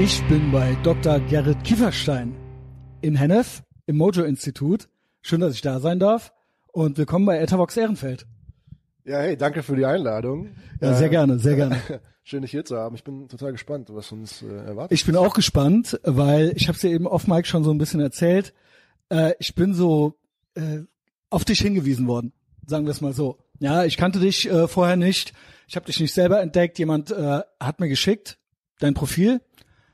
Ich bin bei Dr. Gerrit Kieferstein in Hennef im Mojo-Institut. Schön, dass ich da sein darf. Und willkommen bei Etavox Ehrenfeld. Ja, hey, danke für die Einladung. Ja, sehr äh, gerne, sehr gerne. Schön, dich hier zu haben. Ich bin total gespannt, was uns äh, erwartet. Ich bin auch gespannt, weil ich habe es dir eben off Mike schon so ein bisschen erzählt. Äh, ich bin so äh, auf dich hingewiesen worden, sagen wir es mal so. Ja, ich kannte dich äh, vorher nicht. Ich habe dich nicht selber entdeckt. Jemand äh, hat mir geschickt dein Profil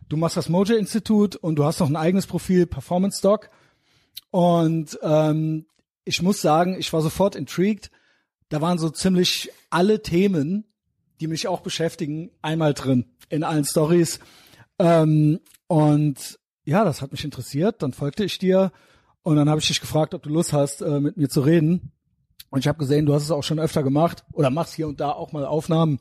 du machst das Mojo Institut und du hast noch ein eigenes Profil, Performance Doc. Und ähm, ich muss sagen, ich war sofort intrigued. Da waren so ziemlich alle Themen, die mich auch beschäftigen, einmal drin in allen Stories. Ähm, und ja, das hat mich interessiert. Dann folgte ich dir und dann habe ich dich gefragt, ob du Lust hast, äh, mit mir zu reden. Und ich habe gesehen, du hast es auch schon öfter gemacht oder machst hier und da auch mal Aufnahmen.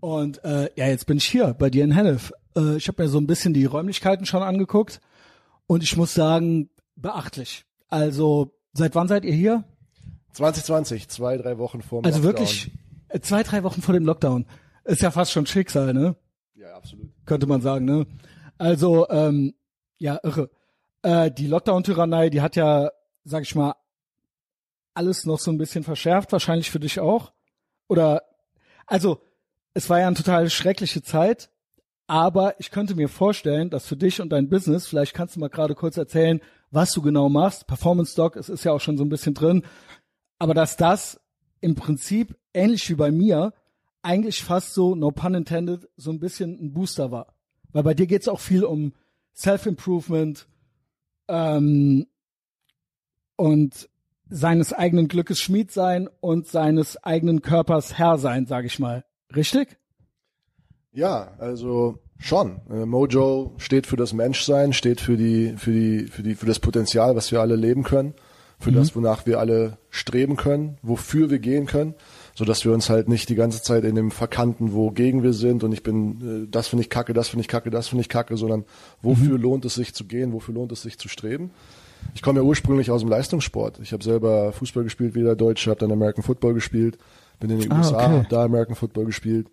Und äh, ja, jetzt bin ich hier bei dir in Hennef. Äh, ich habe mir so ein bisschen die Räumlichkeiten schon angeguckt und ich muss sagen, beachtlich. Also, seit wann seid ihr hier? 2020, zwei, drei Wochen vor dem also Lockdown. Also wirklich äh, zwei, drei Wochen vor dem Lockdown. Ist ja fast schon Schicksal, ne? Ja, absolut. Könnte man sagen, ne? Also, ähm, ja, irre. Äh, die Lockdown-Tyrannei, die hat ja, sag ich mal, alles noch so ein bisschen verschärft, wahrscheinlich für dich auch. Oder, also, es war ja eine total schreckliche Zeit, aber ich könnte mir vorstellen, dass für dich und dein Business, vielleicht kannst du mal gerade kurz erzählen, was du genau machst. Performance Doc, es ist ja auch schon so ein bisschen drin, aber dass das im Prinzip ähnlich wie bei mir eigentlich fast so, no pun intended, so ein bisschen ein Booster war. Weil bei dir geht's auch viel um Self-Improvement ähm, und seines eigenen Glückes Schmied sein und seines eigenen Körpers Herr sein, sage ich mal. Richtig? Ja, also schon. Äh, Mojo steht für das Menschsein, steht für die, für die, für die, für das Potenzial, was wir alle leben können, für mhm. das, wonach wir alle streben können, wofür wir gehen können, so dass wir uns halt nicht die ganze Zeit in dem verkannten, wogegen wir sind und ich bin, äh, das finde ich kacke, das finde ich kacke, das finde ich kacke, sondern wofür mhm. lohnt es sich zu gehen, wofür lohnt es sich zu streben. Ich komme ja ursprünglich aus dem Leistungssport. Ich habe selber Fußball gespielt wie der Deutsche, habe dann American Football gespielt, bin in den ah, USA, okay. habe da American Football gespielt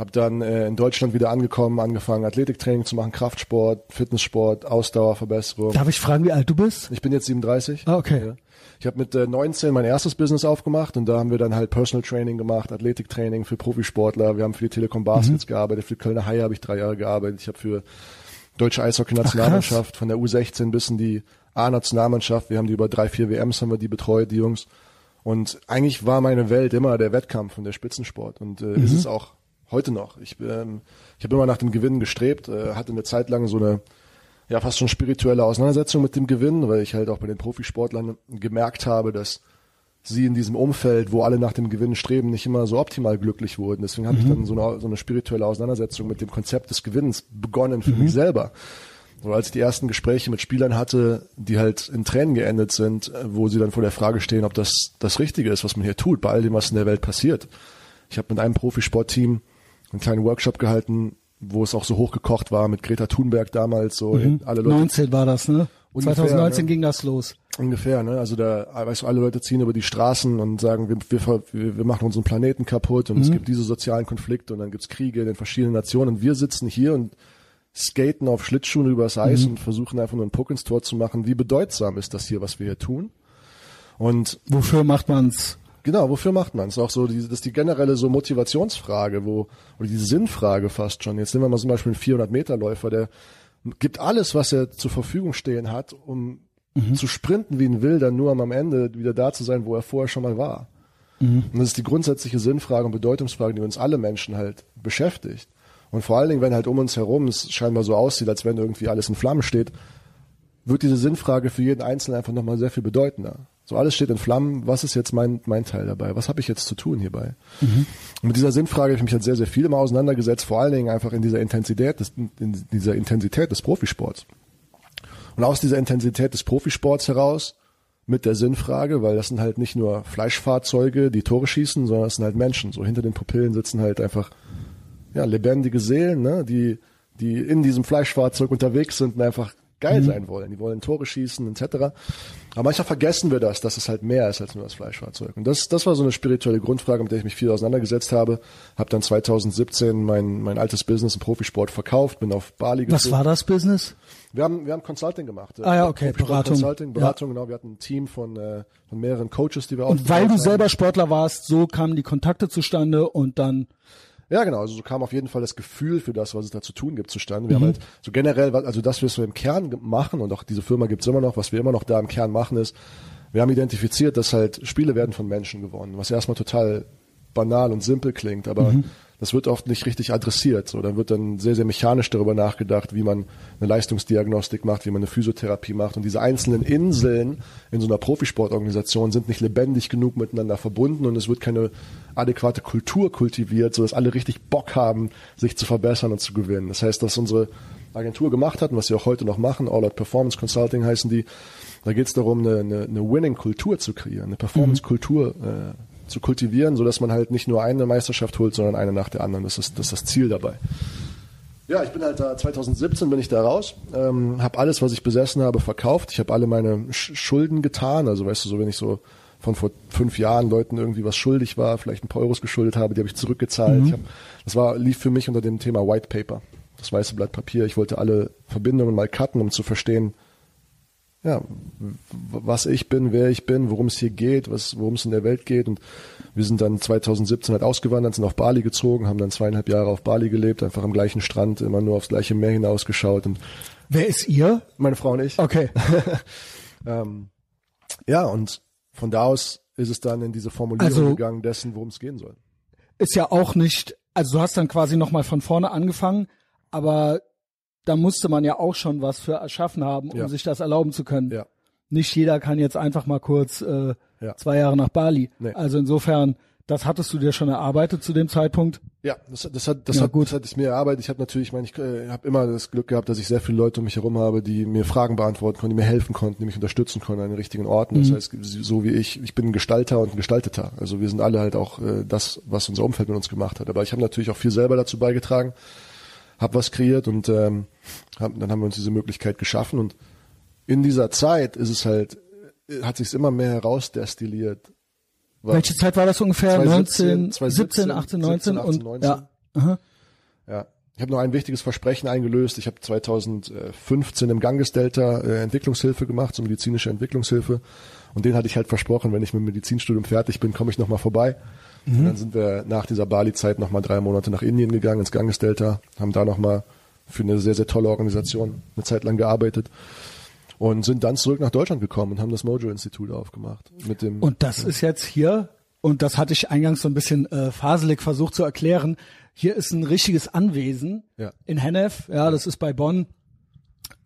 habe dann äh, in Deutschland wieder angekommen, angefangen Athletiktraining zu machen, Kraftsport, Fitnesssport, Ausdauerverbesserung. Darf ich fragen, wie alt du bist? Ich bin jetzt 37. Ah, okay. Ja. Ich habe mit äh, 19 mein erstes Business aufgemacht und da haben wir dann halt Personal Training gemacht, Athletiktraining für Profisportler. Wir haben für die Telekom Baskets mhm. gearbeitet, für Kölner Haie habe ich drei Jahre gearbeitet. Ich habe für deutsche Eishockey-Nationalmannschaft von der U16 bis in die A-Nationalmannschaft. Wir haben die über drei, vier WMs haben wir die betreut, die Jungs. Und eigentlich war meine Welt immer der Wettkampf und der Spitzensport und äh, mhm. ist es auch heute noch. Ich, ähm, ich habe immer nach dem Gewinn gestrebt, äh, hatte eine Zeit lang so eine ja fast schon spirituelle Auseinandersetzung mit dem Gewinn, weil ich halt auch bei den Profisportlern gemerkt habe, dass sie in diesem Umfeld, wo alle nach dem Gewinn streben, nicht immer so optimal glücklich wurden. Deswegen habe mhm. ich dann so eine, so eine spirituelle Auseinandersetzung mit dem Konzept des Gewinns begonnen für mhm. mich selber. So als ich die ersten Gespräche mit Spielern hatte, die halt in Tränen geendet sind, äh, wo sie dann vor der Frage stehen, ob das das Richtige ist, was man hier tut, bei all dem, was in der Welt passiert. Ich habe mit einem Profisportteam einen kleinen Workshop gehalten, wo es auch so hochgekocht war mit Greta Thunberg damals so mhm. alle Leute 19 war das, ne? Ungefähr, 2019 ne? ging das los. Ungefähr, ne? Also da, weißt du, alle Leute ziehen über die Straßen und sagen, wir, wir, wir machen unseren Planeten kaputt und mhm. es gibt diese sozialen Konflikte und dann gibt's Kriege in den verschiedenen Nationen und wir sitzen hier und skaten auf Schlittschuhen übers Eis mhm. und versuchen einfach nur einen Puck ins Tor zu machen. Wie bedeutsam ist das hier, was wir hier tun? Und wofür macht man's? Genau, wofür macht man es? Auch so, die, das ist die generelle so Motivationsfrage, wo, oder die Sinnfrage fast schon. Jetzt nehmen wir mal zum Beispiel einen 400-Meter-Läufer, der gibt alles, was er zur Verfügung stehen hat, um mhm. zu sprinten wie ein Wilder, nur um am Ende wieder da zu sein, wo er vorher schon mal war. Mhm. Und das ist die grundsätzliche Sinnfrage und Bedeutungsfrage, die uns alle Menschen halt beschäftigt. Und vor allen Dingen, wenn halt um uns herum es scheinbar so aussieht, als wenn irgendwie alles in Flammen steht, wird diese Sinnfrage für jeden Einzelnen einfach nochmal sehr viel bedeutender. So alles steht in Flammen. Was ist jetzt mein, mein Teil dabei? Was habe ich jetzt zu tun hierbei? Mhm. Und mit dieser Sinnfrage habe ich mich halt sehr, sehr viel immer auseinandergesetzt, vor allen Dingen einfach in dieser Intensität des, in dieser Intensität des Profisports. Und aus dieser Intensität des Profisports heraus mit der Sinnfrage, weil das sind halt nicht nur Fleischfahrzeuge, die Tore schießen, sondern das sind halt Menschen. So hinter den Pupillen sitzen halt einfach ja, lebendige Seelen, ne, die, die in diesem Fleischfahrzeug unterwegs sind und einfach geil sein wollen. Die wollen Tore schießen etc. Aber manchmal vergessen wir das, dass es halt mehr ist als nur das Fleischfahrzeug. Und das, das war so eine spirituelle Grundfrage, mit der ich mich viel auseinandergesetzt habe. Habe dann 2017 mein, mein altes Business im Profisport verkauft, bin auf Bali gezogen. Was war das Business? Wir haben, wir haben Consulting gemacht. Ah ja, okay, Beratung. Consulting, Beratung, ja. genau. Wir hatten ein Team von, äh, von mehreren Coaches, die wir Und weil du haben. selber Sportler warst, so kamen die Kontakte zustande und dann ja, genau. Also so kam auf jeden Fall das Gefühl für das, was es da zu tun gibt, zustande. Wir mhm. haben halt so generell, also das, was wir im Kern machen und auch diese Firma gibt's immer noch, was wir immer noch da im Kern machen, ist, wir haben identifiziert, dass halt Spiele werden von Menschen gewonnen, was erstmal total banal und simpel klingt, aber mhm das wird oft nicht richtig adressiert. So, dann wird dann sehr, sehr mechanisch darüber nachgedacht, wie man eine Leistungsdiagnostik macht, wie man eine Physiotherapie macht. Und diese einzelnen Inseln in so einer Profisportorganisation sind nicht lebendig genug miteinander verbunden und es wird keine adäquate Kultur kultiviert, sodass alle richtig Bock haben, sich zu verbessern und zu gewinnen. Das heißt, dass unsere Agentur gemacht hat und was sie auch heute noch machen, All Out Performance Consulting heißen die, da geht es darum, eine, eine, eine Winning-Kultur zu kreieren, eine Performance-Kultur äh, zu kultivieren, so dass man halt nicht nur eine Meisterschaft holt, sondern eine nach der anderen. Das ist das, ist das Ziel dabei. Ja, ich bin halt da 2017 bin ich da raus, ähm, habe alles, was ich besessen habe, verkauft. Ich habe alle meine Sch Schulden getan. Also weißt du, so wenn ich so von vor fünf Jahren Leuten irgendwie was schuldig war, vielleicht ein paar Euros geschuldet habe, die habe ich zurückgezahlt. Mhm. Ich hab, das war lief für mich unter dem Thema White Paper, das weiße Blatt Papier. Ich wollte alle Verbindungen mal cutten, um zu verstehen, ja, was ich bin, wer ich bin, worum es hier geht, was, worum es in der Welt geht. Und wir sind dann 2017 halt ausgewandert, sind auf Bali gezogen, haben dann zweieinhalb Jahre auf Bali gelebt, einfach am gleichen Strand, immer nur aufs gleiche Meer hinausgeschaut. Und wer ist ihr? Meine Frau und ich. Okay. ähm, ja, und von da aus ist es dann in diese Formulierung also, gegangen dessen, worum es gehen soll. Ist ja auch nicht, also du hast dann quasi nochmal von vorne angefangen, aber da musste man ja auch schon was für erschaffen haben, um ja. sich das erlauben zu können. Ja. Nicht jeder kann jetzt einfach mal kurz äh, ja. zwei Jahre nach Bali. Nee. Also insofern, das hattest du dir schon erarbeitet zu dem Zeitpunkt? Ja, das, das hat das ja, hat gut. das hat ich mir erarbeitet. Ich habe natürlich, ich meine, ich äh, habe immer das Glück gehabt, dass ich sehr viele Leute um mich herum habe, die mir Fragen beantworten konnten, die mir helfen konnten, die mich unterstützen konnten an den richtigen Orten. Mhm. Das heißt, so wie ich, ich bin ein Gestalter und ein Gestalteter. Also wir sind alle halt auch äh, das, was unser Umfeld mit uns gemacht hat. Aber ich habe natürlich auch viel selber dazu beigetragen habe was kreiert und ähm, hab, dann haben wir uns diese Möglichkeit geschaffen und in dieser Zeit ist es halt, hat sich immer mehr herausdestilliert. Welche Zeit war das ungefähr? 2017, 2017 18, 19 17, 18, und 19. ja. Aha. Ja. Ich habe noch ein wichtiges Versprechen eingelöst. Ich habe 2015 im Ganges-Delta äh, Entwicklungshilfe gemacht, so medizinische Entwicklungshilfe. Und den hatte ich halt versprochen, wenn ich mit dem Medizinstudium fertig bin, komme ich nochmal vorbei. Mhm. Und dann sind wir nach dieser Bali-Zeit nochmal drei Monate nach Indien gegangen, ins Ganges-Delta, haben da nochmal für eine sehr, sehr tolle Organisation eine Zeit lang gearbeitet und sind dann zurück nach Deutschland gekommen und haben das Mojo-Institut aufgemacht. Mit dem, und das ja. ist jetzt hier, und das hatte ich eingangs so ein bisschen äh, faselig versucht zu erklären, hier ist ein richtiges Anwesen ja. in Hennef, ja, das ist bei Bonn.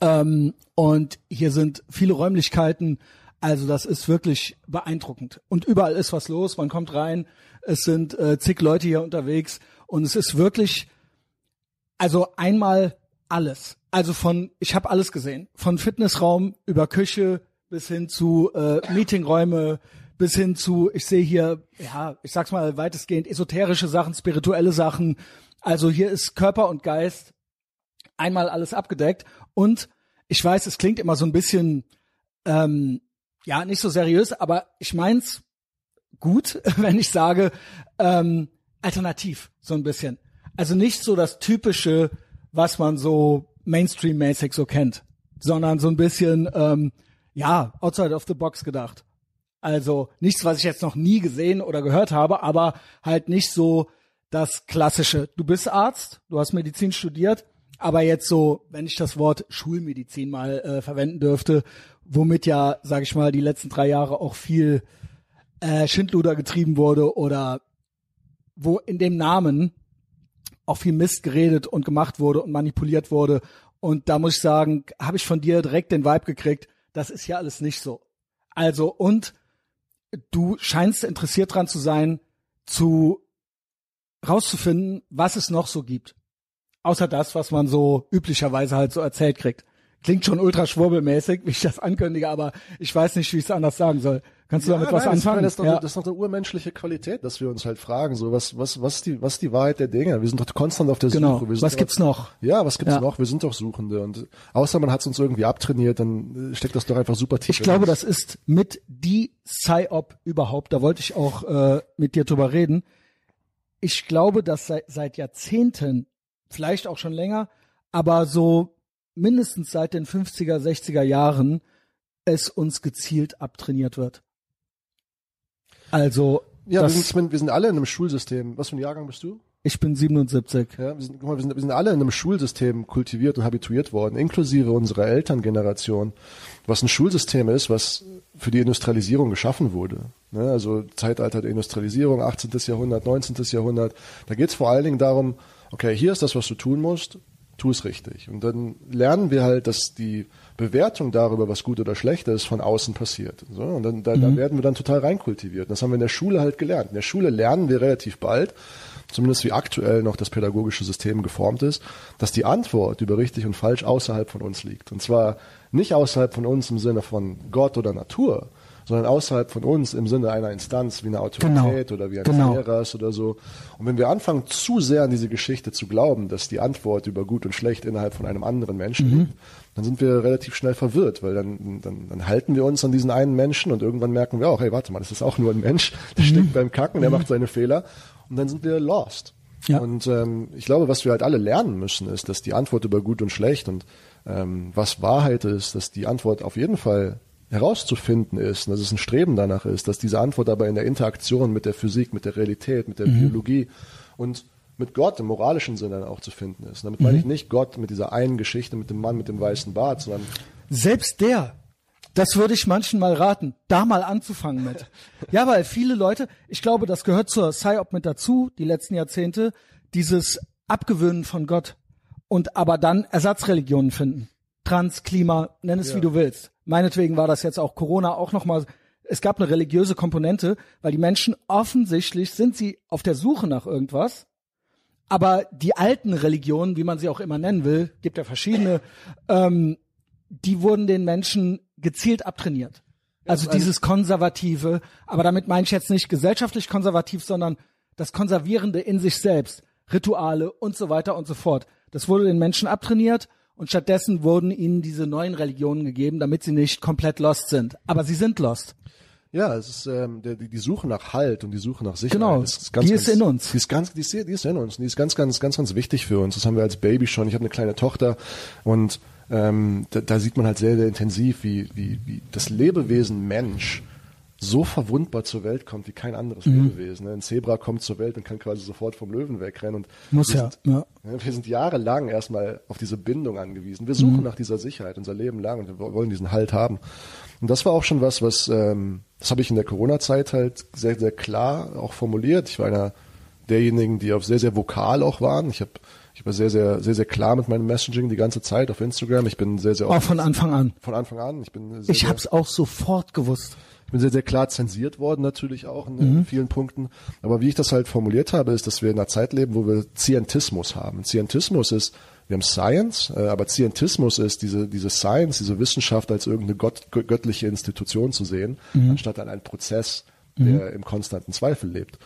Ähm, und hier sind viele Räumlichkeiten, also das ist wirklich beeindruckend. Und überall ist was los, man kommt rein, es sind äh, zig Leute hier unterwegs und es ist wirklich, also einmal alles. Also von, ich habe alles gesehen, von Fitnessraum über Küche bis hin zu äh, Meetingräume, bis hin zu, ich sehe hier, ja, ich sag's mal weitestgehend esoterische Sachen, spirituelle Sachen. Also hier ist Körper und Geist einmal alles abgedeckt und ich weiß, es klingt immer so ein bisschen ähm, ja, nicht so seriös, aber ich mein's gut, wenn ich sage, ähm, alternativ, so ein bisschen. Also nicht so das typische, was man so Mainstream-mäßig so kennt, sondern so ein bisschen, ähm, ja, outside of the box gedacht. Also nichts, was ich jetzt noch nie gesehen oder gehört habe, aber halt nicht so das klassische. Du bist Arzt, du hast Medizin studiert, aber jetzt so, wenn ich das Wort Schulmedizin mal äh, verwenden dürfte, womit ja, sag ich mal, die letzten drei Jahre auch viel äh, Schindluder getrieben wurde oder wo in dem Namen auch viel Mist geredet und gemacht wurde und manipuliert wurde. Und da muss ich sagen, habe ich von dir direkt den Vibe gekriegt, das ist ja alles nicht so. Also, und du scheinst interessiert dran zu sein, zu rauszufinden, was es noch so gibt. Außer das, was man so üblicherweise halt so erzählt kriegt. Klingt schon ultra schwurbelmäßig, wie ich das ankündige, aber ich weiß nicht, wie ich es anders sagen soll. Kannst du Ja, damit was nein, anfangen? Das ist, doch, ja. das ist doch eine urmenschliche Qualität, dass wir uns halt fragen, so was, was, was ist die, was ist die Wahrheit der Dinge? Wir sind doch konstant auf der Genau. Suche. Was gibt's noch? Ja, was gibt's Ja. noch? Wir sind doch Suchende und außer man hat es uns irgendwie abtrainiert, dann steckt das doch einfach super tief. Ich glaube, das ist mit die Psy-Op überhaupt. Da wollte ich auch äh, mit dir drüber reden. Ich glaube, dass seit, seit Jahrzehnten, vielleicht auch schon länger, aber so mindestens seit den 50er, 60er Jahren es uns gezielt abtrainiert wird. Also, ja, wir das, sind, wir sind alle in einem Schulsystem. Was für ein Jahrgang bist du? ich bin 77. Ja, wir sind, guck mal, wir sind, wir sind alle in einem Schulsystem kultiviert und habituiert worden, inklusive unserer Elterngeneration, was ein Schulsystem ist, was für die Industrialisierung geschaffen wurde. Ne, also Zeitalter der Industrialisierung, 18. Jahrhundert, 19. Jahrhundert. Da geht es vor allen Dingen darum, okay, hier ist das, was du tun musst, tu es richtig. Und dann lernen wir halt, dass die Bewertung darüber, was gut oder schlecht ist, von außen passiert. So, und dann, da, da werden wir dann total reinkultiviert. Und das haben wir in der Schule halt gelernt. In der Schule lernen wir relativ bald, zumindest wie aktuell noch das pädagogische System geformt ist, dass die Antwort über richtig und falsch außerhalb von uns liegt. Und zwar nicht außerhalb von uns im Sinne von Gott oder Natur, sondern außerhalb von uns im Sinne einer Instanz wie eine Autorität oder wie ein Genau. Lehrers oder so. Und wenn wir anfangen, zu sehr an diese Geschichte zu glauben, dass die Antwort über gut und schlecht innerhalb von einem anderen Menschen Mhm. liegt, dann sind wir relativ schnell verwirrt, weil dann, dann, dann halten wir uns an diesen einen Menschen und irgendwann merken wir auch, hey, warte mal, das ist auch nur ein Mensch, der steckt beim Kacken, der macht seine Fehler und dann sind wir lost. Ja. Und ähm, ich glaube, was wir halt alle lernen müssen, ist, dass die Antwort über gut und schlecht und ähm, was Wahrheit ist, dass die Antwort auf jeden Fall herauszufinden ist und dass es ein Streben danach ist, dass diese Antwort aber in der Interaktion mit der Physik, mit der Realität, mit der Biologie und mit Gott im moralischen Sinne dann auch zu finden ist. Und damit meine ich nicht Gott mit dieser einen Geschichte mit dem Mann mit dem weißen Bart, sondern Selbst der, das würde ich manchen mal raten, da mal anzufangen mit. Ja, weil viele Leute, ich glaube, das gehört zur PsyOp mit dazu, die letzten Jahrzehnte, dieses Abgewöhnen von Gott und aber dann Ersatzreligionen finden. Trans, Klima, nenn es wie du willst. Meinetwegen war das jetzt auch Corona auch nochmal, es gab eine religiöse Komponente, weil die Menschen offensichtlich sind sie auf der Suche nach irgendwas aber die alten Religionen, wie man sie auch immer nennen will, gibt ja verschiedene, ähm, die wurden den Menschen gezielt abtrainiert. Also dieses Konservative, aber damit meine ich jetzt nicht gesellschaftlich konservativ, sondern das Konservierende in sich selbst, Rituale und so weiter und so fort. Das wurde den Menschen abtrainiert und stattdessen wurden ihnen diese neuen Religionen gegeben, damit sie nicht komplett lost sind. Aber sie sind lost. Ja, es ist ähm, die, die Suche nach Halt und die Suche nach Sicherheit. Genau, ist ganz, die ganz, ist in uns. Die ist ganz, die ist, die ist in uns. Und die ist ganz, ganz, ganz, ganz wichtig für uns. Das haben wir als Baby schon. Ich habe eine kleine Tochter und ähm, da, da sieht man halt sehr, sehr intensiv, wie, wie, wie das Lebewesen Mensch so verwundbar zur Welt kommt wie kein anderes Mhm. Lebewesen. ne? Ein Zebra kommt zur Welt und kann quasi sofort vom Löwen wegrennen. Und Muss wir ja, Sind, ja. ja, Wir sind jahrelang erstmal auf diese Bindung angewiesen. Wir suchen Mhm. nach dieser Sicherheit unser Leben lang und wir wollen diesen Halt haben. Und das war auch schon was, was ähm, das habe ich in der Corona-Zeit halt sehr, sehr klar auch formuliert. Ich war einer derjenigen, die auf sehr, sehr vokal auch waren. Ich habe ich war sehr, sehr, sehr, sehr klar mit meinem Messaging die ganze Zeit auf Instagram. Ich bin sehr, sehr Auch von Anfang an. von Anfang an. Ich bin sehr, Ich sehr, hab's auch sofort gewusst. Ich bin sehr, sehr klar zensiert worden natürlich auch in, Mhm. in vielen Punkten. Aber wie ich das halt formuliert habe, ist, dass wir in einer Zeit leben, wo wir Zientismus haben. Zientismus ist, wir haben Science, äh, aber Zientismus ist diese, diese Science, diese Wissenschaft als irgendeine Gott, gö- göttliche Institution zu sehen, Mhm. anstatt an einen Prozess, der im konstanten Zweifel lebt.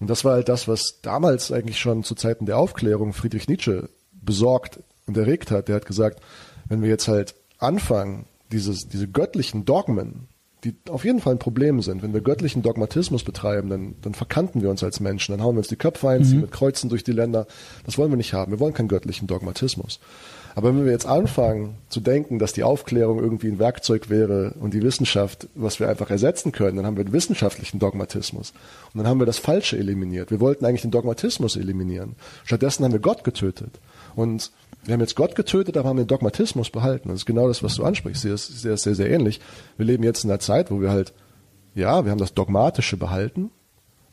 Und das war halt das, was damals eigentlich schon zu Zeiten der Aufklärung Friedrich Nietzsche besorgt und erregt hat. Der hat gesagt, wenn wir jetzt halt anfangen, dieses, diese göttlichen Dogmen, die auf jeden Fall ein Problem sind, wenn wir göttlichen Dogmatismus betreiben, dann, dann verkanten wir uns als Menschen, dann hauen wir uns die Köpfe ein, ziehen mit Kreuzen durch die Länder. Das wollen wir nicht haben. Wir wollen keinen göttlichen Dogmatismus. Aber wenn wir jetzt anfangen zu denken, dass die Aufklärung irgendwie ein Werkzeug wäre und die Wissenschaft, was wir einfach ersetzen können, dann haben wir den wissenschaftlichen Dogmatismus. Und dann haben wir das Falsche eliminiert. Wir wollten eigentlich den Dogmatismus eliminieren. Stattdessen haben wir Gott getötet. Und wir haben jetzt Gott getötet, aber haben den Dogmatismus behalten. Das ist genau das, was du ansprichst. Das ist sehr, sehr, sehr ähnlich. Wir leben jetzt in einer Zeit, wo wir halt, ja, wir haben das Dogmatische behalten,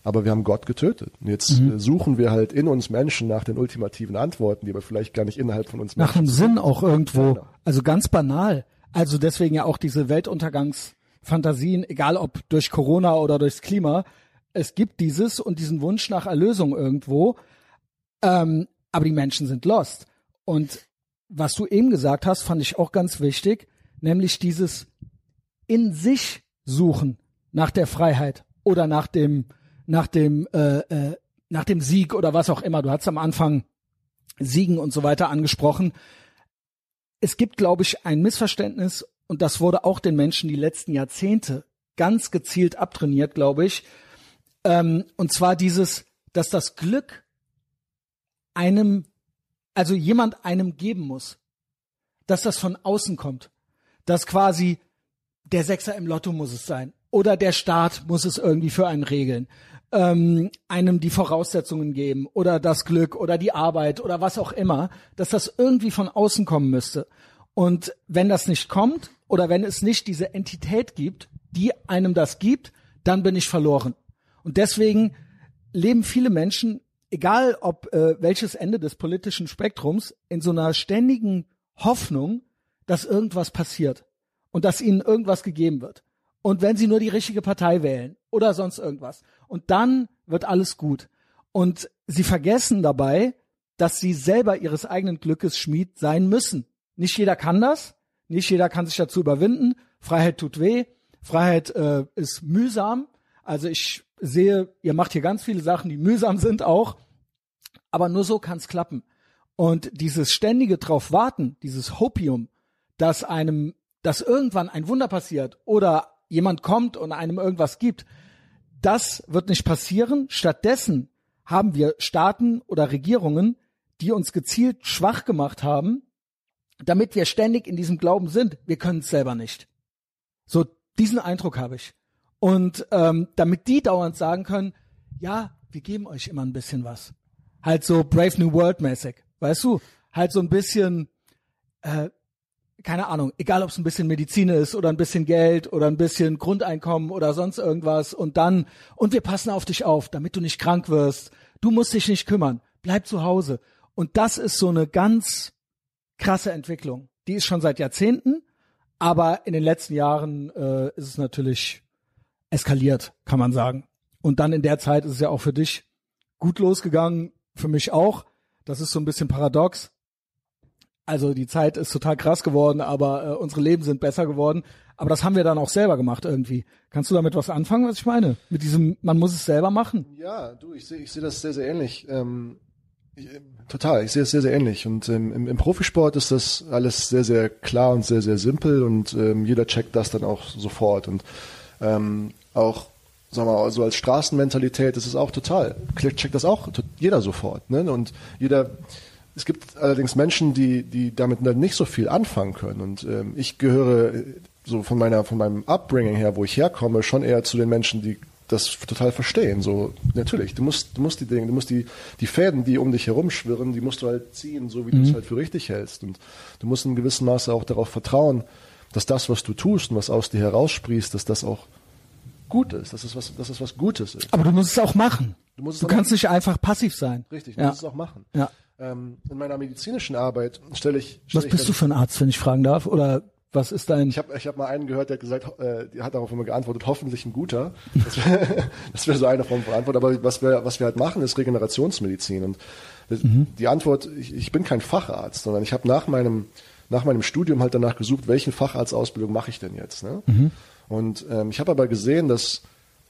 aber wir haben Gott getötet. Und jetzt Mhm. äh, suchen wir halt in uns Menschen nach den ultimativen Antworten, die aber vielleicht gar nicht innerhalb von uns Nach Menschen einem Sinn auch irgendwo. Genau. Also ganz banal. Also deswegen ja auch diese Weltuntergangsfantasien, egal ob durch Corona oder durchs Klima. Es gibt dieses und diesen Wunsch nach Erlösung irgendwo. Ähm, aber die Menschen sind lost. Und was du eben gesagt hast, fand ich auch ganz wichtig, nämlich dieses in sich suchen nach der Freiheit oder nach dem nach dem äh, äh, nach dem Sieg oder was auch immer. Du hast am Anfang Siegen und so weiter angesprochen. Es gibt, glaube ich, ein Missverständnis und das wurde auch den Menschen die letzten Jahrzehnte ganz gezielt abtrainiert, glaube ich. Ähm, und zwar dieses, dass das Glück einem, also jemand einem geben muss, dass das von außen kommt, dass quasi der Sechser im Lotto muss es sein oder der Staat muss es irgendwie für einen regeln ähm, einem die Voraussetzungen geben oder das Glück oder die Arbeit oder was auch immer, dass das irgendwie von außen kommen müsste. Und wenn das nicht kommt oder wenn es nicht diese Entität gibt, die einem das gibt, dann bin ich verloren. Und deswegen leben viele Menschen, egal ob äh, welches Ende des politischen Spektrums, in so einer ständigen Hoffnung, dass irgendwas passiert und dass ihnen irgendwas gegeben wird. Und wenn sie nur die richtige Partei wählen oder sonst irgendwas. Und dann wird alles gut. Und sie vergessen dabei, dass sie selber ihres eigenen Glückes Schmied sein müssen. Nicht jeder kann das. Nicht jeder kann sich dazu überwinden. Freiheit tut weh. Freiheit äh, ist mühsam. Also ich sehe, ihr macht hier ganz viele Sachen, die mühsam sind auch. Aber nur so kann es klappen. Und dieses ständige drauf warten, dieses Hopium, dass einem, dass irgendwann ein Wunder passiert oder jemand kommt und einem irgendwas gibt, das wird nicht passieren. Stattdessen haben wir Staaten oder Regierungen, die uns gezielt schwach gemacht haben, damit wir ständig in diesem Glauben sind, wir können es selber nicht. So diesen Eindruck habe ich. Und ähm, damit die dauernd sagen können, ja, wir geben euch immer ein bisschen was. Halt so Brave New World mäßig, weißt du? Halt so ein bisschen, äh, keine Ahnung, egal ob es ein bisschen Medizin ist oder ein bisschen Geld oder ein bisschen Grundeinkommen oder sonst irgendwas und dann, und wir passen auf dich auf, damit du nicht krank wirst. Du musst dich nicht kümmern. Bleib zu Hause. Und das ist so eine ganz krasse Entwicklung. Die ist schon seit Jahrzehnten, aber in den letzten Jahren äh, ist es natürlich eskaliert, kann man sagen. Und dann in der Zeit ist es ja auch für dich gut losgegangen, für mich auch. Das ist so ein bisschen paradox also die Zeit ist total krass geworden, aber äh, unsere Leben sind besser geworden. Aber das haben wir dann auch selber gemacht irgendwie. Kannst du damit was anfangen, was ich meine? Mit diesem, man muss es selber machen. Ja, du, ich sehe ich seh das sehr, sehr ähnlich. Ähm, ich, äh, total, ich sehe es sehr, sehr ähnlich. Und ähm, im, im Profisport ist das alles sehr, sehr klar und sehr, sehr simpel und ähm, jeder checkt das dann auch sofort. Und ähm, auch sagen wir mal, so als Straßenmentalität ist es auch total. Checkt das auch jeder sofort. Ne? Und jeder es gibt allerdings Menschen, die, die damit nicht so viel anfangen können. Und ähm, ich gehöre äh, so von meiner, von meinem Upbringing her, wo ich herkomme, schon eher zu den Menschen, die das total verstehen. So, natürlich, du musst, du musst die Dinge, du musst die, die Fäden, die um dich herumschwirren, die musst du halt ziehen, so wie mhm. du es halt für richtig hältst. Und du musst in gewissem Maße auch darauf vertrauen, dass das, was du tust und was aus dir heraussprießt, dass das auch gut ist, dass es was, dass es was Gutes ist. Aber du musst es auch machen. Du, musst es du kannst machen. nicht einfach passiv sein. Richtig, du ja. musst es auch machen. Ja. Ähm, in meiner medizinischen Arbeit stelle ich. Stell was ich bist du für ein Arzt, wenn ich fragen darf? Oder was ist dein? Ich habe ich hab mal einen gehört, der hat gesagt, äh, der hat darauf immer geantwortet, hoffentlich ein guter. Das wäre wär so eine Form von Antwort. Aber was wir, was wir halt machen, ist Regenerationsmedizin. Und mhm. die Antwort, ich, ich bin kein Facharzt, sondern ich habe nach meinem, nach meinem Studium halt danach gesucht, welchen Facharztausbildung mache ich denn jetzt. Ne? Mhm. Und ähm, ich habe aber gesehen, dass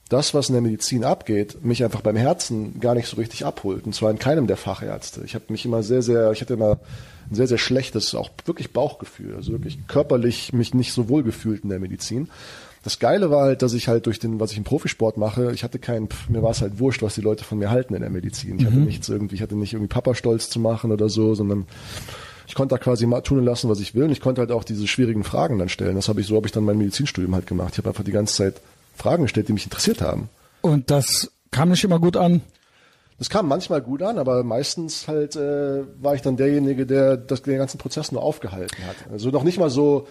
das, was in der Medizin abgeht, mich einfach beim Herzen gar nicht so richtig abholt. Und zwar in keinem der Fachärzte. Ich habe mich immer sehr, sehr, ich hatte immer ein sehr, sehr schlechtes, auch wirklich Bauchgefühl. Also wirklich körperlich mich nicht so wohl gefühlt in der Medizin. Das Geile war halt, dass ich halt durch den, was ich im Profisport mache, ich hatte keinen, mir war es halt wurscht, was die Leute von mir halten in der Medizin. Ich mhm. hatte nichts irgendwie, ich hatte nicht irgendwie Papa stolz zu machen oder so, sondern ich konnte da quasi mal tun und lassen, was ich will. Und ich konnte halt auch diese schwierigen Fragen dann stellen. Das habe ich, so habe ich dann mein Medizinstudium halt gemacht. Ich habe einfach die ganze Zeit Fragen gestellt, die mich interessiert haben. Und das kam nicht immer gut an? Das kam manchmal gut an, aber meistens halt äh, war ich dann derjenige, der das, den ganzen Prozess nur aufgehalten hat. Also noch nicht mal so,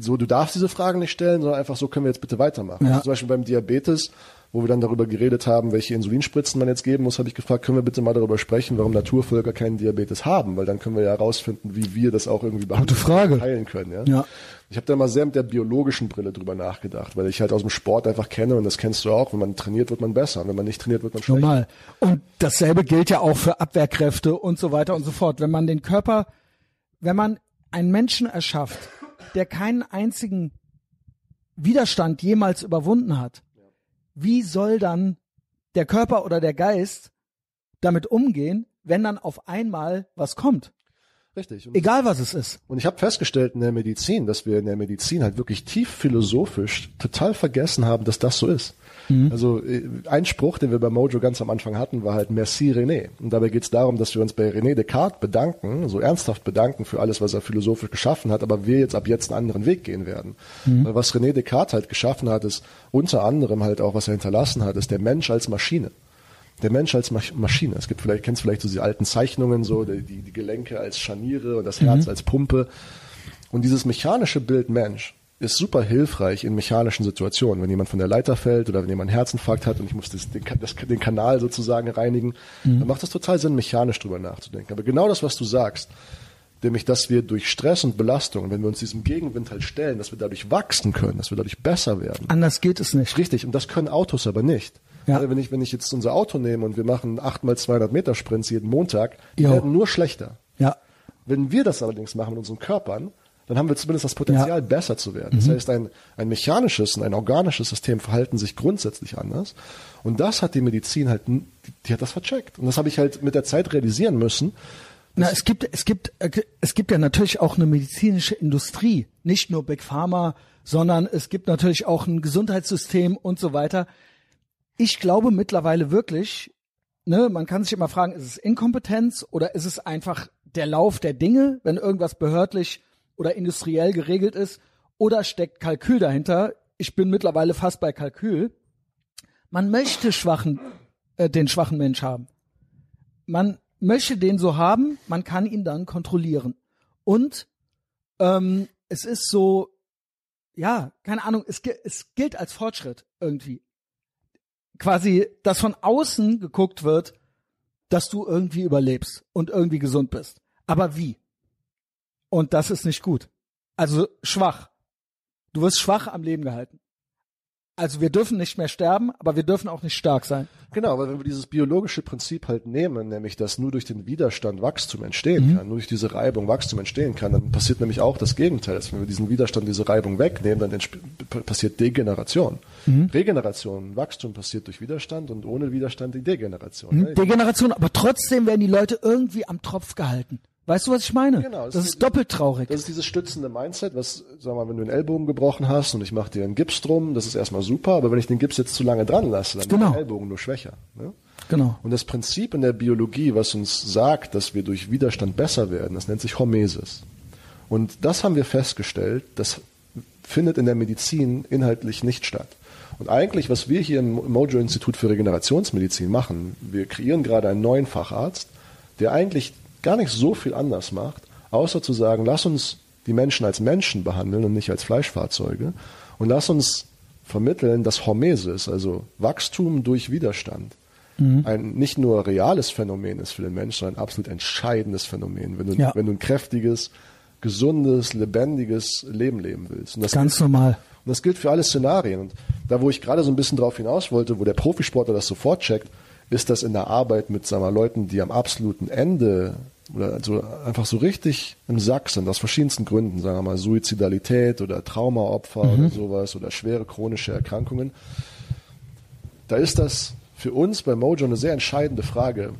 so du darfst diese Fragen nicht stellen, sondern einfach so können wir jetzt bitte weitermachen. Ja. Also zum Beispiel beim Diabetes wo wir dann darüber geredet haben, welche Insulinspritzen man jetzt geben muss, habe ich gefragt, können wir bitte mal darüber sprechen, warum Naturvölker keinen Diabetes haben, weil dann können wir ja herausfinden, wie wir das auch irgendwie behandeln, heilen können. Ja? ja. Ich habe da mal sehr mit der biologischen Brille drüber nachgedacht, weil ich halt aus dem Sport einfach kenne und das kennst du auch, wenn man trainiert, wird man besser und wenn man nicht trainiert, wird man schlechter. Normal. Und dasselbe gilt ja auch für Abwehrkräfte und so weiter und so fort. Wenn man den Körper wenn man einen Menschen erschafft, der keinen einzigen Widerstand jemals überwunden hat, wie soll dann der Körper oder der Geist damit umgehen, wenn dann auf einmal was kommt? Richtig. Und Egal was es ist. Und ich habe festgestellt in der Medizin, dass wir in der Medizin halt wirklich tief philosophisch total vergessen haben, dass das so ist. Also äh, ein Spruch, den wir bei Mojo ganz am Anfang hatten, war halt Merci René. Und dabei geht es darum, dass wir uns bei René Descartes bedanken, so ernsthaft bedanken für alles, was er philosophisch geschaffen hat, aber wir jetzt ab jetzt einen anderen Weg gehen werden. Weil was René Descartes halt geschaffen hat, ist unter anderem halt auch, was er hinterlassen hat, ist der Mensch als Maschine der Mensch als Masch- Maschine. Es gibt vielleicht, kennst vielleicht so diese alten Zeichnungen, so die, die die Gelenke als Scharniere und das Herz als Pumpe. Und dieses mechanische Bild Mensch ist super hilfreich in mechanischen Situationen. Wenn jemand von der Leiter fällt oder wenn jemand einen Herzinfarkt hat und ich muss das, den, das, den Kanal sozusagen reinigen, dann macht es total Sinn, mechanisch drüber nachzudenken. Aber genau das, was du sagst, nämlich, dass wir durch Stress und Belastung, wenn wir uns diesem Gegenwind halt stellen, dass wir dadurch wachsen können, dass wir dadurch besser werden. Anders geht es nicht. Richtig, und das können Autos aber nicht. Ja. Also wenn ich, wenn ich jetzt unser Auto nehme und wir machen 8 mal 200 Meter Sprints jeden Montag, die Jo. werden nur schlechter. Ja. Wenn wir das allerdings machen mit unseren Körpern, dann haben wir zumindest das Potenzial, Ja. Mhm. besser zu werden. Das heißt, ein, ein mechanisches und ein organisches System verhalten sich grundsätzlich anders. Und das hat die Medizin halt, die, die hat das vercheckt. Und das habe ich halt mit der Zeit realisieren müssen. Na, es gibt, es gibt, äh, es gibt ja natürlich auch eine medizinische Industrie, nicht nur Big Pharma, sondern es gibt natürlich auch ein Gesundheitssystem und so weiter. Ich glaube mittlerweile wirklich, ne, man kann sich immer fragen, ist es Inkompetenz oder ist es einfach der Lauf der Dinge, wenn irgendwas behördlich oder industriell geregelt ist, oder steckt Kalkül dahinter? Ich bin mittlerweile fast bei Kalkül. Man möchte schwachen, äh, den schwachen Mensch haben man möchte den so haben, man kann ihn dann kontrollieren. Und ähm, es ist so, ja, keine Ahnung, es, es gilt als Fortschritt irgendwie. Quasi, dass von außen geguckt wird, dass du irgendwie überlebst und irgendwie gesund bist. Aber wie? Und das ist nicht gut. Also schwach. Du wirst schwach am Leben gehalten. Also wir dürfen nicht mehr sterben, aber wir dürfen auch nicht stark sein. Genau, weil wenn wir dieses biologische Prinzip halt nehmen, nämlich dass nur durch den Widerstand Wachstum entstehen kann, nur durch diese Reibung Wachstum entstehen kann, dann passiert nämlich auch das Gegenteil. Dass wenn wir diesen Widerstand, diese Reibung wegnehmen, dann passiert Degeneration. Regeneration, Wachstum passiert durch Widerstand und ohne Widerstand die Degeneration. ne? Degeneration, aber trotzdem werden die Leute irgendwie am Tropf gehalten. Weißt du, was ich meine? Genau, das, das ist ist- doppelt traurig. Das ist dieses stützende Mindset, was, sag mal, wenn du einen Ellbogen gebrochen hast und ich mache dir einen Gips drum, das ist erstmal super, aber wenn ich den Gips jetzt zu lange dran lasse, dann Genau. wird der Ellbogen nur schwächer. Ne? genau. Und das Prinzip in der Biologie, was uns sagt, dass wir durch Widerstand besser werden, das nennt sich Hormesis. Und das haben wir festgestellt, das findet in der Medizin inhaltlich nicht statt. Und eigentlich, was wir hier im Mojo-Institut für Regenerationsmedizin machen, wir kreieren gerade einen neuen Facharzt, der eigentlich gar nicht so viel anders macht, außer zu sagen, lass uns die Menschen als Menschen behandeln und nicht als Fleischfahrzeuge und lass uns vermitteln, dass Hormesis, also Wachstum durch Widerstand, ein nicht nur reales Phänomen ist für den Menschen, sondern ein absolut entscheidendes Phänomen, wenn du, Ja. wenn du ein kräftiges, gesundes, lebendiges Leben leben willst. Und das Ganz normal. und das gilt für alle Szenarien. Und da, wo ich gerade so ein bisschen drauf hinaus wollte, wo der Profisportler das sofort checkt, ist das in der Arbeit mit sagen wir, Leuten, die am absoluten Ende oder also einfach so richtig im Sack sind, aus verschiedensten Gründen, sagen wir mal Suizidalität oder Traumaopfer oder sowas oder schwere chronische Erkrankungen. Da ist das für uns bei Mojo eine sehr entscheidende Frage,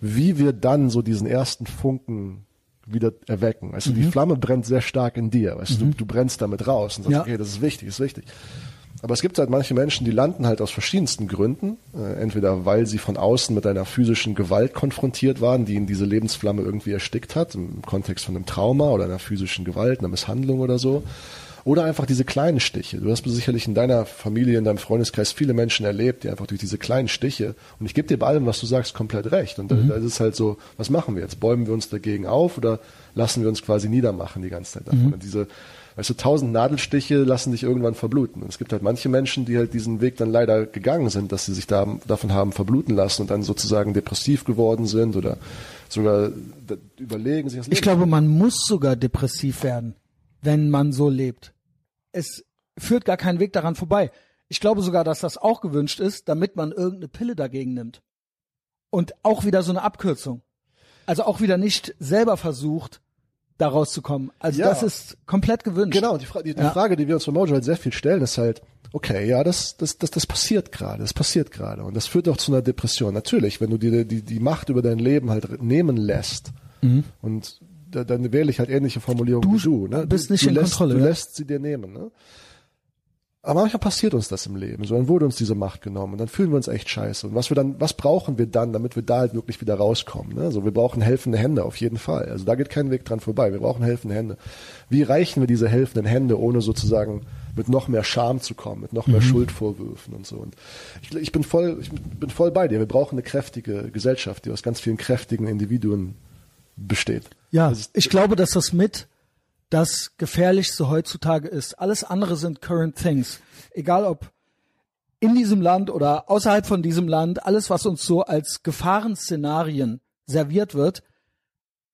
wie wir dann so diesen ersten Funken wieder erwecken. Also die Flamme brennt sehr stark in dir. Weißt du, du, du brennst damit raus und sagst, Ja. okay, das ist wichtig, das ist wichtig. Aber es gibt halt manche Menschen, die landen halt aus verschiedensten Gründen. Äh, entweder weil sie von außen mit einer physischen Gewalt konfrontiert waren, die ihnen diese Lebensflamme irgendwie erstickt hat, im Kontext von einem Trauma oder einer physischen Gewalt, einer Misshandlung oder so. Oder einfach diese kleinen Stiche. Du hast sicherlich in deiner Familie, in deinem Freundeskreis viele Menschen erlebt, die einfach durch diese kleinen Stiche, und ich gebe dir bei allem, was du sagst, komplett recht. Und da, da ist es halt so, was machen wir jetzt? Bäumen wir uns dagegen auf oder lassen wir uns quasi niedermachen die ganze Zeit davon? Und diese, weißt du, tausend Nadelstiche lassen dich irgendwann verbluten. Und es gibt halt manche Menschen, die halt diesen Weg dann leider gegangen sind, dass sie sich da, davon haben verbluten lassen und dann sozusagen depressiv geworden sind oder sogar überlegen sich das Leben. Ich glaube, man muss sogar depressiv werden, wenn man so lebt. Es führt gar keinen Weg daran vorbei. Ich glaube sogar, dass das auch gewünscht ist, damit man irgendeine Pille dagegen nimmt. Und auch wieder so eine Abkürzung. Also auch wieder nicht selber versucht, da rauszukommen. Also Ja. das ist komplett gewünscht. Genau, die, Fra die, die Ja. Frage, die wir uns von Mojo halt sehr viel stellen, ist halt, okay, ja, das, das, das, das passiert gerade, das passiert gerade. Und das führt auch zu einer Depression. Natürlich, wenn du dir die, die Macht über dein Leben halt nehmen lässt, und da, dann wähle ich halt ähnliche Formulierungen Du wie du. Ne? bist du, nicht du in lässt, Kontrolle, Du ja. lässt sie dir nehmen. Ne? Aber manchmal passiert uns das im Leben. So, dann wurde uns diese Macht genommen und dann fühlen wir uns echt scheiße. Und was wir dann, was brauchen wir dann, damit wir da halt wirklich wieder rauskommen? Ne? Also wir brauchen helfende Hände auf jeden Fall. Also da geht kein Weg dran vorbei. Wir brauchen helfende Hände. Wie reichen wir diese helfenden Hände, ohne sozusagen mit noch mehr Scham zu kommen, mit noch mehr Mhm. Schuldvorwürfen und so? Und ich, ich bin voll, ich bin voll bei dir. Wir brauchen eine kräftige Gesellschaft, die aus ganz vielen kräftigen Individuen besteht. Ja, ist- ich glaube, dass das mit das Gefährlichste heutzutage ist. Alles andere sind current things. Egal ob in diesem Land oder außerhalb von diesem Land, alles, was uns so als Gefahrenszenarien serviert wird,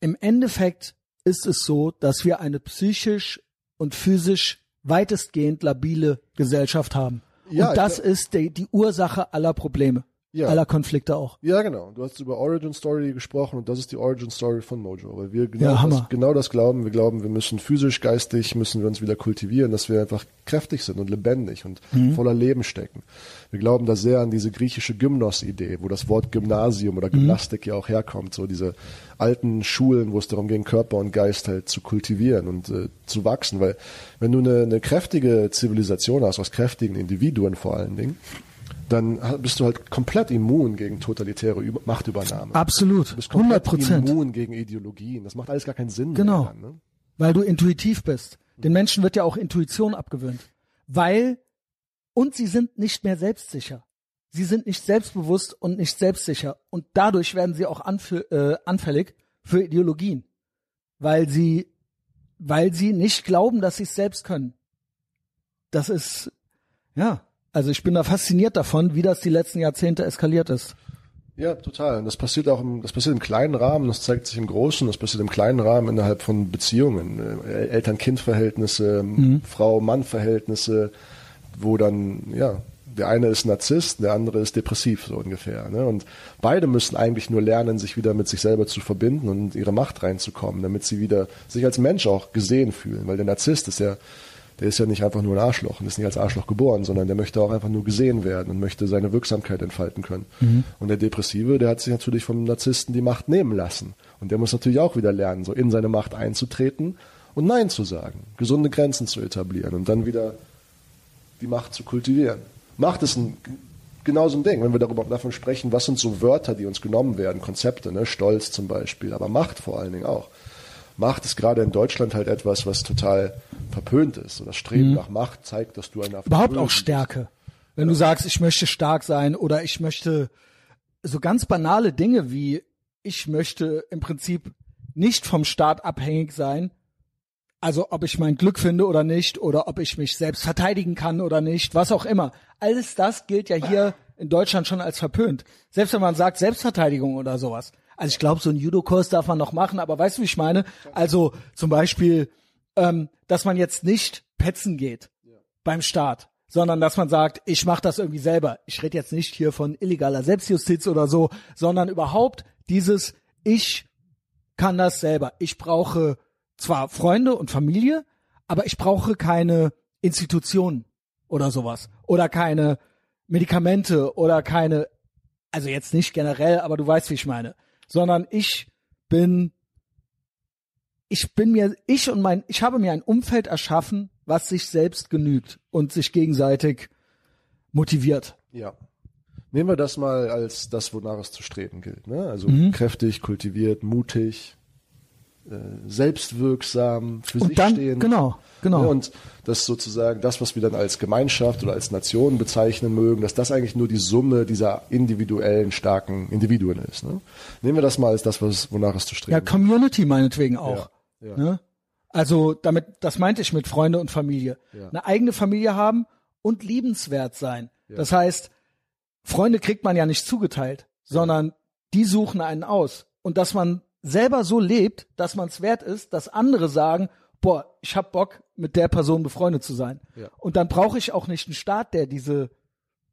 im Endeffekt ist es so, dass wir eine psychisch und physisch weitestgehend labile Gesellschaft haben. Ja, und das ist die, die Ursache aller Probleme, Ja. aller Konflikte auch. Ja, genau. Du hast über Origin Story gesprochen und das ist die Origin Story von Mojo, weil wir genau, Ja, das, genau das glauben. Wir glauben, wir müssen physisch, geistig, müssen wir uns wieder kultivieren, dass wir einfach kräftig sind und lebendig und Mhm. voller Leben stecken. Wir glauben da sehr an diese griechische Gymnos-Idee, wo das Wort Gymnasium Mhm. oder Gymnastik ja auch herkommt, so diese alten Schulen, wo es darum ging, Körper und Geist halt zu kultivieren und äh, zu wachsen, weil wenn du eine, eine kräftige Zivilisation hast, aus kräftigen Individuen vor allen Dingen, dann bist du halt komplett immun gegen totalitäre Über Machtübernahme. Absolut. Du bist 100 komplett Prozent. immun gegen Ideologien. Das macht alles gar keinen Sinn. Genau. Mehr ne? weil du intuitiv bist. Den Menschen wird ja auch Intuition abgewöhnt, weil und sie sind nicht mehr selbstsicher. Sie sind nicht selbstbewusst und nicht selbstsicher und dadurch werden sie auch äh, anfällig für Ideologien, weil sie weil sie nicht glauben, dass sie es selbst können. Das ist ja, also ich bin da fasziniert davon, wie das die letzten Jahrzehnte eskaliert ist. Ja, total. Und das passiert auch im, das passiert im kleinen Rahmen, das zeigt sich im Großen, das passiert im kleinen Rahmen innerhalb von Beziehungen, äh, Eltern-Kind-Verhältnisse, Frau-Mann-Verhältnisse, wo dann, ja, der eine ist Narzisst, der andere ist depressiv, so ungefähr. Ne? Und beide müssen eigentlich nur lernen, sich wieder mit sich selber zu verbinden und in ihre Macht reinzukommen, damit sie wieder sich als Mensch auch gesehen fühlen. Weil der Narzisst ist ja, der ist ja nicht einfach nur ein Arschloch und ist nicht als Arschloch geboren, sondern der möchte auch einfach nur gesehen werden und möchte seine Wirksamkeit entfalten können. Und der Depressive, der hat sich natürlich vom Narzissten die Macht nehmen lassen. Und der muss natürlich auch wieder lernen, so in seine Macht einzutreten und Nein zu sagen, gesunde Grenzen zu etablieren und dann wieder die Macht zu kultivieren. Macht ist ein genau so ein Ding, wenn wir darüber davon sprechen, was sind so Wörter, die uns genommen werden, Konzepte, ne? Stolz zum Beispiel, aber Macht vor allen Dingen auch. Macht ist gerade in Deutschland halt etwas, was total verpönt ist. So das Streben nach Macht zeigt, dass du einer Mhm. Überhaupt auch bist. Stärke. Wenn du sagst, ich möchte stark sein oder ich möchte so ganz banale Dinge wie ich möchte im Prinzip nicht vom Staat abhängig sein. Also ob ich mein Glück finde oder nicht oder ob ich mich selbst verteidigen kann oder nicht, was auch immer. Alles das gilt ja hier in Deutschland schon als verpönt. Selbst wenn man sagt Selbstverteidigung oder sowas. Also ich glaube, so einen Judo-Kurs darf man noch machen, aber weißt du, wie ich meine? Also zum Beispiel, ähm, dass man jetzt nicht petzen geht beim Staat, sondern dass man sagt, ich mache das irgendwie selber. Ich rede jetzt nicht hier von illegaler Selbstjustiz oder so, sondern überhaupt dieses, ich kann das selber. Ich brauche zwar Freunde und Familie, aber ich brauche keine Institutionen oder sowas oder keine Medikamente oder keine, also jetzt nicht generell, aber du weißt, wie ich meine, sondern ich bin, ich bin mir, ich und mein, ich habe mir ein Umfeld erschaffen, was sich selbst genügt und sich gegenseitig motiviert. Ja. Nehmen wir das mal als das, wonach es zu streben gilt. Ne? Also Mhm. kräftig, kultiviert, mutig, selbstwirksam, für Und sich dann, stehen. genau, genau. Ja, und das sozusagen, das, was wir dann als Gemeinschaft oder als Nation bezeichnen mögen, dass das eigentlich nur die Summe dieser individuellen, starken Individuen ist. Ne? Nehmen wir das mal als das, was, wonach es zu streben Ja. Community meinetwegen auch. Ja, ja. Ne? Also damit, das meinte ich mit Freunde und Familie. Eine eigene Familie haben und liebenswert sein. Das heißt, Freunde kriegt man ja nicht zugeteilt, sondern die suchen einen aus. Und dass man selber so lebt, dass man es wert ist, dass andere sagen, boah, ich hab Bock, mit der Person befreundet zu sein. Ja. Und dann brauche ich auch nicht einen Staat, der diese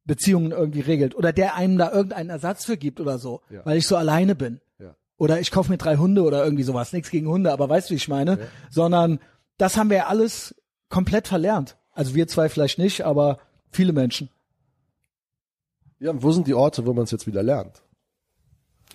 Beziehungen irgendwie regelt oder der einem da irgendeinen Ersatz für gibt oder so, Ja. weil ich so alleine bin. Ja. Oder ich kaufe mir drei Hunde oder irgendwie sowas. Nichts gegen Hunde, aber weißt du, wie ich meine? Sondern das haben wir ja alles komplett verlernt. Also wir zwei vielleicht nicht, aber viele Menschen. Ja, und wo sind die Orte, wo man es jetzt wieder lernt?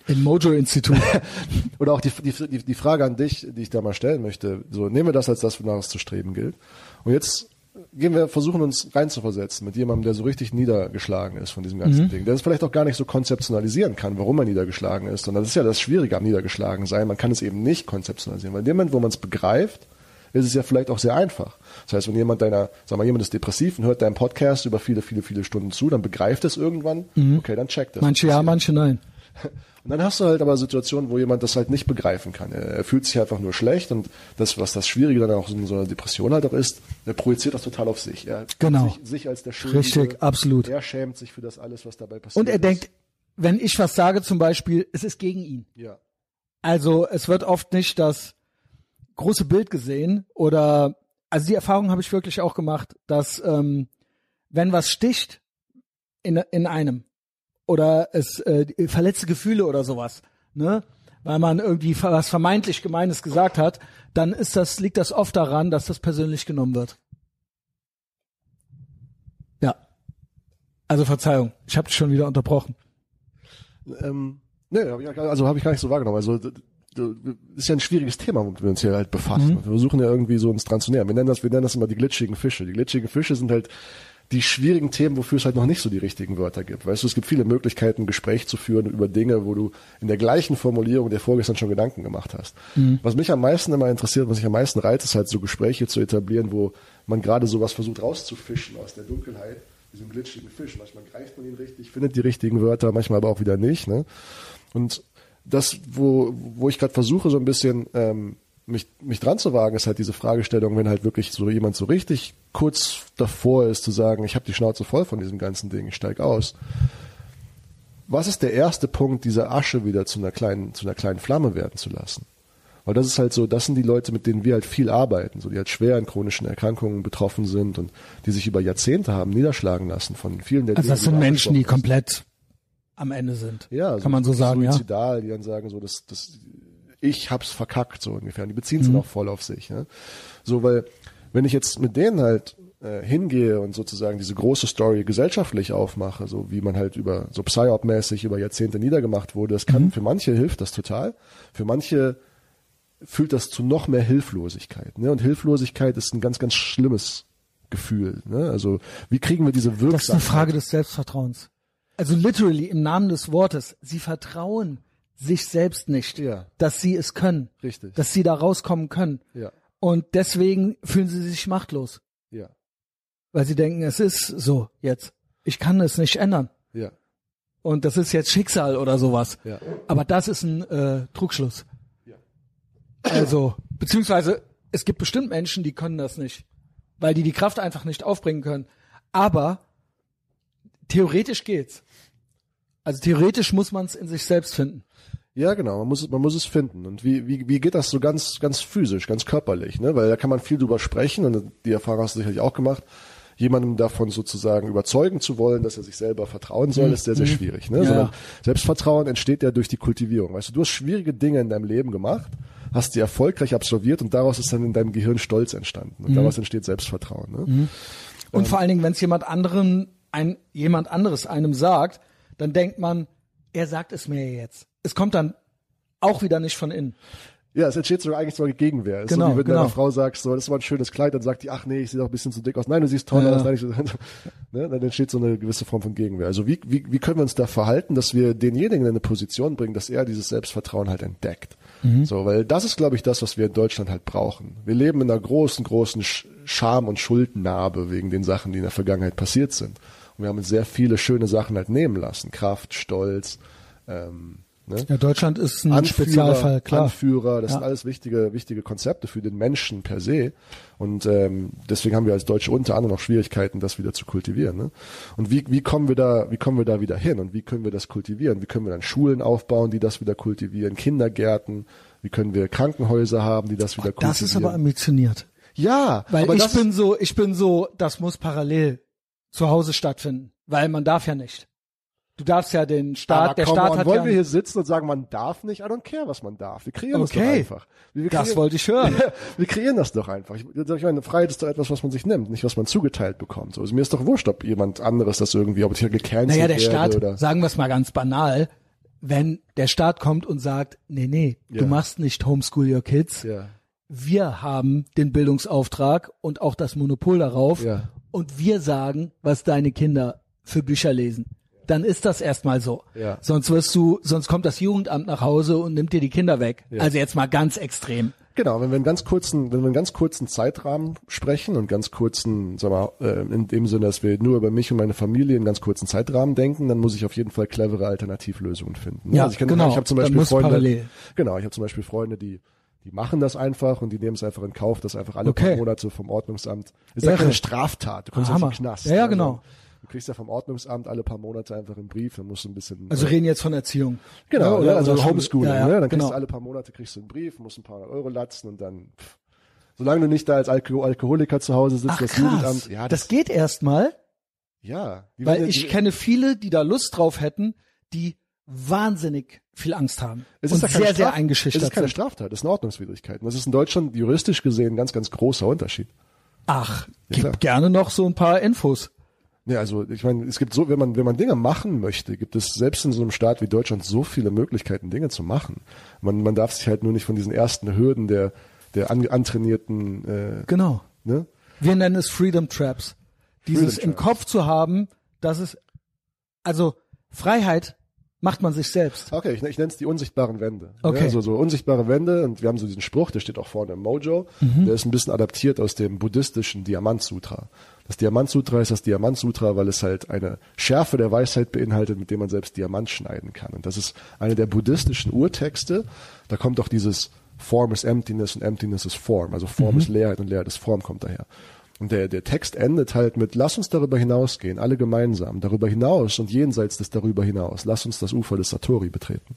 Im Mojo-Institut. Oder auch die, die, die Frage an dich, die ich da mal stellen möchte. So, nehmen wir das als das, wonach es zu streben gilt. Und jetzt gehen wir, versuchen uns reinzuversetzen mit jemandem, der so richtig niedergeschlagen ist von diesem ganzen mhm. Ding, der es vielleicht auch gar nicht so konzeptionalisieren kann, warum er niedergeschlagen ist. Und das ist ja das Schwierige am Niedergeschlagen sein. Man kann es eben nicht konzeptionalisieren, weil in dem Moment, wo man es begreift, ist es ja vielleicht auch sehr einfach. Das heißt, wenn jemand deiner, sag mal, jemand ist depressiv und hört deinen Podcast über viele, viele, viele Stunden zu, dann begreift es irgendwann, mhm. okay, dann checkt es. Manche ja, manche nein. Und dann hast du halt aber Situationen, wo jemand das halt nicht begreifen kann. Er, fühlt sich einfach nur schlecht und das, was das Schwierige dann auch in so einer Depression halt auch ist, er projiziert das total auf sich. Er genau. sich, sich als der Schuldige. Richtig, absolut. Er schämt sich für das alles, was dabei passiert. Und er ist. denkt, wenn ich was sage zum Beispiel, es ist gegen ihn. Ja. Also es wird oft nicht das große Bild gesehen oder also die Erfahrung habe ich wirklich auch gemacht, dass ähm, wenn was sticht in, in einem, oder es äh, verletzte Gefühle oder sowas, ne? Weil man irgendwie was vermeintlich Gemeines gesagt hat, dann ist das, liegt das oft daran, dass das persönlich genommen wird. Ja. Also Verzeihung, ich habe dich schon wieder unterbrochen. Ähm, nee, also habe ich gar nicht so wahrgenommen. Also das ist ja ein schwieriges Thema, womit wir uns hier halt befassen. Mhm. Wir versuchen ja irgendwie so uns dran zu nähern. Wir nennen das, wir nennen das immer die glitschigen Fische. Die glitschigen Fische sind halt die schwierigen Themen, wofür es halt noch nicht so die richtigen Wörter gibt. Weißt du, es gibt viele Möglichkeiten, ein Gespräch zu führen über Dinge, wo du in der gleichen Formulierung der vorgestern schon Gedanken gemacht hast. Mhm. Was mich am meisten immer interessiert, was mich am meisten reizt, ist halt so Gespräche zu etablieren, wo man gerade sowas versucht rauszufischen aus der Dunkelheit, diesem glitschigen Fisch. Manchmal greift man ihn richtig, findet die richtigen Wörter, manchmal aber auch wieder nicht. Ne? Und das, wo, wo ich gerade versuche, so ein bisschen ähm, mich, mich dran zu wagen, ist halt diese Fragestellung, wenn halt wirklich so jemand so richtig kurz davor ist zu sagen, ich habe die Schnauze voll von diesem ganzen Ding, ich steig aus. Was ist der erste Punkt, diese Asche wieder zu einer kleinen, zu einer kleinen Flamme werden zu lassen? Weil das ist halt so, das sind die Leute, mit denen wir halt viel arbeiten, so die halt schwer an chronischen Erkrankungen betroffen sind und die sich über Jahrzehnte haben niederschlagen lassen von vielen der Also Dinge, das sind Menschen, die komplett am Ende sind. Ja, kann man so sagen, suizidal, ja. die dann sagen so, das, das, ich hab's verkackt, so ungefähr. Und die beziehen es mhm. dann auch voll auf sich. Ne? So, weil wenn ich jetzt mit denen halt äh, hingehe und sozusagen diese große Story gesellschaftlich aufmache, so wie man halt über so Psyop-mäßig über Jahrzehnte niedergemacht wurde, das kann, mhm. für manche hilft das total, für manche fühlt das zu noch mehr Hilflosigkeit. Ne? Und Hilflosigkeit ist ein ganz, ganz schlimmes Gefühl. Ne? Also wie kriegen wir diese Wirksamkeit? Das ist eine Frage des Selbstvertrauens. Also literally im Namen des Wortes. Sie vertrauen sich selbst nicht, ja. dass sie es können, Richtig. dass sie da rauskommen können. Ja. Und deswegen fühlen sie sich machtlos. Ja. Weil sie denken, es ist so jetzt. Ich kann es nicht ändern. Ja. Und das ist jetzt Schicksal oder sowas. Ja. Aber das ist ein äh, Trugschluss. Ja. Also, beziehungsweise es gibt bestimmt Menschen, die können das nicht, weil die die Kraft einfach nicht aufbringen können. Aber theoretisch geht's. Also theoretisch muss man es in sich selbst finden. Ja, genau. Man muss, es, man muss es finden. Und wie, wie, wie geht das so ganz, ganz physisch, ganz körperlich, ne? Weil da kann man viel drüber sprechen und die Erfahrung hast du sicherlich auch gemacht. Jemandem davon sozusagen überzeugen zu wollen, dass er sich selber vertrauen soll, mhm. ist sehr, sehr mhm. schwierig. Ne? Ja. Sondern Selbstvertrauen entsteht ja durch die Kultivierung. Weißt du, du hast schwierige Dinge in deinem Leben gemacht, hast die erfolgreich absolviert und daraus ist dann in deinem Gehirn Stolz entstanden. Und mhm. daraus entsteht Selbstvertrauen. Ne? Mhm. Und ähm, vor allen Dingen, wenn es jemand anderen, ein, jemand anderes einem sagt, dann denkt man, er sagt es mir jetzt es kommt dann auch wieder nicht von innen. Ja, es entsteht sogar eigentlich sogar Gegenwehr. Genau, so wie wenn genau. deiner Frau sagst, so, das war ein schönes Kleid, dann sagt die, ach nee, ich sehe doch ein bisschen zu dick aus. Nein, du siehst toll ja. aus. Nein, ich, ne? Dann entsteht so eine gewisse Form von Gegenwehr. Also wie, wie, wie können wir uns da verhalten, dass wir denjenigen in eine Position bringen, dass er dieses Selbstvertrauen halt entdeckt? Mhm. So, weil das ist, glaube ich, das, was wir in Deutschland halt brauchen. Wir leben in einer großen, großen Scham- und Schuldnarbe wegen den Sachen, die in der Vergangenheit passiert sind. Und wir haben uns sehr viele schöne Sachen halt nehmen lassen. Kraft, Stolz, ähm, Ne? Ja, Deutschland ist ein Anführer, Spezialfall, klar. Anführer, das ja. sind alles wichtige, wichtige Konzepte für den Menschen per se. Und ähm, deswegen haben wir als Deutsche unter anderem noch Schwierigkeiten, das wieder zu kultivieren. Ne? Und wie, wie kommen wir da, wie kommen wir da wieder hin? Und wie können wir das kultivieren? Wie können wir dann Schulen aufbauen, die das wieder kultivieren, Kindergärten? Wie können wir Krankenhäuser haben, die das wieder oh, kultivieren? Das ist aber ambitioniert. Ja, weil ich bin so, ich bin so, das muss parallel zu Hause stattfinden, weil man darf ja nicht. Du darfst ja den Staat, der Staat on, hat wollen ja, wir hier sitzen und sagen, man darf nicht? I don't care, was man darf. Wir kreieren das doch Okay. einfach. Wir das kreieren- wollte ich hören. wir kreieren das doch einfach. Ich, ich meine, Freiheit ist doch etwas, was man sich nimmt, nicht was man zugeteilt bekommt. So, Also mir ist doch wurscht, ob jemand anderes das irgendwie, ob ich hier gecancelt Naja, der Staat, oder. sagen wir es mal ganz banal, wenn der Staat kommt und sagt, nee, nee, Ja. du machst nicht Homeschool Your Kids, Ja. wir haben den Bildungsauftrag und auch das Monopol darauf Ja. und wir sagen, was deine Kinder für Bücher lesen. Dann ist das erstmal so. Ja. Sonst wirst du, sonst kommt das Jugendamt nach Hause und nimmt dir die Kinder weg. Ja. Also jetzt mal ganz extrem. Genau, wenn wir einen ganz kurzen, wenn wir einen ganz kurzen Zeitrahmen sprechen und ganz kurzen, sag mal, äh, in dem Sinne, dass wir nur über mich und meine Familie in ganz kurzen Zeitrahmen denken, dann muss ich auf jeden Fall clevere Alternativlösungen finden. Ja, ich kenn- genau. Ich habe zum Beispiel Freunde, parallel. genau, ich habe zum Beispiel Freunde, die die machen das einfach und die nehmen es einfach in Kauf, dass einfach alle Okay. paar Monate vom Ordnungsamt. Ist ja keine Straftat. Du kommst Ah, aus dem. Knast. Ja, ja, Also, genau. Du kriegst ja vom Ordnungsamt alle paar Monate einfach einen Brief, dann musst du ein bisschen. Also reden jetzt von Erziehung. Genau, Ja, oder, also Schule. Homeschooling, Ja, ja, ne? Dann kriegst genau. du alle paar Monate kriegst du einen Brief, musst ein paar Euro latzen und dann, pff. solange du nicht da als Alko Alkoholiker zu Hause sitzt, Ach das krass, Jugendamt, ja, das, das, geht erstmal, ja, weil ich die- kenne viele, die da Lust drauf hätten, die wahnsinnig viel Angst haben es und ist ja keine sehr, sehr Straf- eingeschüchtert Es ist keine sind. Straftat, es ist eine Ordnungswidrigkeit. Und das ist in Deutschland juristisch gesehen ein ganz, ganz großer Unterschied. Ach, Ja, gib klar. gerne noch so ein paar Infos. Ja, also ich meine, es gibt so, wenn man wenn man Dinge machen möchte, gibt es selbst in so einem Staat wie Deutschland so viele Möglichkeiten, Dinge zu machen. Man man darf sich halt nur nicht von diesen ersten Hürden der der an, antrainierten, äh, Genau. ne? Wir nennen es Freedom Traps. Dieses Freedom im Traps. Kopf zu haben, dass es, also Freiheit macht man sich selbst. Okay, ich, ich nenne es die unsichtbaren Wände. Okay. Ja, also so unsichtbare Wände und wir haben so diesen Spruch, der steht auch vorne im Mojo, Mhm. der ist ein bisschen adaptiert aus dem buddhistischen Diamant-Sutra. Das Diamant-Sutra ist das Diamant-Sutra, weil es halt eine Schärfe der Weisheit beinhaltet, mit dem man selbst Diamant schneiden kann. Und das ist eine der buddhistischen Urtexte. Da kommt auch dieses Form is Emptiness und Emptiness is Form. Also Form ist Leerheit und Leerheit ist Form kommt daher. Und der, der Text endet halt mit, lass uns darüber hinausgehen, alle gemeinsam, darüber hinaus und jenseits des darüber hinaus, lass uns das Ufer des Satori betreten.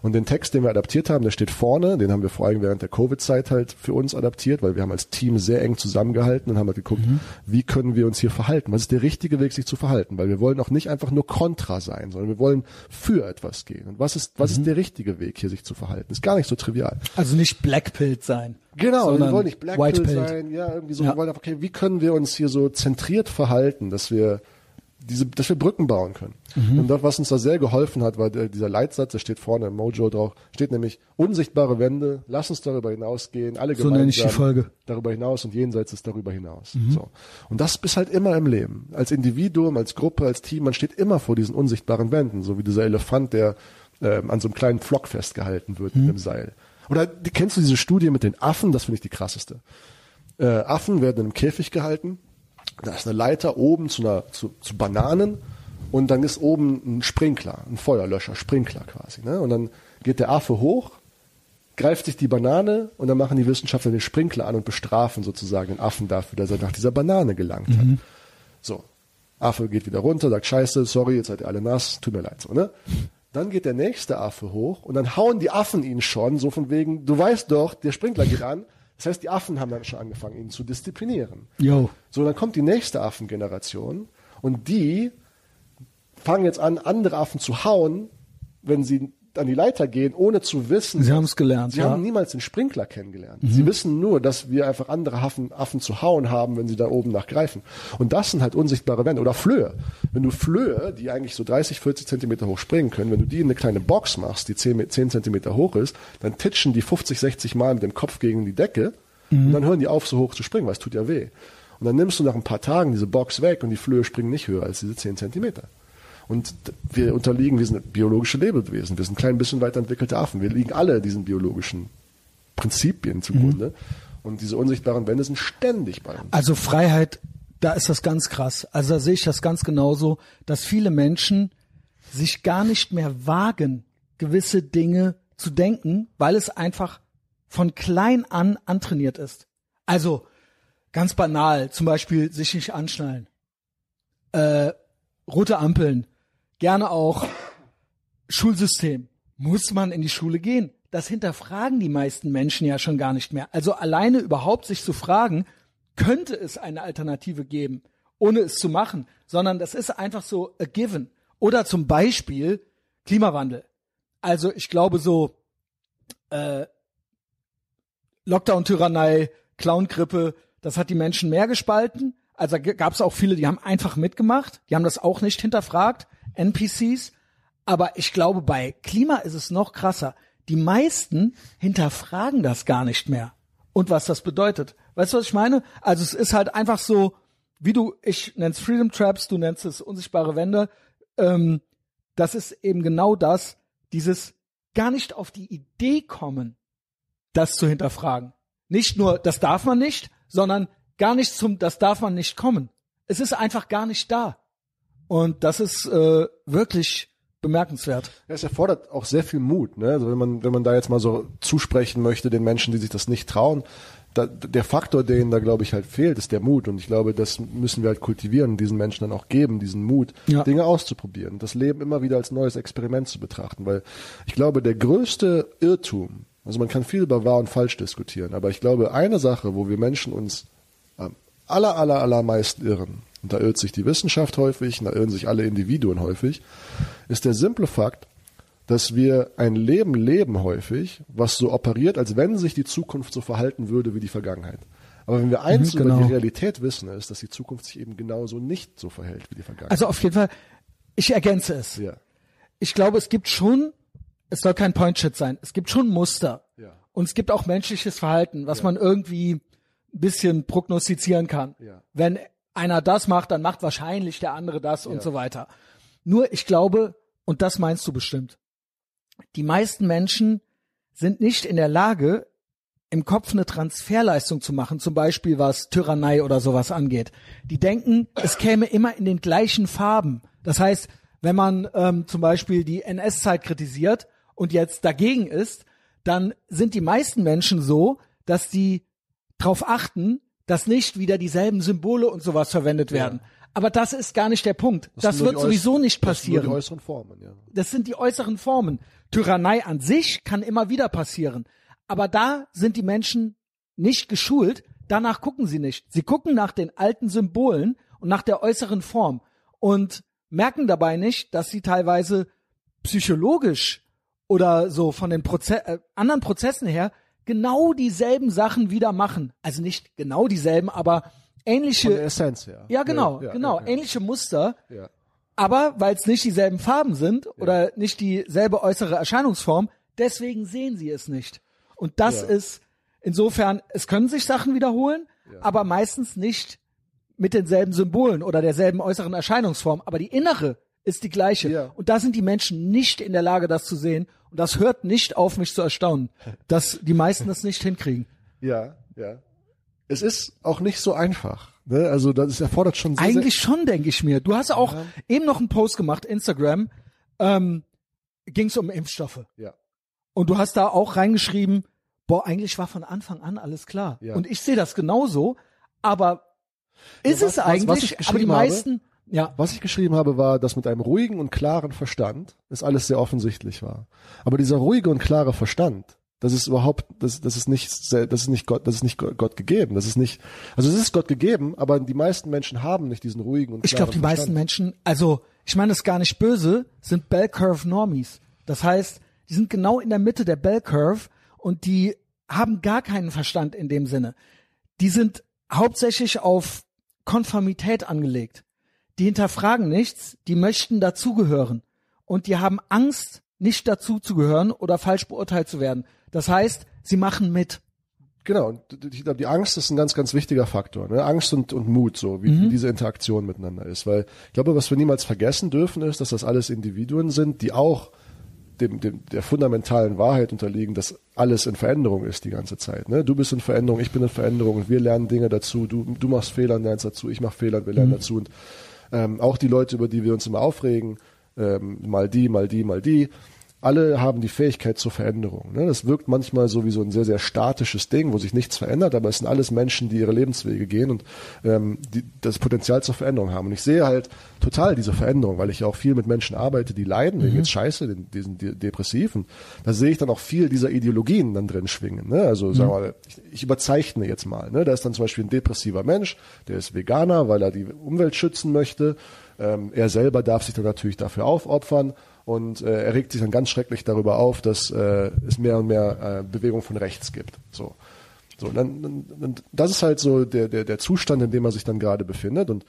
Und den Text, den wir adaptiert haben, der steht vorne, den haben wir vor allem während der Covid-Zeit halt für uns adaptiert, weil wir haben als Team sehr eng zusammengehalten und haben halt geguckt, wie können wir uns hier verhalten, was ist der richtige Weg, sich zu verhalten, weil wir wollen auch nicht einfach nur kontra sein, sondern wir wollen für etwas gehen. Und was ist, was ist der richtige Weg, hier sich zu verhalten? Ist gar nicht so trivial. Also nicht Blackpilled sein. Genau, wir wollen nicht Blackpill sein, ja, irgendwie so, Ja. wir wollen einfach, okay, wie können wir uns hier so zentriert verhalten, dass wir diese, dass wir Brücken bauen können. Mhm. Und das, was uns da sehr geholfen hat, war dieser Leitsatz, der steht vorne im Mojo drauf, steht nämlich unsichtbare Wände, lass uns darüber hinausgehen, alle So nenne ich die gemeinsam Folge. Mhm. darüber hinaus und jenseits ist darüber hinaus. So. Und das ist halt immer im Leben. Als Individuum, als Gruppe, als Team, man steht immer vor diesen unsichtbaren Wänden, so wie dieser Elefant, der ähm, an so einem kleinen Pflock festgehalten wird Mhm. mit dem Seil. Oder kennst du diese Studie mit den Affen? Das finde ich die krasseste. Äh, Affen werden in einem Käfig gehalten. Da ist eine Leiter oben zu, einer, zu, zu Bananen und dann ist oben ein Sprinkler, ein Feuerlöscher, Sprinkler quasi. Ne? Und dann geht der Affe hoch, greift sich die Banane und dann machen die Wissenschaftler den Sprinkler an und bestrafen sozusagen den Affen dafür, dass er nach dieser Banane gelangt hat. So, Affe geht wieder runter, sagt Scheiße, sorry, jetzt seid ihr alle nass, tut mir leid so, ne? Dann geht der nächste Affe hoch und dann hauen die Affen ihn schon, so von wegen, du weißt doch, der Sprinkler geht an. Das heißt, die Affen haben dann schon angefangen, ihn zu disziplinieren. Yo. So, dann kommt die nächste Affengeneration und die fangen jetzt an, andere Affen zu hauen, wenn sie an die Leiter gehen, ohne zu wissen. Sie haben's gelernt, Sie ja. Mhm. haben niemals den Sprinkler kennengelernt. Sie wissen nur, dass wir einfach andere Affen, Affen zu hauen haben, wenn sie da oben nachgreifen. Und das sind halt unsichtbare Wände. Oder Flöhe. Wenn du Flöhe, die eigentlich so 30, 40 Zentimeter hoch springen können, wenn du die in eine kleine Box machst, die 10, 10 Zentimeter hoch ist, dann titschen die 50, 60 Mal mit dem Kopf gegen die Decke und dann hören die auf, so hoch zu springen, weil es tut ja weh. Und dann nimmst du nach ein paar Tagen diese Box weg und die Flöhe springen nicht höher als diese 10 Zentimeter. Und wir unterliegen, wir sind biologische Lebewesen, wir sind ein klein bisschen weiterentwickelte Affen. Wir liegen alle diesen biologischen Prinzipien zugrunde. Und diese unsichtbaren Wände sind ständig bei uns. Also Freiheit, da ist das ganz krass. Also da sehe ich das ganz genauso, dass viele Menschen sich gar nicht mehr wagen, gewisse Dinge zu denken, weil es einfach von klein an antrainiert ist. Also ganz banal, zum Beispiel sich nicht anschnallen, äh, rote Ampeln, gerne auch Schulsystem. Muss man in die Schule gehen? Das hinterfragen die meisten Menschen ja schon gar nicht mehr. Also alleine überhaupt sich zu fragen, könnte es eine Alternative geben, ohne es zu machen, sondern das ist einfach so a given. Oder zum Beispiel Klimawandel. Also ich glaube so äh, Lockdown-Tyrannei, Clown-Grippe, das hat die Menschen mehr gespalten. Also gab es auch viele, die haben einfach mitgemacht, die haben das auch nicht hinterfragt, NPCs. Aber ich glaube, bei Klima ist es noch krasser. Die meisten hinterfragen das gar nicht mehr. Und was das bedeutet. Weißt du, was ich meine? Also es ist halt einfach so, wie du, ich nenn's Freedom Traps, du nennst es unsichtbare Wände. Ähm, das ist eben genau das, dieses gar nicht auf die Idee kommen, das zu hinterfragen. Nicht nur, das darf man nicht, sondern gar nicht zum, das darf man nicht kommen. Es ist einfach gar nicht da. Und das ist äh, wirklich bemerkenswert. Ja, es erfordert auch sehr viel Mut. Ne? Also wenn man, wenn man da jetzt mal so zusprechen möchte, den Menschen, die sich das nicht trauen, da, der Faktor, der ihnen da, glaube ich, halt fehlt, ist der Mut. Und ich glaube, das müssen wir halt kultivieren, diesen Menschen dann auch geben, diesen Mut, ja. Dinge auszuprobieren, das Leben immer wieder als neues Experiment zu betrachten. Weil ich glaube, der größte Irrtum, also man kann viel über wahr und falsch diskutieren, aber ich glaube, eine Sache, wo wir Menschen uns am aller, aller, allermeisten irren, und da irrt sich die Wissenschaft häufig, und da irren sich alle Individuen häufig, ist der simple Fakt, dass wir ein Leben leben häufig, was so operiert, als wenn sich die Zukunft so verhalten würde wie die Vergangenheit. Aber wenn wir eins mhm, genau. über die Realität wissen, ist, dass die Zukunft sich eben genauso nicht so verhält wie die Vergangenheit. Also auf jeden Fall, ich ergänze es. Ja. Ich glaube, es gibt schon, es soll kein Point-Shit sein, es gibt schon Muster. Ja. Und es gibt auch menschliches Verhalten, was ja. man irgendwie ein bisschen prognostizieren kann. Ja. Wenn einer das macht, dann macht wahrscheinlich der andere das ja. und so weiter. Nur ich glaube, und das meinst du bestimmt, die meisten Menschen sind nicht in der Lage, im Kopf eine Transferleistung zu machen, zum Beispiel was Tyrannei oder sowas angeht. Die denken, es käme immer in den gleichen Farben. Das heißt, wenn man ähm, zum Beispiel die NS-Zeit kritisiert und jetzt dagegen ist, dann sind die meisten Menschen so, dass die darauf achten, dass nicht wieder dieselben Symbole und sowas verwendet werden. Ja. Aber das ist gar nicht der Punkt. Das, das wird sowieso nicht passieren. Das sind die äußeren Formen, ja. Das sind die äußeren Formen. Tyrannei an sich kann immer wieder passieren. Aber da sind die Menschen nicht geschult. Danach gucken sie nicht. Sie gucken nach den alten Symbolen und nach der äußeren Form und merken dabei nicht, dass sie teilweise psychologisch oder so von den Proze äh, anderen Prozessen her genau dieselben Sachen wieder machen. Also nicht genau dieselben, aber ähnliche. Von der Essenz, ja. Ja, genau, ja, genau, ja, ähnliche Muster. Ja. Aber weil es nicht dieselben Farben sind oder nicht dieselbe äußere Erscheinungsform, deswegen sehen sie es nicht. Und das ist insofern, es können sich Sachen wiederholen, aber meistens nicht mit denselben Symbolen oder derselben äußeren Erscheinungsform. Aber die innere ist die gleiche. Ja. Und da sind die Menschen nicht in der Lage, das zu sehen. Und das hört nicht auf, mich zu erstaunen, dass die meisten das nicht hinkriegen. Ja, ja es ist auch nicht so einfach. Ne? Also das erfordert schon sehr, Eigentlich sehr schon, denke ich mir. Du hast auch ja. eben noch einen Post gemacht, Instagram, ähm, ging es um Impfstoffe. Ja. Und du hast da auch reingeschrieben, boah, eigentlich war von Anfang an alles klar. Ja. Und ich sehe das genauso, aber ist ja, was, es eigentlich, was, was aber die meisten, habe, ja. Was ich geschrieben habe, war, dass mit einem ruhigen und klaren Verstand es alles sehr offensichtlich war. Aber dieser ruhige und klare Verstand, das ist überhaupt, das, das ist nicht, das ist nicht Gott, das ist nicht Gott gegeben. Das ist nicht, also es ist Gott gegeben, aber die meisten Menschen haben nicht diesen ruhigen und Ich glaube, die Verstand. meisten Menschen, also ich meine das ist gar nicht böse, sind Bell Curve Normies. Das heißt, die sind genau in der Mitte der Bell Curve und die haben gar keinen Verstand in dem Sinne. Die sind hauptsächlich auf Konformität angelegt. Die hinterfragen nichts, die möchten dazugehören und die haben Angst, nicht dazuzugehören oder falsch beurteilt zu werden. Das heißt, sie machen mit. Genau, und ich glaube, die Angst ist ein ganz, ganz wichtiger Faktor. Ne? Angst und, und Mut, so wie, mhm. wie diese Interaktion miteinander ist. Weil ich glaube, was wir niemals vergessen dürfen, ist, dass das alles Individuen sind, die auch dem, dem, der fundamentalen Wahrheit unterliegen, dass alles in Veränderung ist die ganze Zeit. Ne? Du bist in Veränderung, ich bin in Veränderung und wir lernen Dinge dazu. Du, du machst Fehler und lernst dazu, ich mache Fehler und wir lernen mhm. dazu. Und ähm, auch die Leute, über die wir uns immer aufregen, ähm, mal die, mal die, mal die, alle haben die Fähigkeit zur Veränderung. Ne? Das wirkt manchmal so wie so ein sehr, sehr statisches Ding, wo sich nichts verändert, aber es sind alles Menschen, die ihre Lebenswege gehen und ähm, die das Potenzial zur Veränderung haben. Und ich sehe halt total diese Veränderung, weil ich ja auch viel mit Menschen arbeite, die leiden, wegen mhm. jetzt Scheiße, den, diesen Depressiven. Da sehe ich dann auch viel dieser Ideologien dann drin schwingen. Ne? Also mhm. sagen wir mal, ich, ich überzeichne jetzt mal. Ne? Da ist dann zum Beispiel ein depressiver Mensch, der ist Veganer, weil er die Umwelt schützen möchte Ähm, er selber darf sich dann natürlich dafür aufopfern und äh, er regt sich dann ganz schrecklich darüber auf, dass äh, es mehr und mehr äh, Bewegung von rechts gibt. So. So, dann, dann, dann, das ist halt so der, der, der Zustand, in dem er sich dann gerade befindet. Und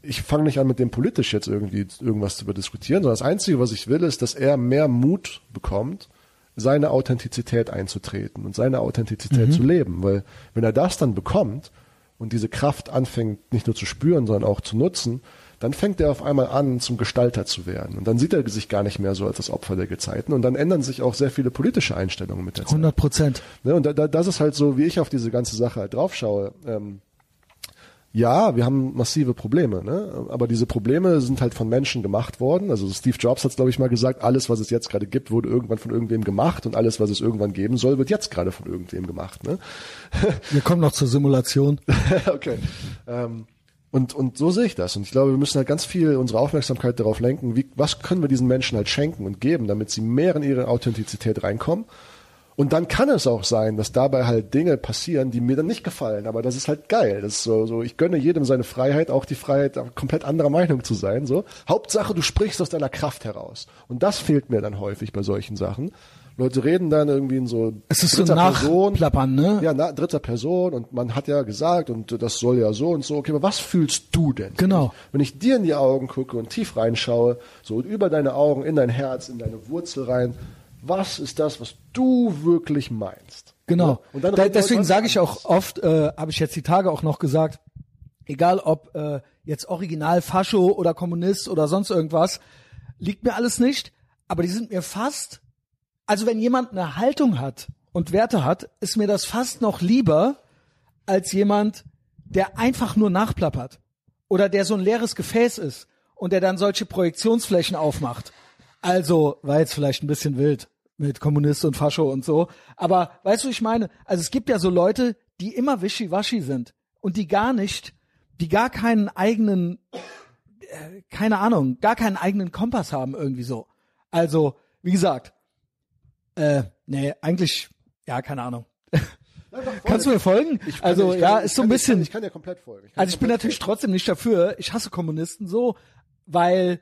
ich fange nicht an, mit dem politisch jetzt irgendwie irgendwas zu diskutieren, sondern das Einzige, was ich will, ist, dass er mehr Mut bekommt, seine Authentizität einzutreten und seine Authentizität mhm. zu leben. Weil wenn er das dann bekommt und diese Kraft anfängt, nicht nur zu spüren, sondern auch zu nutzen, dann fängt er auf einmal an, zum Gestalter zu werden. Und dann sieht er sich gar nicht mehr so als das Opfer der Gezeiten. Und dann ändern sich auch sehr viele politische Einstellungen mit der Zeit. 100 Prozent. Ne, und da, da, das ist halt so, wie ich auf diese ganze Sache halt draufschaue. Ähm, ja, wir haben massive Probleme, ne? aber diese Probleme sind halt von Menschen gemacht worden. Also Steve Jobs hat es, glaube ich, mal gesagt, alles, was es jetzt gerade gibt, wurde irgendwann von irgendwem gemacht und alles, was es irgendwann geben soll, wird jetzt gerade von irgendwem gemacht. Ne? Wir kommen noch zur Simulation. okay. Ähm, und, und so sehe ich das. Und ich glaube, wir müssen halt ganz viel unsere Aufmerksamkeit darauf lenken, wie, was können wir diesen Menschen halt schenken und geben, damit sie mehr in ihre Authentizität reinkommen und dann kann es auch sein, dass dabei halt Dinge passieren, die mir dann nicht gefallen. Aber das ist halt geil. Das ist so, so ich gönne jedem seine Freiheit, auch die Freiheit, komplett anderer Meinung zu sein. So Hauptsache, du sprichst aus deiner Kraft heraus. Und das fehlt mir dann häufig bei solchen Sachen. Leute reden dann irgendwie in so es ist dritter so Person, Plappern, ne? Ja, na, dritter Person und man hat ja gesagt und das soll ja so und so. Okay, aber was fühlst du denn? Genau. Wenn ich dir in die Augen gucke und tief reinschaue, so über deine Augen in dein Herz, in deine Wurzel rein, was ist das, was du wirklich meinst? Genau. Und dann da, deswegen sage ich auch oft, äh, habe ich jetzt die Tage auch noch gesagt, egal ob äh, jetzt Original Fascho oder Kommunist oder sonst irgendwas, liegt mir alles nicht, aber die sind mir fast, also wenn jemand eine Haltung hat und Werte hat, ist mir das fast noch lieber als jemand, der einfach nur nachplappert oder der so ein leeres Gefäß ist und der dann solche Projektionsflächen aufmacht. Also war jetzt vielleicht ein bisschen wild, mit Kommunist und Fascho und so. Aber weißt du, ich meine, also es gibt ja so Leute, die immer wischiwaschi sind und die gar nicht, die gar keinen eigenen, äh, keine Ahnung, gar keinen eigenen Kompass haben irgendwie so. Also, wie gesagt, äh, nee, eigentlich, ja, keine Ahnung. Kannst du mir folgen? Ich, also ich, ja, ist so ein bisschen. Ich kann, ja komplett folgen. also ich bin natürlich folgen. trotzdem nicht dafür. Ich hasse Kommunisten so, weil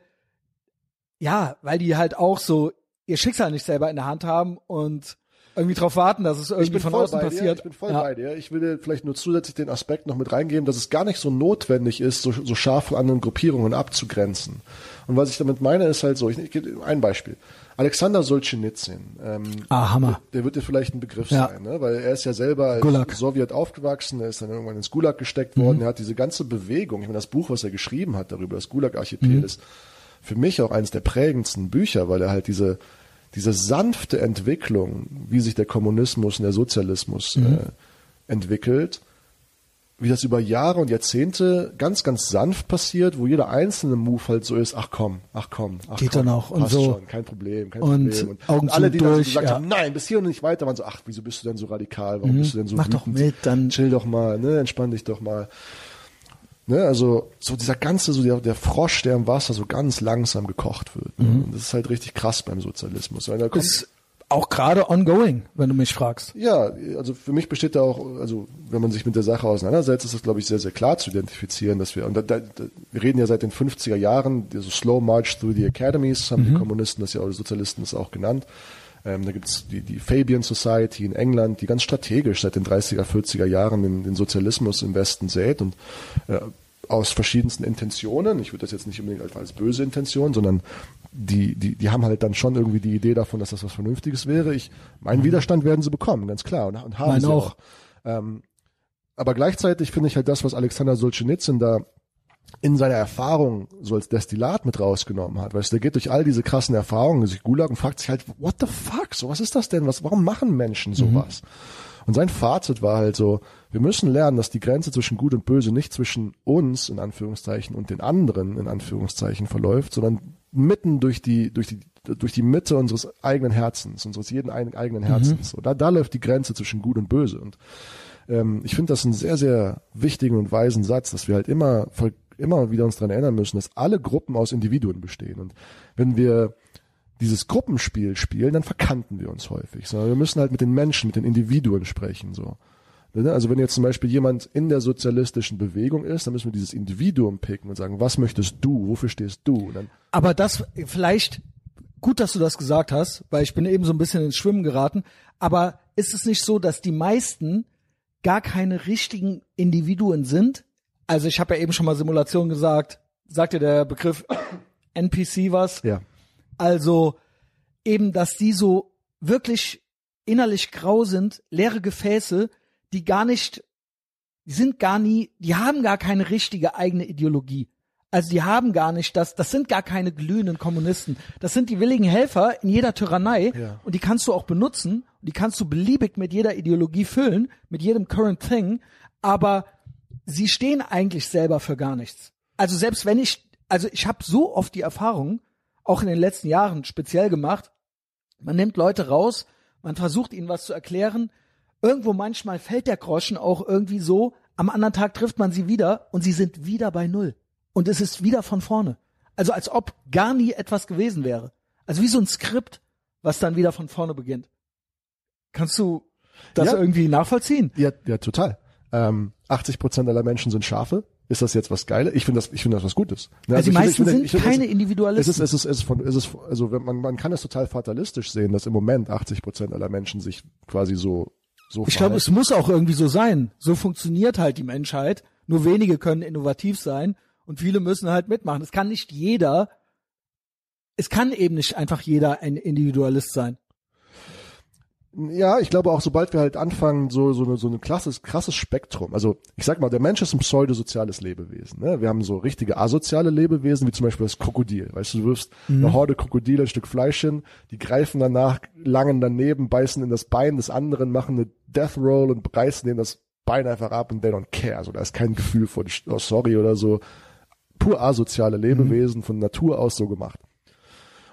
ja, weil die halt auch so ihr Schicksal nicht selber in der Hand haben und irgendwie darauf warten, dass es irgendwie von außen passiert. Ich bin voll ja. bei dir. Ich will dir vielleicht nur zusätzlich den Aspekt noch mit reingeben, dass es gar nicht so notwendig ist, so, so scharf von anderen Gruppierungen abzugrenzen. Und was ich damit meine, ist halt so, ich, ich gebe ein Beispiel. Alexander Solzhenitsyn. Ähm, ah, Hammer. Der, der wird dir vielleicht ein Begriff ja. sein, ne? weil er ist ja selber als Gulag. Sowjet aufgewachsen, er ist dann irgendwann ins Gulag gesteckt worden, mhm. er hat diese ganze Bewegung, ich meine, das Buch, was er geschrieben hat darüber, das Gulag-Archipel, mhm. ist für mich auch eines der prägendsten Bücher, weil er halt diese diese sanfte Entwicklung, wie sich der Kommunismus und der Sozialismus mhm. äh, entwickelt, wie das über Jahre und Jahrzehnte ganz, ganz sanft passiert, wo jeder einzelne Move halt so ist, ach komm, ach komm, ach Geht komm, dann auch und so. Schon, kein Problem, kein und Problem. Und, Augen alle, die durch, dann so gesagt ja. haben, nein, bis hier und nicht weiter, waren so, ach, wieso bist du denn so radikal, warum mhm. bist du denn so Mach wütend? doch mit, dann chill doch mal, ne, entspann dich doch mal. Ne, also so dieser ganze, so der, der Frosch, der im Wasser so ganz langsam gekocht wird. Ne? Mhm. Das ist halt richtig krass beim Sozialismus. Da kommt, ist auch gerade ongoing, wenn du mich fragst. Ja, also für mich besteht da auch, also wenn man sich mit der Sache auseinandersetzt, ist das, glaube ich, sehr, sehr klar zu identifizieren, dass wir, und da, da, wir reden ja seit den 50er Jahren, so Slow March Through the Academies, haben mhm. die Kommunisten das ja, oder die Sozialisten das auch genannt. Ähm, da gibt's die, die Fabian Society in England, die ganz strategisch seit den 30er, 40er Jahren den, den Sozialismus im Westen sät und äh, aus verschiedensten Intentionen. Ich würde das jetzt nicht unbedingt als böse Intention, sondern die, die, die haben halt dann schon irgendwie die Idee davon, dass das was Vernünftiges wäre. Ich, meinen mhm. Widerstand werden sie bekommen, ganz klar, und, und haben Nein, sie auch. auch. Ähm, aber gleichzeitig finde ich halt das, was Alexander Solzhenitsyn da in seiner Erfahrung so als Destillat mit rausgenommen hat. Weißt du, der geht durch all diese krassen Erfahrungen, sich Gulag und fragt sich halt, what the fuck? So, was ist das denn? Was, warum machen Menschen mhm. sowas? Mhm. Und sein Fazit war halt so, wir müssen lernen, dass die Grenze zwischen Gut und Böse nicht zwischen uns, in Anführungszeichen, und den anderen, in Anführungszeichen, verläuft, sondern mitten durch die, durch die, durch die Mitte unseres eigenen Herzens, unseres jeden eigenen mhm. Herzens. Mhm. So, da, da läuft die Grenze zwischen Gut und Böse. Und ähm, ich finde das einen sehr, sehr wichtigen und weisen Satz, dass wir halt immer, immer wieder uns daran erinnern müssen, dass alle Gruppen aus Individuen bestehen. Und wenn wir dieses Gruppenspiel spielen, dann verkanten wir uns häufig. So, wir müssen halt mit den Menschen, mit den Individuen sprechen. So. Ne? Also wenn jetzt zum Beispiel jemand in der sozialistischen Bewegung ist, dann müssen wir dieses Individuum picken und sagen, was möchtest du, wofür stehst du? Aber das vielleicht gut, dass du das gesagt hast, weil ich bin eben so ein bisschen ins Schwimmen geraten. Aber ist es nicht so, dass die meisten gar keine richtigen Individuen sind? Also ich habe ja eben schon mal Simulation gesagt. Sagt dir der Begriff NPC was? ja. Also eben, dass die so wirklich innerlich grau sind, leere Gefäße, die gar nicht, die sind gar nie, die haben gar keine richtige eigene Ideologie. Also die haben gar nicht das, das sind gar keine glühenden Kommunisten. Das sind die willigen Helfer in jeder Tyrannei Ja. und die kannst du auch benutzen und die kannst du beliebig mit jeder Ideologie füllen, mit jedem current thing, aber sie stehen eigentlich selber für gar nichts. Also selbst wenn ich, also ich habe so oft die Erfahrung, auch in den letzten Jahren speziell gemacht, man nimmt Leute raus, man versucht ihnen was zu erklären, irgendwo manchmal fällt der Groschen auch irgendwie so, am anderen Tag trifft man sie wieder und sie sind wieder bei Null. Und es ist wieder von vorne. Also als ob gar nie etwas gewesen wäre. Also wie so ein Skript, was dann wieder von vorne beginnt. Kannst du das Ja. irgendwie nachvollziehen? Ja, ja, total. Ähm, 80 Prozent aller Menschen sind Schafe. Ist das jetzt was Geiles? Ich finde das, ich finde das was Gutes. Ne, Also die ich finde- meisten finde- sind finde, keine es- Individualisten. Es ist, es ist, es ist von, es ist, also man, man kann es total fatalistisch sehen, dass im Moment 80 Prozent aller Menschen sich quasi so, so Ich glaube, es muss auch irgendwie so sein. So funktioniert halt die Menschheit. Nur wenige können innovativ sein und viele müssen halt mitmachen. Es kann nicht jeder, es kann eben nicht einfach jeder ein Individualist sein. Ja, ich glaube auch, sobald wir halt anfangen, so, so, eine, so ein krasses, krasses Spektrum. Also, ich sag mal, der Mensch ist ein pseudosoziales Lebewesen. Ne? Wir haben so richtige asoziale Lebewesen, wie zum Beispiel das Krokodil. Weißt du, du wirfst eine Horde Krokodile ein Stück Fleisch hin, die greifen danach, langen daneben, beißen in das Bein des anderen, machen eine Death Roll und reißen denen das Bein einfach ab und they don't care. Also, da ist kein Gefühl von, oh, sorry oder so. Pur asoziale Lebewesen, von Natur aus so gemacht.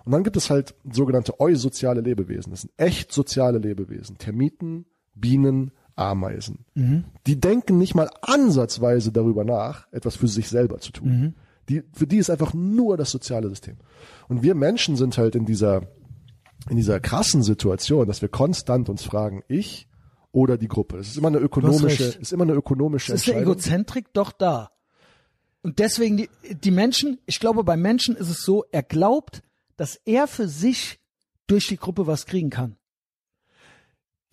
Und dann gibt es halt sogenannte eusoziale Lebewesen. Das sind echt soziale Lebewesen. Termiten, Bienen, Ameisen. Die denken nicht mal ansatzweise darüber nach, etwas für sich selber zu tun. Die, für die ist einfach nur das soziale System. Und wir Menschen sind halt in dieser, in dieser krassen Situation, dass wir konstant uns fragen, ich oder die Gruppe. Es ist immer eine ökonomische, ist immer eine ökonomische Es ist Entscheidung. Egozentrik doch da. Und deswegen die, die Menschen, ich glaube, beim Menschen ist es so, er glaubt, dass er für sich durch die Gruppe was kriegen kann.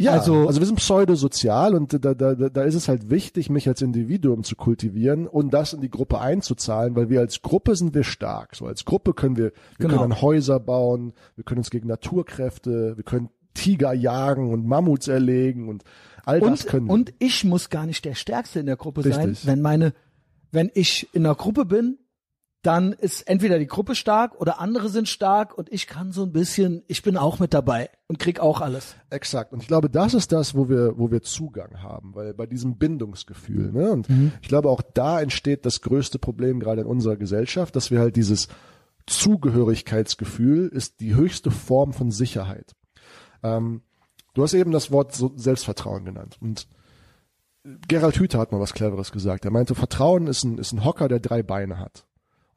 Ja, Also- also, wir sind pseudosozial und da, da, da, ist es halt wichtig, mich als Individuum zu kultivieren und das in die Gruppe einzuzahlen, weil wir als Gruppe sind wir stark. So als Gruppe können wir, wir Genau. können Häuser bauen, wir können uns gegen Naturkräfte, wir können Tiger jagen und Mammuts erlegen und all das Und, können wir. und ich muss gar nicht der Stärkste in der Gruppe sein. Richtig. Wenn meine, wenn ich in einer Gruppe bin, dann ist entweder die Gruppe stark oder andere sind stark und ich kann so ein bisschen, ich bin auch mit dabei und krieg auch alles. Exakt. Und ich glaube, das ist das, wo wir, wo wir Zugang haben, weil bei diesem Bindungsgefühl, ne? Und ich glaube, auch da entsteht das größte Problem gerade in unserer Gesellschaft, dass wir halt dieses Zugehörigkeitsgefühl ist die höchste Form von Sicherheit. Ähm, du hast eben das Wort Selbstvertrauen genannt und Gerald Hüther hat mal was Cleveres gesagt. Er meinte, Vertrauen ist ein, ist ein Hocker, der drei Beine hat.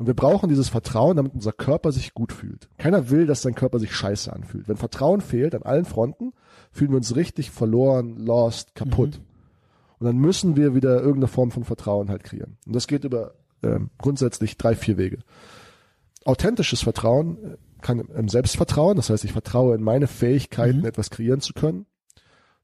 Und wir brauchen dieses Vertrauen, damit unser Körper sich gut fühlt. Keiner will, dass sein Körper sich scheiße anfühlt. Wenn Vertrauen fehlt an allen Fronten, fühlen wir uns richtig verloren, lost, kaputt. Und dann müssen wir wieder irgendeine Form von Vertrauen halt kreieren. Und das geht über ähm, grundsätzlich drei, vier Wege. Authentisches Vertrauen äh, kann im- im Selbstvertrauen, das heißt, ich vertraue in meine Fähigkeiten, etwas kreieren zu können.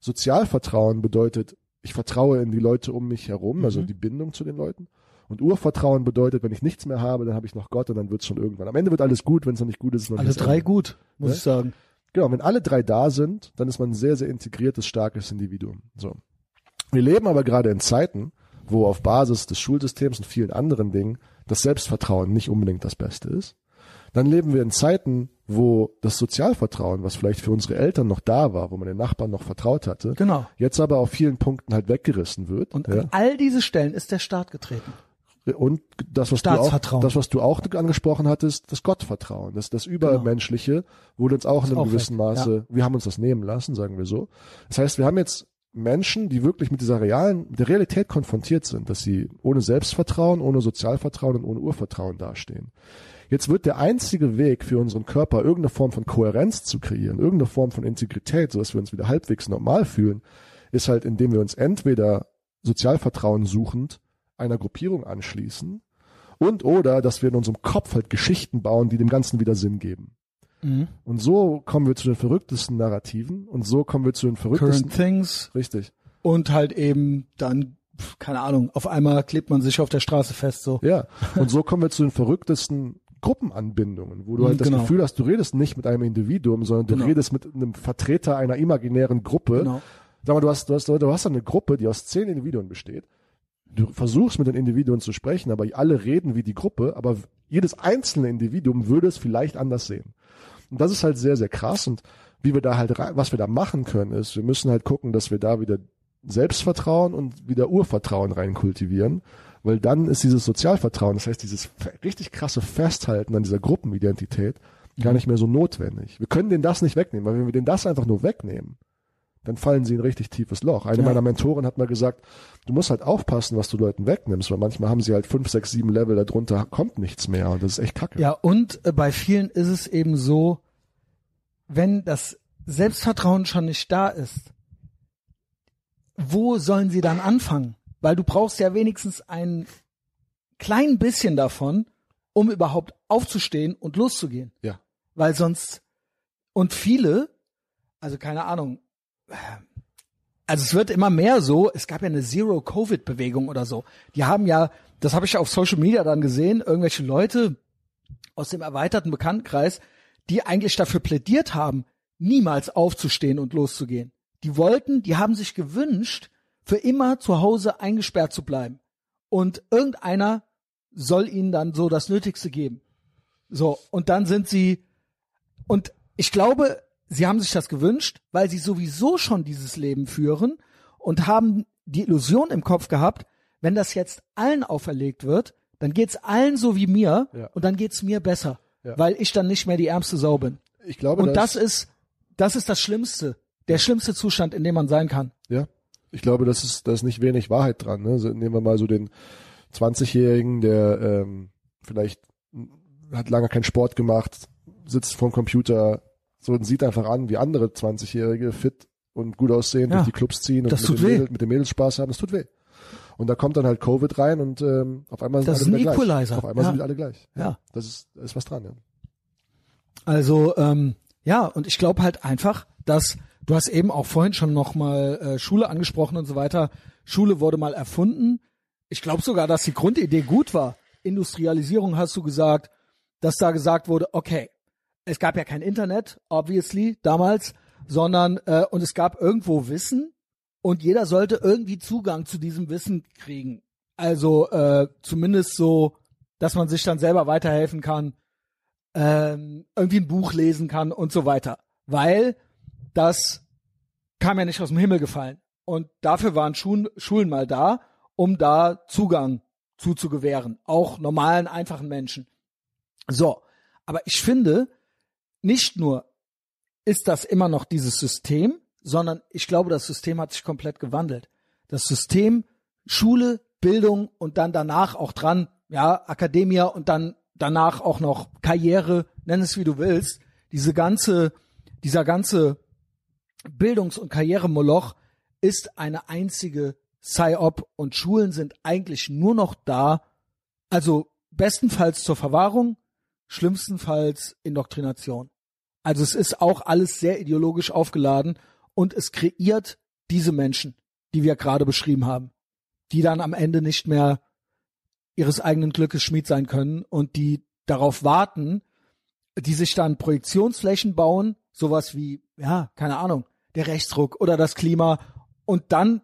Sozialvertrauen bedeutet, ich vertraue in die Leute um mich herum, also die Bindung zu den Leuten. Und Urvertrauen bedeutet, wenn ich nichts mehr habe, dann habe ich noch Gott und dann wird es schon irgendwann. Am Ende wird alles gut, wenn es noch nicht gut ist. ist noch Alle drei Ende. gut, muss Ne? ich sagen. Genau, wenn alle drei da sind, dann ist man ein sehr, sehr integriertes, starkes Individuum. So. Wir leben aber gerade in Zeiten, wo auf Basis des Schulsystems und vielen anderen Dingen das Selbstvertrauen nicht unbedingt das Beste ist. Dann leben wir in Zeiten, wo das Sozialvertrauen, was vielleicht für unsere Eltern noch da war, wo man den Nachbarn noch vertraut hatte, Genau. jetzt aber auf vielen Punkten halt weggerissen wird. Und ja. an all diese Stellen ist der Staat getreten. Und das, was du auch, das, was du auch angesprochen hattest, das Gottvertrauen, das, das Übermenschliche, wurde uns auch in einem gewissen Maße, wir haben uns das nehmen lassen, sagen wir so. Das heißt, wir haben jetzt Menschen, die wirklich mit dieser realen, mit der Realität konfrontiert sind, dass sie ohne Selbstvertrauen, ohne Sozialvertrauen und ohne Urvertrauen dastehen. Jetzt wird der einzige Weg für unseren Körper, irgendeine Form von Kohärenz zu kreieren, irgendeine Form von Integrität, sodass wir uns wieder halbwegs normal fühlen, ist halt, indem wir uns entweder Sozialvertrauen suchend einer Gruppierung anschließen und oder, dass wir in unserem Kopf halt Geschichten bauen, die dem Ganzen wieder Sinn geben. Mhm. Und so kommen wir zu den verrücktesten Narrativen und so kommen wir zu den verrücktesten. Current Things Richtig. und halt eben dann, keine Ahnung, auf einmal klebt man sich auf der Straße fest so. Ja. Und so kommen wir zu den verrücktesten Gruppenanbindungen, wo du Mhm, halt das genau. Gefühl hast, du redest nicht mit einem Individuum, sondern du Genau. redest mit einem Vertreter einer imaginären Gruppe. Genau. Sag mal, du hast, du hast, du hast eine Gruppe, die aus zehn Individuen besteht. Du versuchst mit den Individuen zu sprechen, aber alle reden wie die Gruppe, aber jedes einzelne Individuum würde es vielleicht anders sehen. Und das ist halt sehr, sehr krass. Und wie wir da halt, rein- was wir da machen können, ist, wir müssen halt gucken, dass wir da wieder Selbstvertrauen und wieder Urvertrauen rein kultivieren, weil dann ist dieses Sozialvertrauen, das heißt dieses richtig krasse Festhalten an dieser Gruppenidentität gar nicht mehr so notwendig. Wir können denen das nicht wegnehmen, weil wenn wir denen das einfach nur wegnehmen, dann fallen sie in ein richtig tiefes Loch. Eine Ja. meiner Mentoren hat mal gesagt, du musst halt aufpassen, was du Leuten wegnimmst, weil manchmal haben sie halt fünf, sechs, sieben Level, darunter kommt nichts mehr und das ist echt kacke. Ja, und äh, bei vielen ist es eben so, wenn das Selbstvertrauen schon nicht da ist, wo sollen sie dann anfangen? Weil du brauchst ja wenigstens ein klein bisschen davon, um überhaupt aufzustehen und loszugehen. Ja. Weil sonst, und viele, also keine Ahnung, also es wird immer mehr so, es gab ja eine Zero-Covid-Bewegung oder so. Die haben ja, das habe ich auf Social Media dann gesehen, irgendwelche Leute aus dem erweiterten Bekanntenkreis, die eigentlich dafür plädiert haben, niemals aufzustehen und loszugehen. Die wollten, die haben sich gewünscht, für immer zu Hause eingesperrt zu bleiben. Und irgendeiner soll ihnen dann so das Nötigste geben. So, und dann sind sie, und ich glaube, sie haben sich das gewünscht, weil sie sowieso schon dieses Leben führen und haben die Illusion im Kopf gehabt, wenn das jetzt allen auferlegt wird, dann geht's allen so wie mir Ja. und dann geht's mir besser, Ja. weil ich dann nicht mehr die ärmste Sau bin. Ich glaube, Und das ist, das ist das Schlimmste, der schlimmste Zustand, in dem man sein kann. Ja, ich glaube, das ist, da ist nicht wenig Wahrheit dran. Ne? So, nehmen wir mal so den 20-Jährigen, der ähm, vielleicht hat lange keinen Sport gemacht, sitzt vorm Computer, so und sieht einfach an, wie andere 20-Jährige fit und gut aussehen, Ja, durch die Clubs ziehen und das mit, den. Mädels, mit den Mädels Spaß haben, das tut weh. Und da kommt dann halt Covid rein und ähm, auf einmal sind Das alle ist ein gleich. Equalizer, Auf einmal ja. sind alle gleich. Ja. Das ist, da ist was dran, ja. Also ähm, ja, und ich glaube halt einfach, dass du hast eben auch vorhin schon noch mal äh, Schule angesprochen und so weiter. Schule wurde mal erfunden. Ich glaube sogar, dass die Grundidee gut war. Industrialisierung hast du gesagt, dass da gesagt wurde, okay, es gab ja kein Internet, obviously damals, sondern äh, und es gab irgendwo Wissen und jeder sollte irgendwie Zugang zu diesem Wissen kriegen. Also äh, zumindest so, dass man sich dann selber weiterhelfen kann, ähm, irgendwie ein Buch lesen kann und so weiter. Weil das kam ja nicht aus dem Himmel gefallen. Und dafür waren Schulen, Schulen mal da, um da Zugang zuzugewähren. Auch normalen, einfachen Menschen. So. Aber ich finde, nicht nur ist das immer noch dieses System, sondern ich glaube, das System hat sich komplett gewandelt. Das System Schule, Bildung und dann danach auch dran, ja, Akademia und dann danach auch noch Karriere, nenn es wie du willst. Diese ganze, dieser ganze Bildungs- und Karrieremoloch ist eine einzige Psy-Op und Schulen sind eigentlich nur noch da, also bestenfalls zur Verwahrung, schlimmstenfalls Indoktrination. Also es ist auch alles sehr ideologisch aufgeladen und es kreiert diese Menschen, die wir gerade beschrieben haben, die dann am Ende nicht mehr ihres eigenen Glückes Schmied sein können und die darauf warten, die sich dann Projektionsflächen bauen, sowas wie, ja, keine Ahnung, der Rechtsruck oder das Klima und dann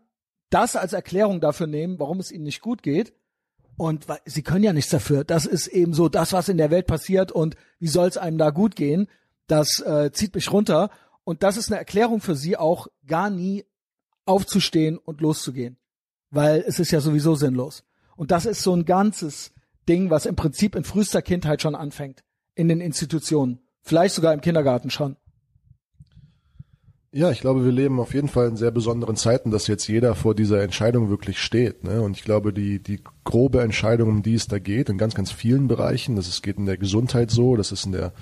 das als Erklärung dafür nehmen, warum es ihnen nicht gut geht. Und sie können ja nichts dafür. Das ist eben so das, was in der Welt passiert und wie soll es einem da gut gehen? Das äh, zieht mich runter. Und das ist eine Erklärung für sie auch, gar nie aufzustehen und loszugehen. Weil es ist ja sowieso sinnlos. Und das ist so ein ganzes Ding, was im Prinzip in frühester Kindheit schon anfängt. In den Institutionen. Vielleicht sogar im Kindergarten schon. Ja, ich glaube, wir leben auf jeden Fall in sehr besonderen Zeiten, dass jetzt jeder vor dieser Entscheidung wirklich steht. Ne? Und ich glaube, die, die grobe Entscheidung, um die es da geht, in ganz, ganz vielen Bereichen, das ist, geht in der Gesundheit so, das ist in der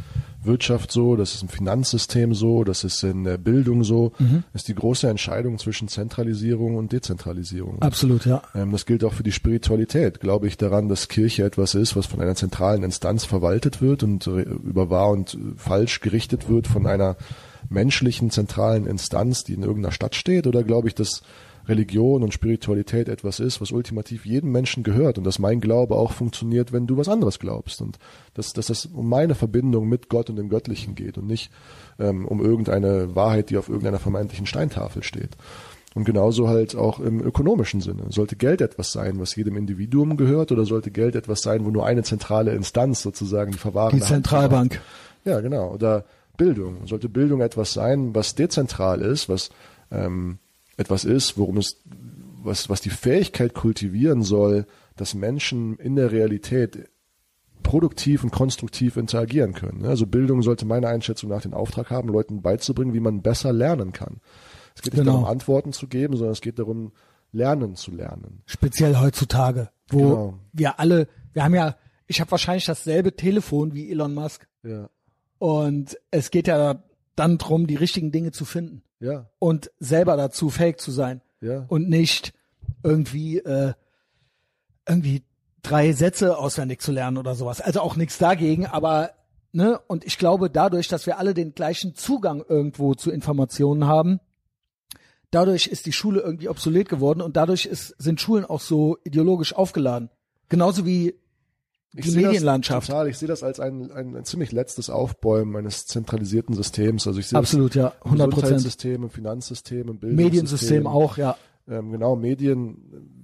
Wirtschaft so, das ist im Finanzsystem so, das ist in der Bildung so, mhm. ist die große Entscheidung zwischen Zentralisierung und Dezentralisierung. Absolut, ja. Ähm, das gilt auch für die Spiritualität. Glaube ich daran, dass Kirche etwas ist, was von einer zentralen Instanz verwaltet wird und äh, über wahr und falsch gerichtet wird von einer menschlichen zentralen Instanz, die in irgendeiner Stadt steht, oder glaube ich, dass Religion und Spiritualität etwas ist, was ultimativ jedem Menschen gehört und dass mein Glaube auch funktioniert, wenn du was anderes glaubst und dass, dass das um meine Verbindung mit Gott und dem Göttlichen geht und nicht ähm, um irgendeine Wahrheit, die auf irgendeiner vermeintlichen Steintafel steht. Und genauso halt auch im ökonomischen Sinne. Sollte Geld etwas sein, was jedem Individuum gehört, oder sollte Geld etwas sein, wo nur eine zentrale Instanz sozusagen die verwahren? Die Zentralbank. Ja, genau. Oder Bildung. Sollte Bildung etwas sein, was dezentral ist, was ähm, etwas ist, worum es, was, was die Fähigkeit kultivieren soll, dass Menschen in der Realität produktiv und konstruktiv interagieren können. Also Bildung sollte meiner Einschätzung nach den Auftrag haben, Leuten beizubringen, wie man besser lernen kann. Es geht nicht genau. darum, Antworten zu geben, sondern es geht darum, lernen zu lernen. Speziell heutzutage, wo genau. wir alle, wir haben ja, ich habe wahrscheinlich dasselbe Telefon wie Elon Musk. Ja. Und es geht ja dann drum, die richtigen Dinge zu finden. Ja. Und selber dazu fähig zu sein. Ja. Und nicht irgendwie, äh, irgendwie drei Sätze auswendig zu lernen oder sowas. Also auch nichts dagegen, aber ne, und ich glaube, dadurch, dass wir alle den gleichen Zugang irgendwo zu Informationen haben, dadurch ist die Schule irgendwie obsolet geworden und dadurch ist, sind Schulen auch so ideologisch aufgeladen. Genauso wie die ich Medienlandschaft. total, ich sehe das als ein, ein, ein, ziemlich letztes Aufbäumen eines zentralisierten Systems. Also ich sehe absolut ja 100 Prozent. System, im Finanzsystem, im Bildungssystem. Mediensystem auch, ja. Ähm, genau, Medien.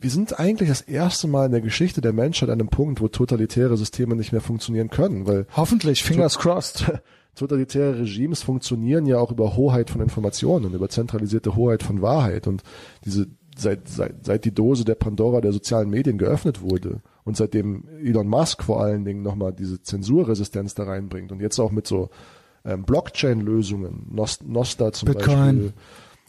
Wir sind eigentlich das erste Mal in der Geschichte der Menschheit an einem Punkt, wo totalitäre Systeme nicht mehr funktionieren können, weil hoffentlich fingers crossed. Totalitäre Regimes funktionieren ja auch über Hoheit von Informationen, über zentralisierte Hoheit von Wahrheit und diese seit, seit, seit die Dose der Pandora der sozialen Medien geöffnet wurde und seitdem Elon Musk vor allen Dingen nochmal diese Zensurresistenz da reinbringt und jetzt auch mit so ähm, Blockchain-Lösungen, Nost Nosta zum Bitcoin. Beispiel.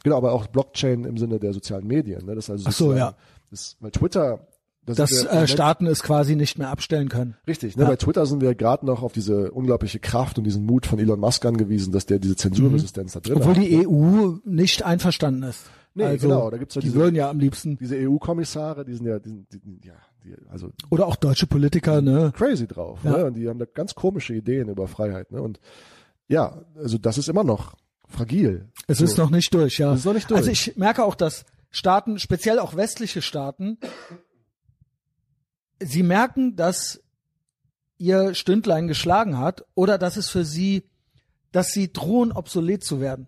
Genau, aber auch Blockchain im Sinne der sozialen Medien. Ne? Das also Ach so, ja. Das, weil Twitter das dass äh, Staaten es quasi nicht mehr abstellen können. Richtig, ne? Ja. bei Twitter sind wir gerade noch auf diese unglaubliche Kraft und diesen Mut von Elon Musk angewiesen, dass der diese Zensurresistenz mhm. da drin Obwohl hat. die EU nicht einverstanden ist. Nee, also, genau, da gibt's ja die diese, würden ja am liebsten diese EU-Kommissare, die sind ja, die, die, ja, die, also oder auch deutsche Politiker, ne? Crazy drauf, ja. ne? Und die haben da ganz komische Ideen über Freiheit, ne? Und ja, also das ist immer noch fragil. Es so. ist noch nicht durch, ja. Es ist noch nicht durch. Also ich merke auch, dass Staaten, speziell auch westliche Staaten, sie merken, dass ihr Stündlein geschlagen hat oder dass es für sie, dass sie drohen, obsolet zu werden.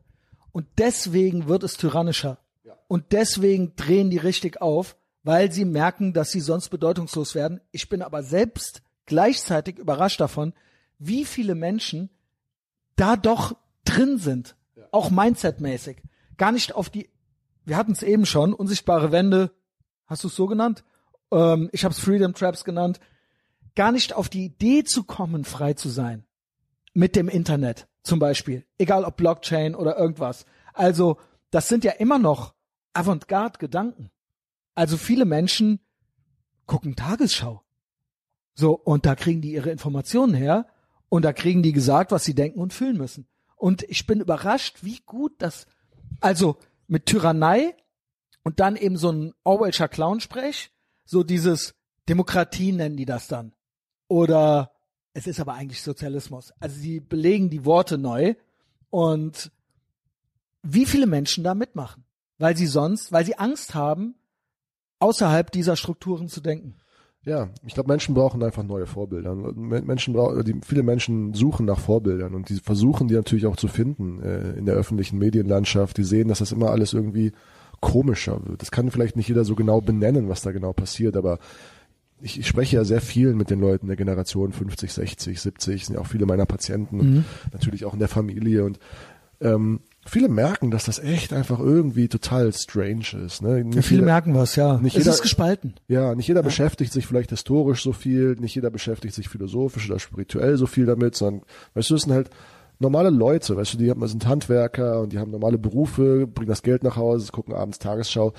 Und deswegen wird es tyrannischer. Ja. Und deswegen drehen die richtig auf, weil sie merken, dass sie sonst bedeutungslos werden. Ich bin aber selbst gleichzeitig überrascht davon, wie viele Menschen da doch drin sind, ja. auch mindsetmäßig. Gar nicht auf die, wir hatten es eben schon, unsichtbare Wände, hast du es so genannt? Ähm, ich habe es Freedom Traps genannt. Gar nicht auf die Idee zu kommen, frei zu sein. Mit dem Internet zum Beispiel. Egal ob Blockchain oder irgendwas. Also, das sind ja immer noch Avantgarde-Gedanken. Also viele Menschen gucken Tagesschau. So, und da kriegen die ihre Informationen her und da kriegen die gesagt, was sie denken und fühlen müssen. Und ich bin überrascht, wie gut das, also mit Tyrannei und dann eben so ein Orwellscher Clown-Sprech, so dieses Demokratie nennen die das dann. Oder es ist aber eigentlich Sozialismus. Also sie belegen die Worte neu und wie viele Menschen da mitmachen, weil sie sonst, weil sie Angst haben, außerhalb dieser Strukturen zu denken. Ja, ich glaube, Menschen brauchen einfach neue Vorbilder. Menschen brauchen, die, viele Menschen suchen nach Vorbildern und die versuchen die natürlich auch zu finden äh, in der öffentlichen Medienlandschaft. Die sehen, dass das immer alles irgendwie komischer wird. Das kann vielleicht nicht jeder so genau benennen, was da genau passiert, aber ich, ich spreche ja sehr viel mit den Leuten der Generation 50, 60, 70, sind ja auch viele meiner Patienten und mhm. natürlich auch in der Familie und ähm, viele merken, dass das echt einfach irgendwie total strange ist. Ne? Nicht viele jeder, merken was, ja. Nicht es jeder, ist gespalten. Ja, nicht jeder ja. beschäftigt sich vielleicht historisch so viel, nicht jeder beschäftigt sich philosophisch oder spirituell so viel damit, sondern weißt du, es sind halt normale Leute, weißt du, die sind Handwerker und die haben normale Berufe, bringen das Geld nach Hause, gucken abends Tagesschau.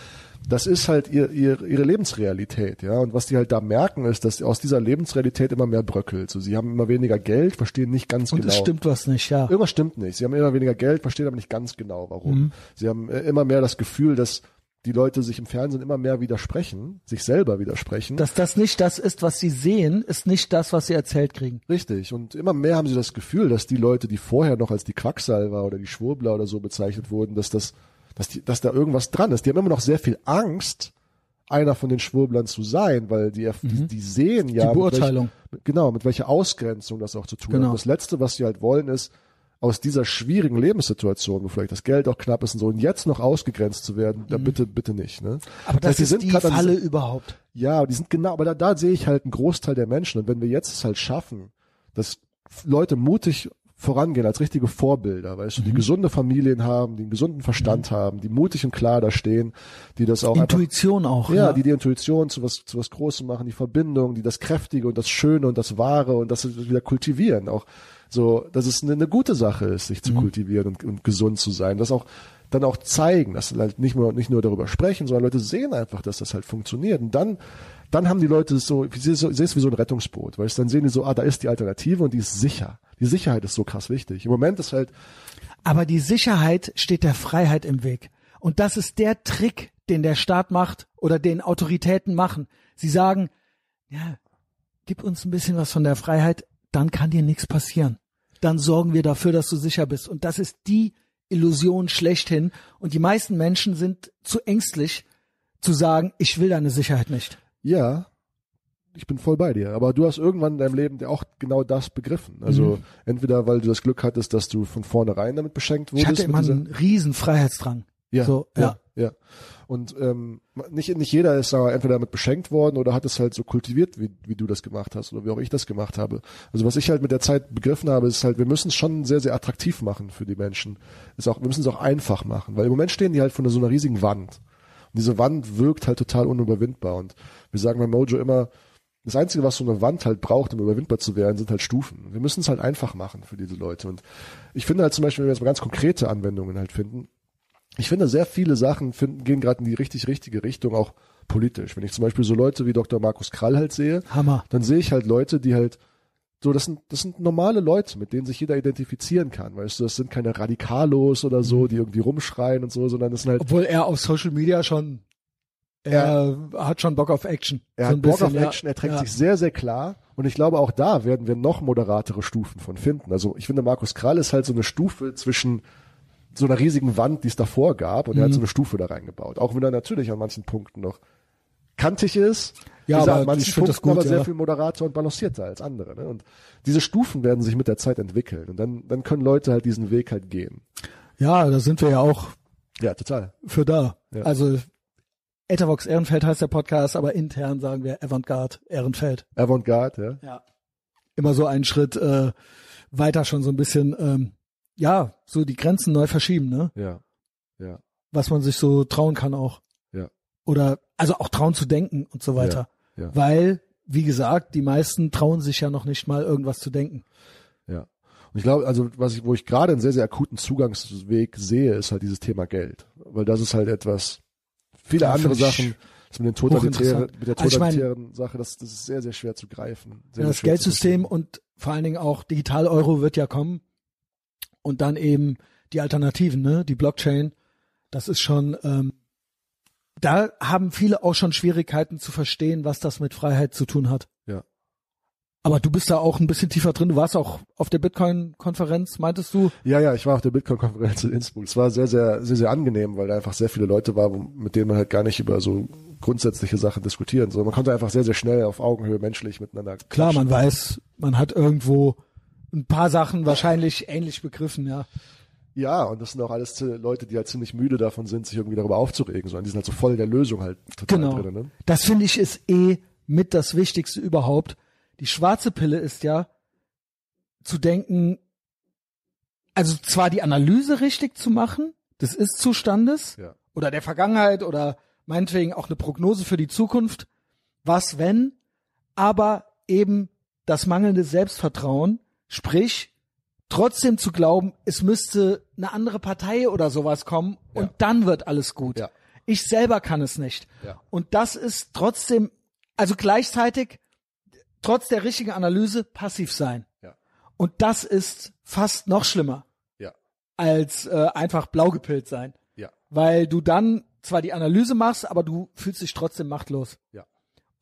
Das ist halt ihr, ihr, ihre Lebensrealität, ja. Und was die halt da merken, ist, dass aus dieser Lebensrealität immer mehr bröckelt. So, sie haben immer weniger Geld, verstehen nicht ganz Und genau. es stimmt was nicht, ja. Irgendwas stimmt nicht. Sie haben immer weniger Geld, verstehen aber nicht ganz genau, warum. Mhm. Sie haben äh, immer mehr das Gefühl, dass die Leute sich im Fernsehen immer mehr widersprechen, sich selber widersprechen. Dass das nicht das ist, was sie sehen, ist nicht das, was sie erzählt kriegen. Richtig. Und immer mehr haben sie das Gefühl, dass die Leute, die vorher noch als die Quacksalber oder die Schwurbler oder so bezeichnet wurden, dass das, dass die, dass da irgendwas dran ist. Die haben immer noch sehr viel Angst, einer von den Schwurblern zu sein, weil die, die, die sehen ja. Mhm. Die Beurteilung. Mit welch, genau, mit welcher Ausgrenzung das auch zu tun Genau. hat. Das Letzte, was sie halt wollen, ist, aus dieser schwierigen Lebenssituation, wo vielleicht das Geld auch knapp ist und so, und jetzt noch ausgegrenzt zu werden, da bitte, bitte nicht. Ne? Mhm. Aber das heißt, die ist sind die Falle diesem- überhaupt. ja, die sind genau, aber da, da sehe ich halt einen Großteil der Menschen. Und wenn wir jetzt es halt schaffen, dass Leute mutig vorangehen als richtige Vorbilder, weißt du, die gesunde Familien haben, die einen gesunden Verstand haben, die mutig und klar da stehen, die das auch einfach, Intuition auch. ja, Ja, die die Intuition zu was, zu was Großem machen, die Verbindung, die das Kräftige und das Schöne und das Wahre und das wieder kultivieren. Auch so, dass es eine, eine gute Sache ist, sich zu kultivieren und, und gesund zu sein. Das auch dann auch zeigen, dass halt nicht nur nicht nur darüber sprechen, sondern Leute sehen einfach, dass das halt funktioniert. Und dann dann haben die Leute so, ich sehe es wie so ein Rettungsboot, du, dann sehen die so, ah, da ist die Alternative und die ist sicher. Die Sicherheit ist so krass wichtig. Im Moment ist halt, Aber die Sicherheit steht der Freiheit im Weg. Und das ist der Trick, den der Staat macht oder den Autoritäten machen. Sie sagen, ja, gib uns ein bisschen was von der Freiheit, dann kann dir nichts passieren. Dann sorgen wir dafür, dass du sicher bist. Und das ist die Illusion schlechthin. Und die meisten Menschen sind zu ängstlich zu sagen, ich will deine Sicherheit nicht. Ja, ich bin voll bei dir. Aber du hast irgendwann in deinem Leben ja auch genau das begriffen. Also Mhm. entweder weil du das Glück hattest, dass du von vornherein damit beschenkt wurdest. Ich hatte immer einen riesen Freiheitsdrang. Ja, So, ja, ja. Und ähm, nicht, nicht jeder ist aber entweder damit beschenkt worden oder hat es halt so kultiviert, wie, wie du das gemacht hast oder wie auch ich das gemacht habe. Also was ich halt mit der Zeit begriffen habe, ist halt, wir müssen es schon sehr, sehr attraktiv machen für die Menschen. Ist auch, wir müssen es auch einfach machen, weil im Moment stehen die halt vor so einer riesigen Wand. Und diese Wand wirkt halt total unüberwindbar. Und wir sagen bei Mojo immer, das Einzige, was so eine Wand halt braucht, um überwindbar zu werden, sind halt Stufen. Wir müssen es halt einfach machen für diese Leute. Und ich finde halt zum Beispiel, wenn wir jetzt mal ganz konkrete Anwendungen halt finden, ich finde, sehr viele Sachen finden, gehen gerade in die richtig richtige Richtung, auch politisch. Wenn ich zum Beispiel so Leute wie Dr. Markus Krall halt sehe, Hammer. dann sehe ich halt Leute, die halt so, das sind, das sind normale Leute, mit denen sich jeder identifizieren kann. Weißt du, das sind keine Radikalos oder so, die irgendwie rumschreien und so, sondern das sind halt, Obwohl er auf Social Media schon, er hat schon Bock auf Action. er So hat Bock bisschen, auf ja. Action, er trägt ja. sich sehr, sehr klar. Und ich glaube, auch da werden wir noch moderatere Stufen von finden. Also ich finde, Markus Krall ist halt so eine Stufe zwischen so einer riesigen Wand, die es davor gab, und er Mhm. hat so eine Stufe da reingebaut. Auch wenn er natürlich an manchen Punkten noch kantig ist. Ja, Wie gesagt, aber an manchen ich find das Punkten gut, aber sehr ja. viel moderater und balancierter als andere. Ne? Und diese Stufen werden sich mit der Zeit entwickeln. Und dann, dann können Leute halt diesen Weg halt gehen. ja, da sind wir ja auch Ja, total. für da. Ja. Also Etavox Ehrenfeld heißt der Podcast, aber intern sagen wir Avantgarde Ehrenfeld. Avantgarde, ja. Ja. Immer so einen Schritt äh, weiter schon so ein bisschen, ähm, ja, so die Grenzen neu verschieben, ne? Ja. Ja. Was man sich so trauen kann auch. Oder also auch trauen zu denken und so weiter. Ja. Ja. Weil, wie gesagt, die meisten trauen sich ja noch nicht mal irgendwas zu denken. Ja. Und ich glaube, also was ich, wo ich gerade einen sehr, sehr akuten Zugangsweg sehe, ist halt dieses Thema Geld. Weil das ist halt etwas, viele Ja, andere Sachen, das mit, den totalitären, mit der Also ich totalitären Sache, das, das ist sehr, sehr schwer zu greifen. Sehr, sehr das zu Geldsystem und vor allen Dingen auch Digital-Euro wird ja kommen. Und dann eben die Alternativen, ne? Die Blockchain. Das ist schon, ähm, da haben viele auch schon Schwierigkeiten zu verstehen, was das mit Freiheit zu tun hat. Ja. Aber du bist da auch ein bisschen tiefer drin. Du warst auch auf der Bitcoin-Konferenz, meintest du? Ja, ja, ich war auf der Bitcoin-Konferenz in Innsbruck. Es war sehr, sehr, sehr, sehr angenehm, weil da einfach sehr viele Leute waren, mit denen man halt gar nicht über so grundsätzliche Sachen diskutieren, sondern man konnte einfach sehr, sehr schnell auf Augenhöhe menschlich miteinander Klar, quatschen. man weiß, man hat irgendwo ein paar Sachen wahrscheinlich ähnlich begriffen, ja. Ja, und das sind auch alles Leute, die halt ziemlich müde davon sind, sich irgendwie darüber aufzuregen, sondern die sind halt so voll der Lösung halt total Genau. drin. Ne? Das finde ich ist eh mit das Wichtigste überhaupt. Die schwarze Pille ist ja zu denken, also zwar die Analyse richtig zu machen des Ist-Zustandes Ja. oder der Vergangenheit oder meinetwegen auch eine Prognose für die Zukunft, was wenn, aber eben das mangelnde Selbstvertrauen, sprich trotzdem zu glauben, es müsste eine andere Partei oder sowas kommen und Ja. dann wird alles gut. Ja. Ich selber kann es nicht. Ja. Und das ist trotzdem, also gleichzeitig, trotz der richtigen Analyse, passiv sein. Ja. Und das ist fast noch schlimmer Ja. als äh, einfach blau gepillt sein. Ja. Weil du dann zwar die Analyse machst, aber du fühlst dich trotzdem machtlos. Ja.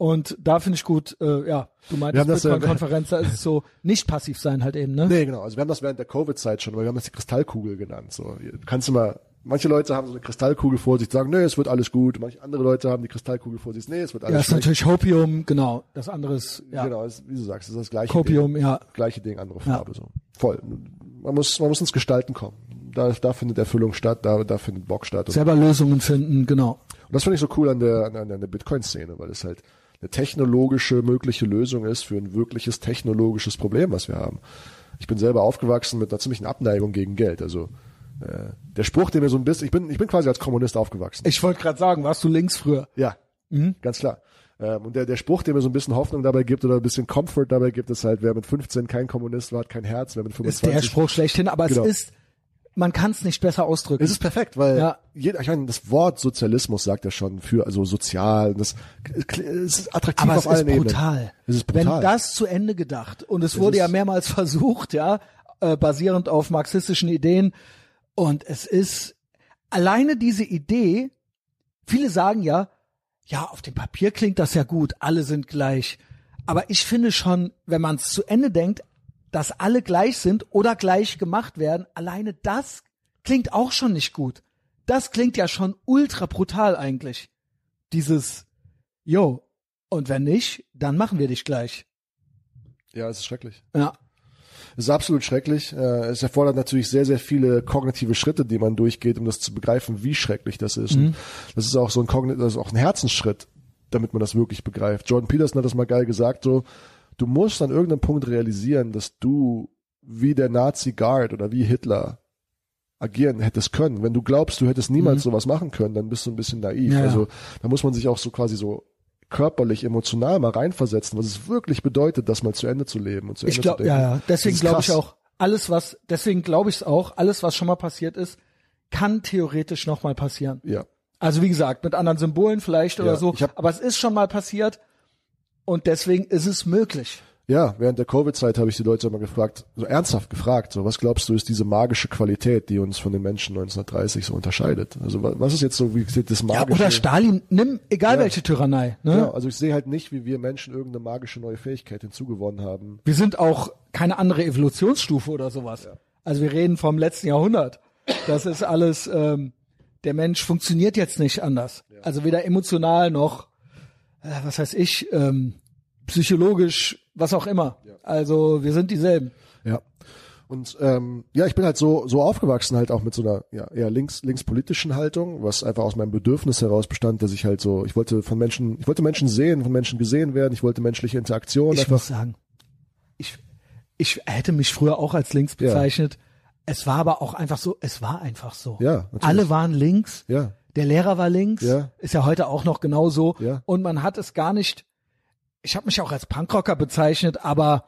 Und da finde ich gut, äh, ja, du meintest äh, Bitcoin-Konferenz, da ist es so nicht passiv sein halt eben, ne? Nee, genau. Also wir haben das während der Covid-Zeit schon, weil wir haben das die Kristallkugel genannt. So, kannst du mal, manche Leute haben so eine Kristallkugel vor sich, sagen, nee, es wird alles gut. Manche andere Leute haben die Kristallkugel vor sich, nee, es wird alles Ja, ist natürlich Hopium, genau. Das andere ist, ja, Genau, ist, wie du sagst, ist das gleiche Copium, Ding. ja. Gleiche Ding, andere Farbe, so. Voll. Man muss, man muss ins Gestalten kommen. Da, da findet Erfüllung statt, da, da findet Bock statt. Selber Lösungen finden, genau. und das finde ich so cool an der, an, der- an der Bitcoin-Szene, weil es halt eine technologische mögliche Lösung ist für ein wirkliches technologisches Problem, was wir haben. Ich bin selber aufgewachsen mit einer ziemlichen Abneigung gegen Geld. Also äh, der Spruch, der mir so ein bisschen, ich bin, ich bin quasi als Kommunist aufgewachsen. Ich wollte gerade sagen, warst du links früher? Ja, ganz klar. Ähm, und der, der Spruch, der mir so ein bisschen Hoffnung dabei gibt oder ein bisschen Comfort dabei gibt, ist halt, wer mit 15 kein Kommunist war, hat kein Herz, wer mit Ist 25 der Spruch schlechthin, aber Genau. es ist, man kann es nicht besser ausdrücken. Es ist perfekt, weil Ja. jeder, ich meine, das Wort Sozialismus sagt ja schon für, also sozial, das, es ist attraktiv aber auf es ist allen brutal. Ebenen. Es ist brutal. Wenn das zu Ende gedacht und es wurde ja ist- mehrmals versucht, ja, äh, basierend auf marxistischen Ideen und es ist alleine diese Idee, viele sagen ja, ja, auf dem Papier klingt das ja gut, alle sind gleich. Aber ich finde schon, wenn man es zu Ende denkt, dass alle gleich sind oder gleich gemacht werden, alleine das klingt auch schon nicht gut. Das klingt ja schon ultra brutal eigentlich. Dieses, yo, und wenn nicht, dann machen wir dich gleich. ja, es ist schrecklich. Ja. Es ist absolut schrecklich. Äh, Es erfordert natürlich sehr, sehr viele kognitive Schritte, die man durchgeht, um das zu begreifen, wie schrecklich das ist. Mhm. Das ist auch so ein Kognit das ist auch ein Herzensschritt, damit man das wirklich begreift. Jordan Peterson hat das mal geil gesagt, so, du musst an irgendeinem Punkt realisieren, dass du wie der Nazi Guard oder wie Hitler agieren hättest können. Wenn du glaubst, du hättest niemals sowas machen können, dann bist du ein bisschen naiv. Mhm. Ja. Also da muss man sich auch so quasi so körperlich, emotional mal reinversetzen, was es wirklich bedeutet, das mal zu Ende zu leben und zu Ende Ich glaube, zu denken. ja, ja. Deswegen glaube ich auch, alles was, deswegen glaube ich es auch, alles was schon mal passiert ist, kann theoretisch nochmal passieren. Ja. Also wie gesagt, mit anderen Symbolen vielleicht oder Ja, so, ich hab- aber es ist schon mal passiert und deswegen ist es möglich. Ja, während der Covid-Zeit habe ich die Leute immer gefragt, so ernsthaft gefragt, so was glaubst du ist diese magische Qualität, die uns von den Menschen 1930 so unterscheidet? Also wa- was ist jetzt so wie gesagt, das Ja, magische? oder Stalin, nimm egal Ja. welche Tyrannei. Ne? Ja, also ich sehe halt nicht, wie wir Menschen irgendeine magische neue Fähigkeit hinzugewonnen haben. Wir sind auch keine andere Evolutionsstufe oder sowas. Also wir reden vom letzten Jahrhundert. Das ist alles, ähm, der Mensch funktioniert jetzt nicht anders. Also weder emotional noch, äh, was weiß ich, ähm, psychologisch, was auch immer. Also wir sind dieselben. Ja. Und ähm, ja, ich bin halt so so aufgewachsen halt auch mit so einer ja, eher links linkspolitischen Haltung, was einfach aus meinem Bedürfnis heraus bestand, dass ich halt so, ich wollte von Menschen, ich wollte Menschen sehen, von Menschen gesehen werden, ich wollte menschliche Interaktion Ich einfach. muss sagen, ich, ich hätte mich früher auch als links bezeichnet. Es war aber auch einfach so, es war einfach so. Ja, natürlich. Alle waren links. Ja, Der Lehrer war links, Ja. ist ja heute auch noch genauso. Ja. Und man hat es gar nicht, ich habe mich auch als Punkrocker bezeichnet, aber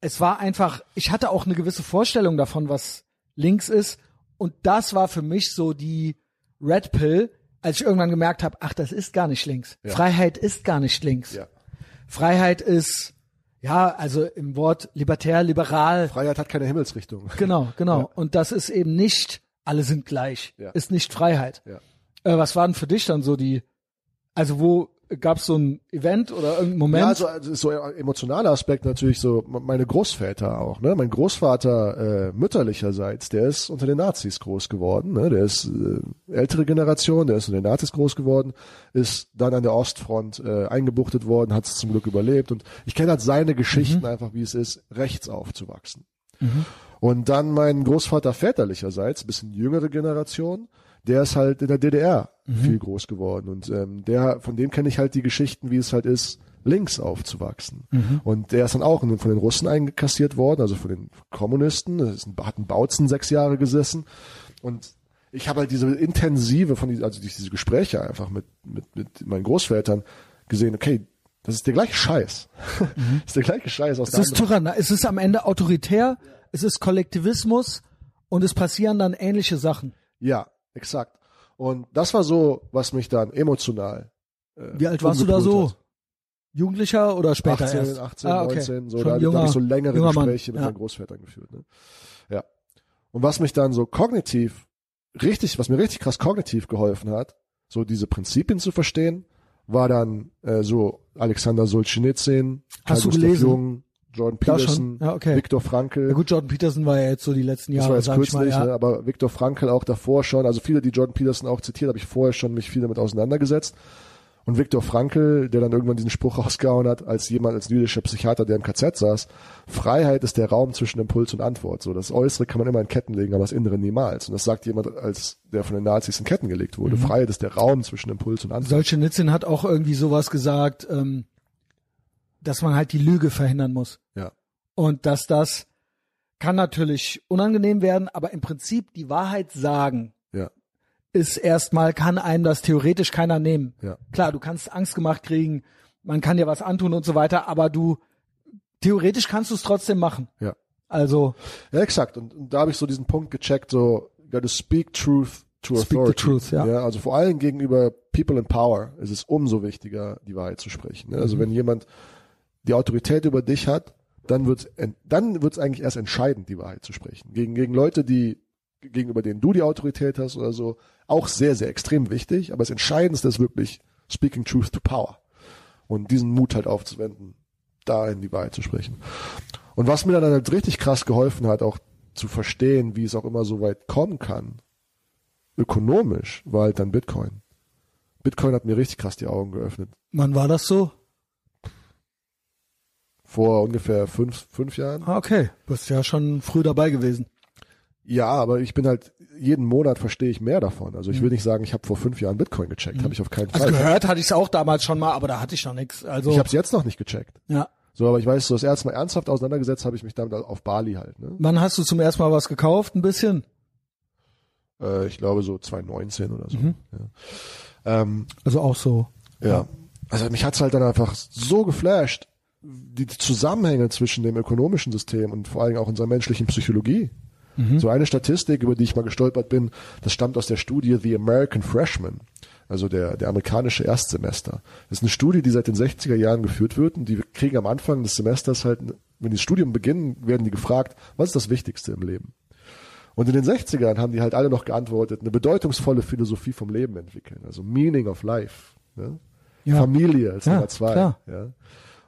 es war einfach, ich hatte auch eine gewisse Vorstellung davon, was links ist. Und das war für mich so die Red Pill, als ich irgendwann gemerkt habe, ach, das ist gar nicht links. Freiheit ist gar nicht links. ja. Freiheit ist, ja, also im Wort libertär, liberal, Freiheit hat keine Himmelsrichtung. Genau, genau. Und das ist eben nicht, alle sind gleich, Ja. ist nicht Freiheit. Ja. Äh, was war denn für dich dann so die, also wo gab es so ein Event oder irgendein Moment? Ja, also, also so emotionaler Aspekt natürlich so meine Großväter auch, ne? Mein Großvater äh, mütterlicherseits, der ist unter den Nazis groß geworden, ne? Der ist äh, ältere Generation, der ist unter den Nazis groß geworden, ist dann an der Ostfront äh, eingebuchtet worden, hat es zum Glück überlebt und ich kenne halt seine Geschichten einfach, wie es ist, rechts aufzuwachsen. Und dann mein Großvater väterlicherseits, bisschen jüngere Generation, der ist halt in der DDR viel groß geworden und ähm, der von dem kenne ich halt die Geschichten, wie es halt ist, links aufzuwachsen. Und der ist dann auch von den Russen einkassiert worden, also von den Kommunisten. Das ist ein, hat ein Bautzen sechs Jahre gesessen und ich habe halt diese intensive von die, also diese Gespräche einfach mit mit mit meinen Großvätern gesehen. Okay, das ist der gleiche Scheiß. das ist der gleiche Scheiß aus es der ist Tyrannei, es ist am Ende autoritär, es ist Kollektivismus und es passieren dann ähnliche Sachen. Ja, exakt. Und das war so, was mich dann emotional. Äh, Wie alt warst du da so? hat. Jugendlicher oder später 18, erst? 18, Ah, okay. 19, so, Schon da, da junger- habe ich so längere junger Mann, Gespräche mit ja. meinen Großvätern geführt. Ne? Ja. Und was mich dann so kognitiv richtig, was mir richtig krass kognitiv geholfen hat, so diese Prinzipien zu verstehen, war dann äh, so Alexander Solzhenitsyn, Hast du Carl Gustav gelesen? Jung, Jordan Da Peterson? Ja, okay. Viktor Frankl. Ja gut, Jordan Peterson war ja jetzt so die letzten Das Jahre, war jetzt kürzlich, mal, ja. ne, aber Viktor Frankl auch davor schon, also viele, die Jordan Peterson auch zitiert, habe ich vorher schon mich viel damit auseinandergesetzt. Und Viktor Frankl, der dann irgendwann diesen Spruch rausgehauen hat, als jemand, als jüdischer Psychiater, der im KZ saß, Freiheit ist der Raum zwischen Impuls und Antwort. So, das Äußere kann man immer in Ketten legen, aber das Innere niemals. Und das sagt jemand, als der von den Nazis in Ketten gelegt wurde. Freiheit ist der Raum zwischen Impuls und Antwort. Solche Nitzin hat auch irgendwie sowas gesagt, ähm, dass man halt die Lüge verhindern muss. Ja. Und dass das kann natürlich unangenehm werden, aber im Prinzip die Wahrheit sagen Ja. ist erstmal, kann einem das theoretisch keiner nehmen. Ja. Klar, du kannst Angst gemacht kriegen, man kann dir was antun und so weiter, aber du, theoretisch kannst du es trotzdem machen. Ja. Also, Ja, exakt. Und, und da habe ich so diesen Punkt gecheckt, so, you gotta speak truth to Speak the authority. truth, ja. Also vor allem gegenüber people in power ist es umso wichtiger, die Wahrheit zu sprechen. ne? Also Mhm. wenn jemand die Autorität über dich hat, dann wird's dann wird's eigentlich erst entscheidend, die Wahrheit zu sprechen. Gegen, gegen Leute, die, gegenüber denen du die Autorität hast oder so, auch sehr, sehr extrem wichtig. Aber das Entscheidendste ist wirklich speaking truth to power. Und diesen Mut halt aufzuwenden, dahin die Wahrheit zu sprechen. Und was mir dann halt richtig krass geholfen hat, auch zu verstehen, wie es auch immer so weit kommen kann, ökonomisch, war halt dann Bitcoin. Bitcoin hat mir richtig krass die Augen geöffnet. wann war das so? Vor ungefähr fünf, fünf Jahren. Ah, okay. Bist ja schon früh dabei gewesen. Ja, aber ich bin halt, jeden Monat verstehe ich mehr davon. Also ich will nicht sagen, ich habe vor fünf Jahren Bitcoin gecheckt. Habe ich auf keinen Also Fall. gehört hatte ich es auch damals schon mal, aber da hatte ich noch nichts. Also, ich habe es jetzt noch nicht gecheckt. ja. So, aber ich weiß, so das erste Mal ernsthaft auseinandergesetzt habe ich mich damit auf Bali halt. Ne? Wann hast du zum ersten Mal was gekauft? Ein bisschen? Äh, ich glaube so 2019 oder so. Mhm. Ja. Ähm, Also auch so. Ja. Also mich hat's halt dann einfach so geflasht, die Zusammenhänge zwischen dem ökonomischen System und vor allem auch unserer menschlichen Psychologie. So eine Statistik, über die ich mal gestolpert bin, das stammt aus der Studie The American Freshman, also der, der amerikanische Erstsemester. Das ist eine Studie, die seit den 60er Jahren geführt wird und die kriegen am Anfang des Semesters halt, wenn die das Studium beginnen, werden die gefragt, was ist das Wichtigste im Leben? Und in den 60ern haben die halt alle noch geantwortet, eine bedeutungsvolle Philosophie vom Leben entwickeln, also Meaning of Life. Ne? Ja. Familie als Ja, Nummer zwei. klar. Ja.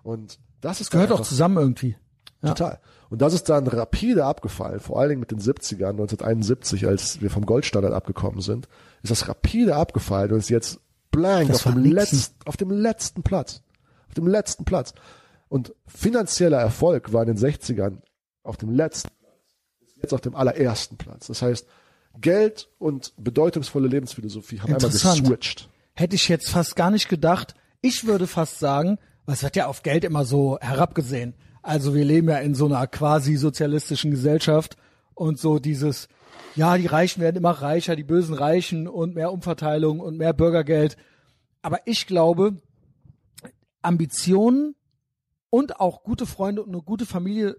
Und das ist Gehört auch zusammen irgendwie. Ja. total. Und das ist dann rapide abgefallen, vor allen Dingen mit den 70ern, 1971, als wir vom Goldstandard abgekommen sind, ist das rapide abgefallen und ist jetzt blank auf dem, letzten, auf dem letzten Platz. Auf dem letzten Platz. Und finanzieller Erfolg war in den 60ern auf dem letzten Platz, jetzt auf dem allerersten Platz. Das heißt, Geld und bedeutungsvolle Lebensphilosophie haben einmal geswitcht. Hätte ich jetzt fast gar nicht gedacht. Ich würde fast sagen, was wird ja auf Geld immer so herabgesehen. Also wir leben ja in so einer quasi sozialistischen Gesellschaft und so dieses, ja, die Reichen werden immer reicher, die Bösen reichen und mehr Umverteilung und mehr Bürgergeld. Aber ich glaube, Ambitionen und auch gute Freunde und eine gute Familie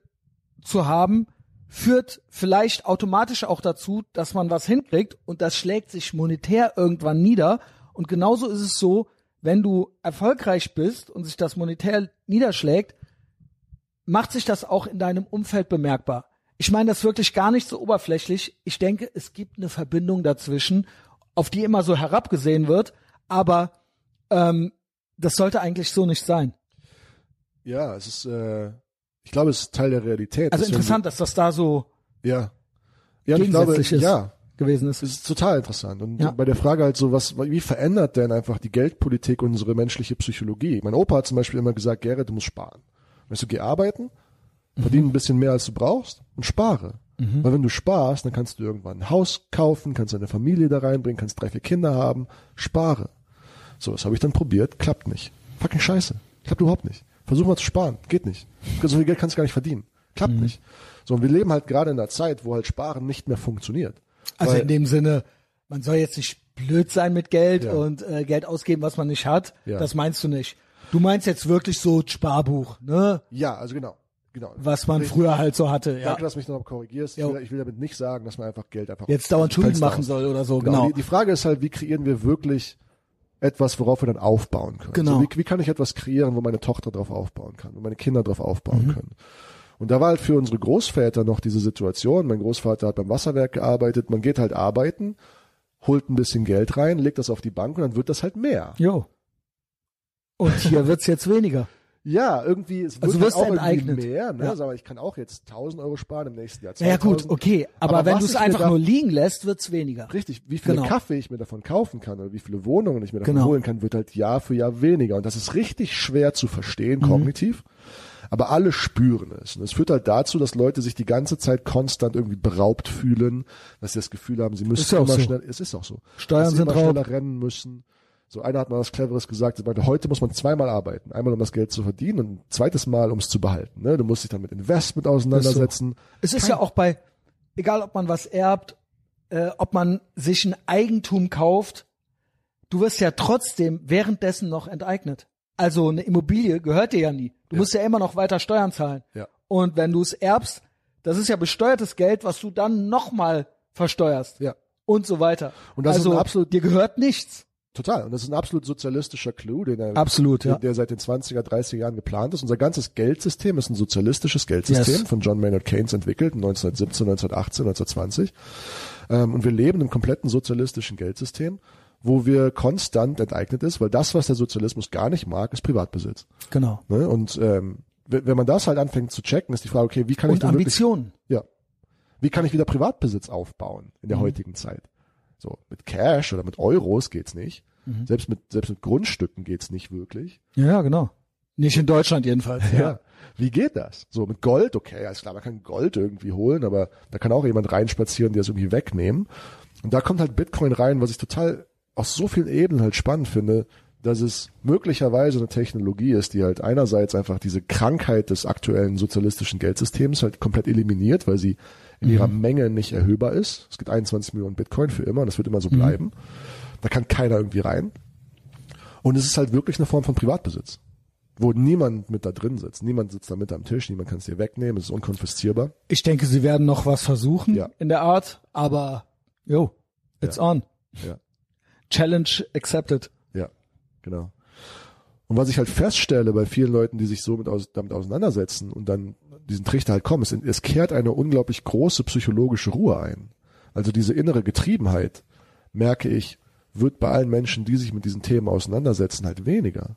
zu haben, führt vielleicht automatisch auch dazu, dass man was hinkriegt und das schlägt sich monetär irgendwann nieder. Und genauso ist es so, wenn du erfolgreich bist und sich das monetär niederschlägt, macht sich das auch in deinem Umfeld bemerkbar. Ich meine das wirklich gar nicht so oberflächlich. Ich denke, es gibt eine Verbindung dazwischen, auf die immer so herabgesehen wird, aber ähm, das sollte eigentlich so nicht sein. Ja, es ist, äh, ich glaube, es ist Teil der Realität. Also interessant, dass das da so ja. Ja, ich glaube, ist, ja, gewesen ist. Es ist total interessant. Und Ja. bei der Frage halt so, was, wie verändert denn einfach die Geldpolitik unsere menschliche Psychologie? Mein Opa hat zum Beispiel immer gesagt, Gerrit, du musst sparen. Weißt du, geh arbeiten, verdiene ein bisschen mehr als du brauchst und spare. Weil wenn du sparst, dann kannst du irgendwann ein Haus kaufen, kannst deine Familie da reinbringen, kannst drei, vier Kinder haben. Spare. So, das habe ich dann probiert, klappt nicht. Fucking scheiße. Klappt überhaupt nicht. Versuch mal zu sparen. Geht nicht. So viel Geld kannst du gar nicht verdienen. Klappt nicht. So, und wir leben halt gerade in einer Zeit, wo halt Sparen nicht mehr funktioniert. Also Weil- in dem Sinne, man soll jetzt nicht blöd sein mit Geld Ja. und äh, Geld ausgeben, was man nicht hat. Ja. Das meinst du nicht. Du meinst jetzt wirklich so Sparbuch, ne? Ja, also genau. Genau. was man Richtig. früher halt so hatte. Ja. Danke, dass du mich noch korrigierst. Ich will, ich will damit nicht sagen, dass man einfach Geld einfach Jetzt dauernd Schulden machen aus- soll oder so, Genau. genau. Die, die Frage ist halt, wie kreieren wir wirklich etwas, worauf wir dann aufbauen können? Genau. So, wie, wie kann ich etwas kreieren, wo meine Tochter drauf aufbauen kann, wo meine Kinder drauf aufbauen Mhm. können? Und da war halt für unsere Großväter noch diese Situation. Mein Großvater hat beim Wasserwerk gearbeitet. Man geht halt arbeiten, holt ein bisschen Geld rein, legt das auf die Bank und dann wird das halt mehr. Jo. Und hier wird's jetzt weniger. Ja, irgendwie, es wird Also halt auch irgendwie enteignet. mehr. Ne? Ja. Sag mal, ich kann auch jetzt 1000 Euro sparen im nächsten Jahr. Ja, ja gut, 2000. okay. Aber, Aber wenn du es einfach nur liegen lässt, wird's weniger. Richtig, wie viele Genau. Kaffee ich mir davon kaufen kann oder wie viele Wohnungen ich mir davon Genau. holen kann, wird halt Jahr für Jahr weniger. Und das ist richtig schwer zu verstehen, Mhm. kognitiv. Aber alle spüren es. Und es führt halt dazu, dass Leute sich die ganze Zeit konstant irgendwie beraubt fühlen, dass sie das Gefühl haben, sie müssen Ist ja immer so. schnell, es ist auch so. Steuern dass sie sind immer schneller rennen müssen. So einer hat mal was Cleveres gesagt, er meinte, heute muss man zweimal arbeiten. Einmal um das Geld zu verdienen und ein zweites Mal um es zu behalten. Ne? Du musst dich dann mit Investment auseinandersetzen. Es ist ja auch bei, egal ob man was erbt, äh, ob man sich ein Eigentum kauft, du wirst ja trotzdem währenddessen noch enteignet. Also eine Immobilie gehört dir ja nie. Du Ja. musst ja immer noch weiter Steuern zahlen. Ja. Und wenn du es erbst, das ist ja besteuertes Geld, was du dann nochmal versteuerst. Ja. Und so weiter. Und das ist also ein absolut- dir gehört nichts. Total. Und das ist ein absolut sozialistischer Clou, den er, Absolut, der, ja. der seit den 20er, 30er Jahren geplant ist. Unser ganzes Geldsystem ist ein sozialistisches Geldsystem Yes. von John Maynard Keynes entwickelt, 1917, 1918, 1920. Ähm, und wir leben im kompletten sozialistischen Geldsystem, wo wir konstant enteignet ist, weil das, was der Sozialismus gar nicht mag, ist Privatbesitz. Genau. Ne? Und ähm, wenn man das halt anfängt zu checken, ist die Frage, okay, wie kann ich Und denn wirklich Ambitionen. ja. Wie kann ich wieder Privatbesitz aufbauen in der Mhm. heutigen Zeit? So, mit Cash oder mit Euros geht's nicht. Mhm. Selbst mit, selbst mit Grundstücken geht's nicht wirklich. Ja, ja, genau. Nicht in Deutschland jedenfalls. Ja. Wie geht das? So, mit Gold, okay, alles klar, man kann Gold irgendwie holen, aber da kann auch jemand reinspazieren, der es irgendwie wegnehmen. Und da kommt halt Bitcoin rein, was ich total aus so vielen Ebenen halt spannend finde, dass es möglicherweise eine Technologie ist, die halt einerseits einfach diese Krankheit des aktuellen sozialistischen Geldsystems halt komplett eliminiert, weil sie in ihrer Menge nicht erhöhbar ist. Es gibt 21 Millionen Bitcoin für immer und das wird immer so bleiben. Da kann keiner irgendwie rein. Und es ist halt wirklich eine Form von Privatbesitz, wo niemand mit da drin sitzt. Niemand sitzt da mit am Tisch, niemand kann es dir wegnehmen, es ist unkonfiszierbar. Ich denke, sie werden noch was versuchen Ja. in der Art, aber yo, it's on. Ja. Challenge accepted. Ja, genau. Und was ich halt feststelle bei vielen Leuten, die sich so mit aus, damit auseinandersetzen und dann diesen Trichter halt kommen, es, es kehrt eine unglaublich große psychologische Ruhe ein. Also diese innere Getriebenheit, merke ich, wird bei allen Menschen, die sich mit diesen Themen auseinandersetzen, halt weniger.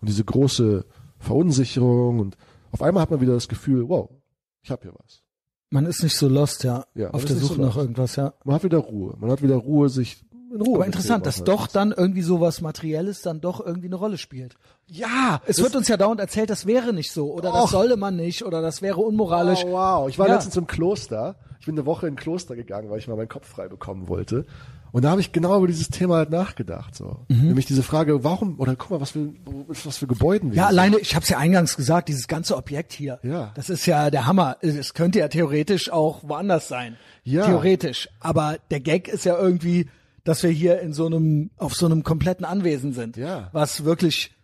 Und diese große Verunsicherung und auf einmal hat man wieder das Gefühl, wow, ich habe hier was. Man ist nicht so lost, ja, Ja, auf der Suche so nach irgendwas, ja. Man hat wieder Ruhe. Man hat wieder Ruhe, sich in Ruhe. Aber interessant, dass doch dann irgendwie sowas Materielles dann doch irgendwie eine Rolle spielt. Ja, Es wird uns ja dauernd erzählt, das wäre nicht so oder Och. das solle man nicht oder das wäre unmoralisch. Oh, wow. Ich war Ja. letztens im Kloster. Ich bin eine Woche in ein Kloster gegangen, weil ich mal meinen Kopf frei bekommen wollte. Und da habe ich genau über dieses Thema halt nachgedacht. So. Mhm. Nämlich diese Frage, warum, oder guck mal, was für, was für Gebäuden wir Ja, sind. alleine, ich habe es ja eingangs gesagt, dieses ganze Objekt hier, Ja. das ist ja der Hammer. Es könnte ja theoretisch auch woanders sein. Ja. Theoretisch. Aber der Gag ist ja irgendwie, dass wir hier in so einem, auf so einem kompletten Anwesen sind. Ja. Was wirklich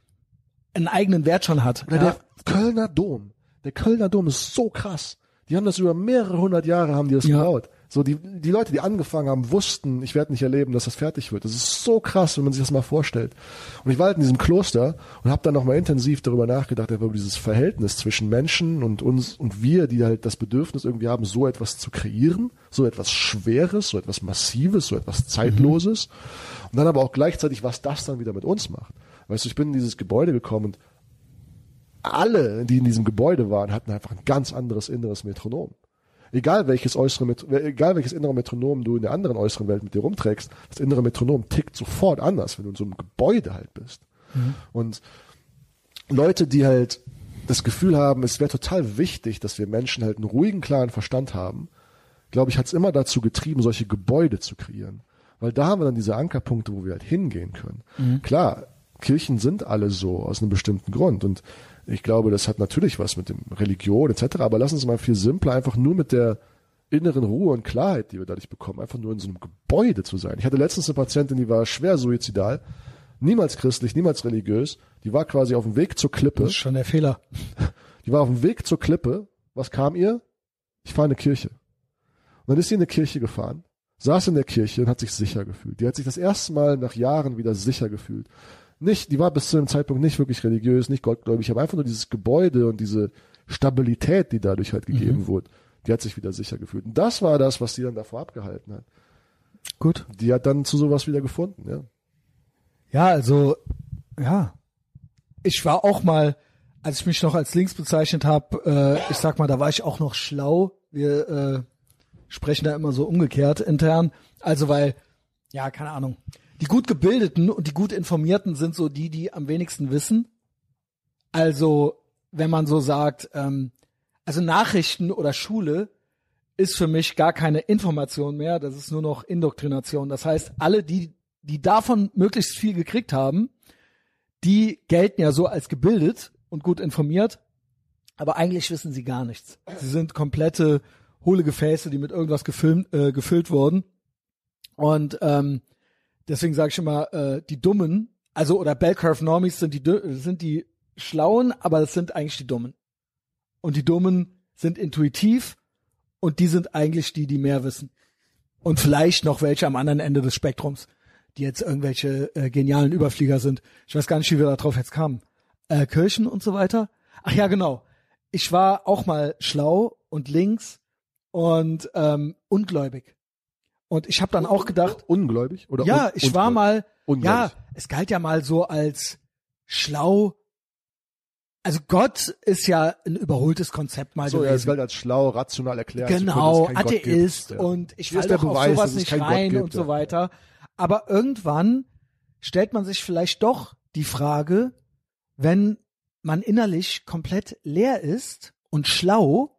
einen eigenen Wert schon hat. Oder ja. der Kölner Dom. Der Kölner Dom ist so krass. Die haben das über mehrere hundert Jahre haben die das Ja. gebaut. So die, die Leute, die angefangen haben, wussten, ich werde nicht erleben, dass das fertig wird. Das ist so krass, wenn man sich das mal vorstellt. Und ich war halt in diesem Kloster und habe dann nochmal intensiv darüber nachgedacht, über dieses Verhältnis zwischen Menschen und uns und wir, die halt das Bedürfnis irgendwie haben, so etwas zu kreieren, so etwas Schweres, so etwas Massives, so etwas Zeitloses. Und dann aber auch gleichzeitig, was das dann wieder mit uns macht. Weißt du, ich bin in dieses Gebäude gekommen und alle, die in diesem Gebäude waren, hatten einfach ein ganz anderes inneres Metronom. Egal welches äußere, egal welches innere Metronom du in der anderen äußeren Welt mit dir rumträgst, das innere Metronom tickt sofort anders, wenn du in so einem Gebäude halt bist. Und Leute, die halt das Gefühl haben, es wäre total wichtig, dass wir Menschen halt einen ruhigen, klaren Verstand haben, glaube ich, hat es immer dazu getrieben, solche Gebäude zu kreieren. Weil da haben wir dann diese Ankerpunkte, wo wir halt hingehen können. Klar, Kirchen sind alle so aus einem bestimmten Grund. Und ich glaube, das hat natürlich was mit dem Religion etc. Aber lass uns mal viel simpler einfach nur mit der inneren Ruhe und Klarheit, die wir dadurch bekommen, einfach nur in so einem Gebäude zu sein. Ich hatte letztens eine Patientin, die war schwer suizidal, niemals christlich, niemals religiös, die war quasi auf dem Weg zur Klippe Das ist schon der Fehler. Die war auf dem Weg zur Klippe. Was kam ihr? Ich fahre in eine Kirche. Und dann ist sie in eine Kirche gefahren, saß in der Kirche und hat sich sicher gefühlt. Die hat sich das erste Mal nach Jahren wieder sicher gefühlt. Nicht, die war bis zu dem Zeitpunkt nicht wirklich religiös, nicht gottgläubig, aber einfach nur dieses Gebäude und diese Stabilität, die dadurch halt gegeben mhm. wurde, die hat sich wieder sicher gefühlt. Und das war das, was sie dann davor abgehalten hat. Gut. Die hat dann zu sowas wieder gefunden, ja. Ja, also, ja. Ich war auch mal, als ich mich noch als links bezeichnet habe, äh, ich sag mal, da war ich auch noch schlau. Wir äh, sprechen da immer so umgekehrt intern. Also weil, ja, keine Ahnung. Die gut gebildeten und die gut informierten sind so die, die am wenigsten wissen. Also, wenn man so sagt, ähm, also Nachrichten oder Schule ist für mich gar keine Information mehr, das ist nur noch Indoktrination. Das heißt, alle, die, die davon möglichst viel gekriegt haben, die gelten ja so als gebildet und gut informiert, aber eigentlich wissen sie gar nichts. Sie sind komplette hohle Gefäße, die mit irgendwas gefilmt, äh, gefüllt wurden. Und ähm, deswegen sage ich immer, äh, die Dummen, also oder Bell Curve Normies sind die sind die Schlauen, aber das sind eigentlich die Dummen. Und die Dummen sind intuitiv und die sind eigentlich die, die mehr wissen. Und vielleicht noch welche am anderen Ende des Spektrums, die jetzt irgendwelche äh, genialen Überflieger sind. Ich weiß gar nicht, wie wir da drauf jetzt kamen. Äh, Kirchen und so weiter. Ach ja, genau. Ich war auch mal schlau und links und ähm, ungläubig. Und ich habe dann auch gedacht, ungläubig oder ja, un ich war mal, ungläubig. ja, es galt ja mal so als schlau also Gott ist ja ein überholtes Konzept mal so, gewesen. ja, es galt als schlau, rational erklärt. Genau, Atheist ja. und ich falle doch Beweis, auf sowas nicht rein gibt, und so weiter. Aber irgendwann stellt man sich vielleicht doch die Frage, wenn man innerlich komplett leer ist und schlau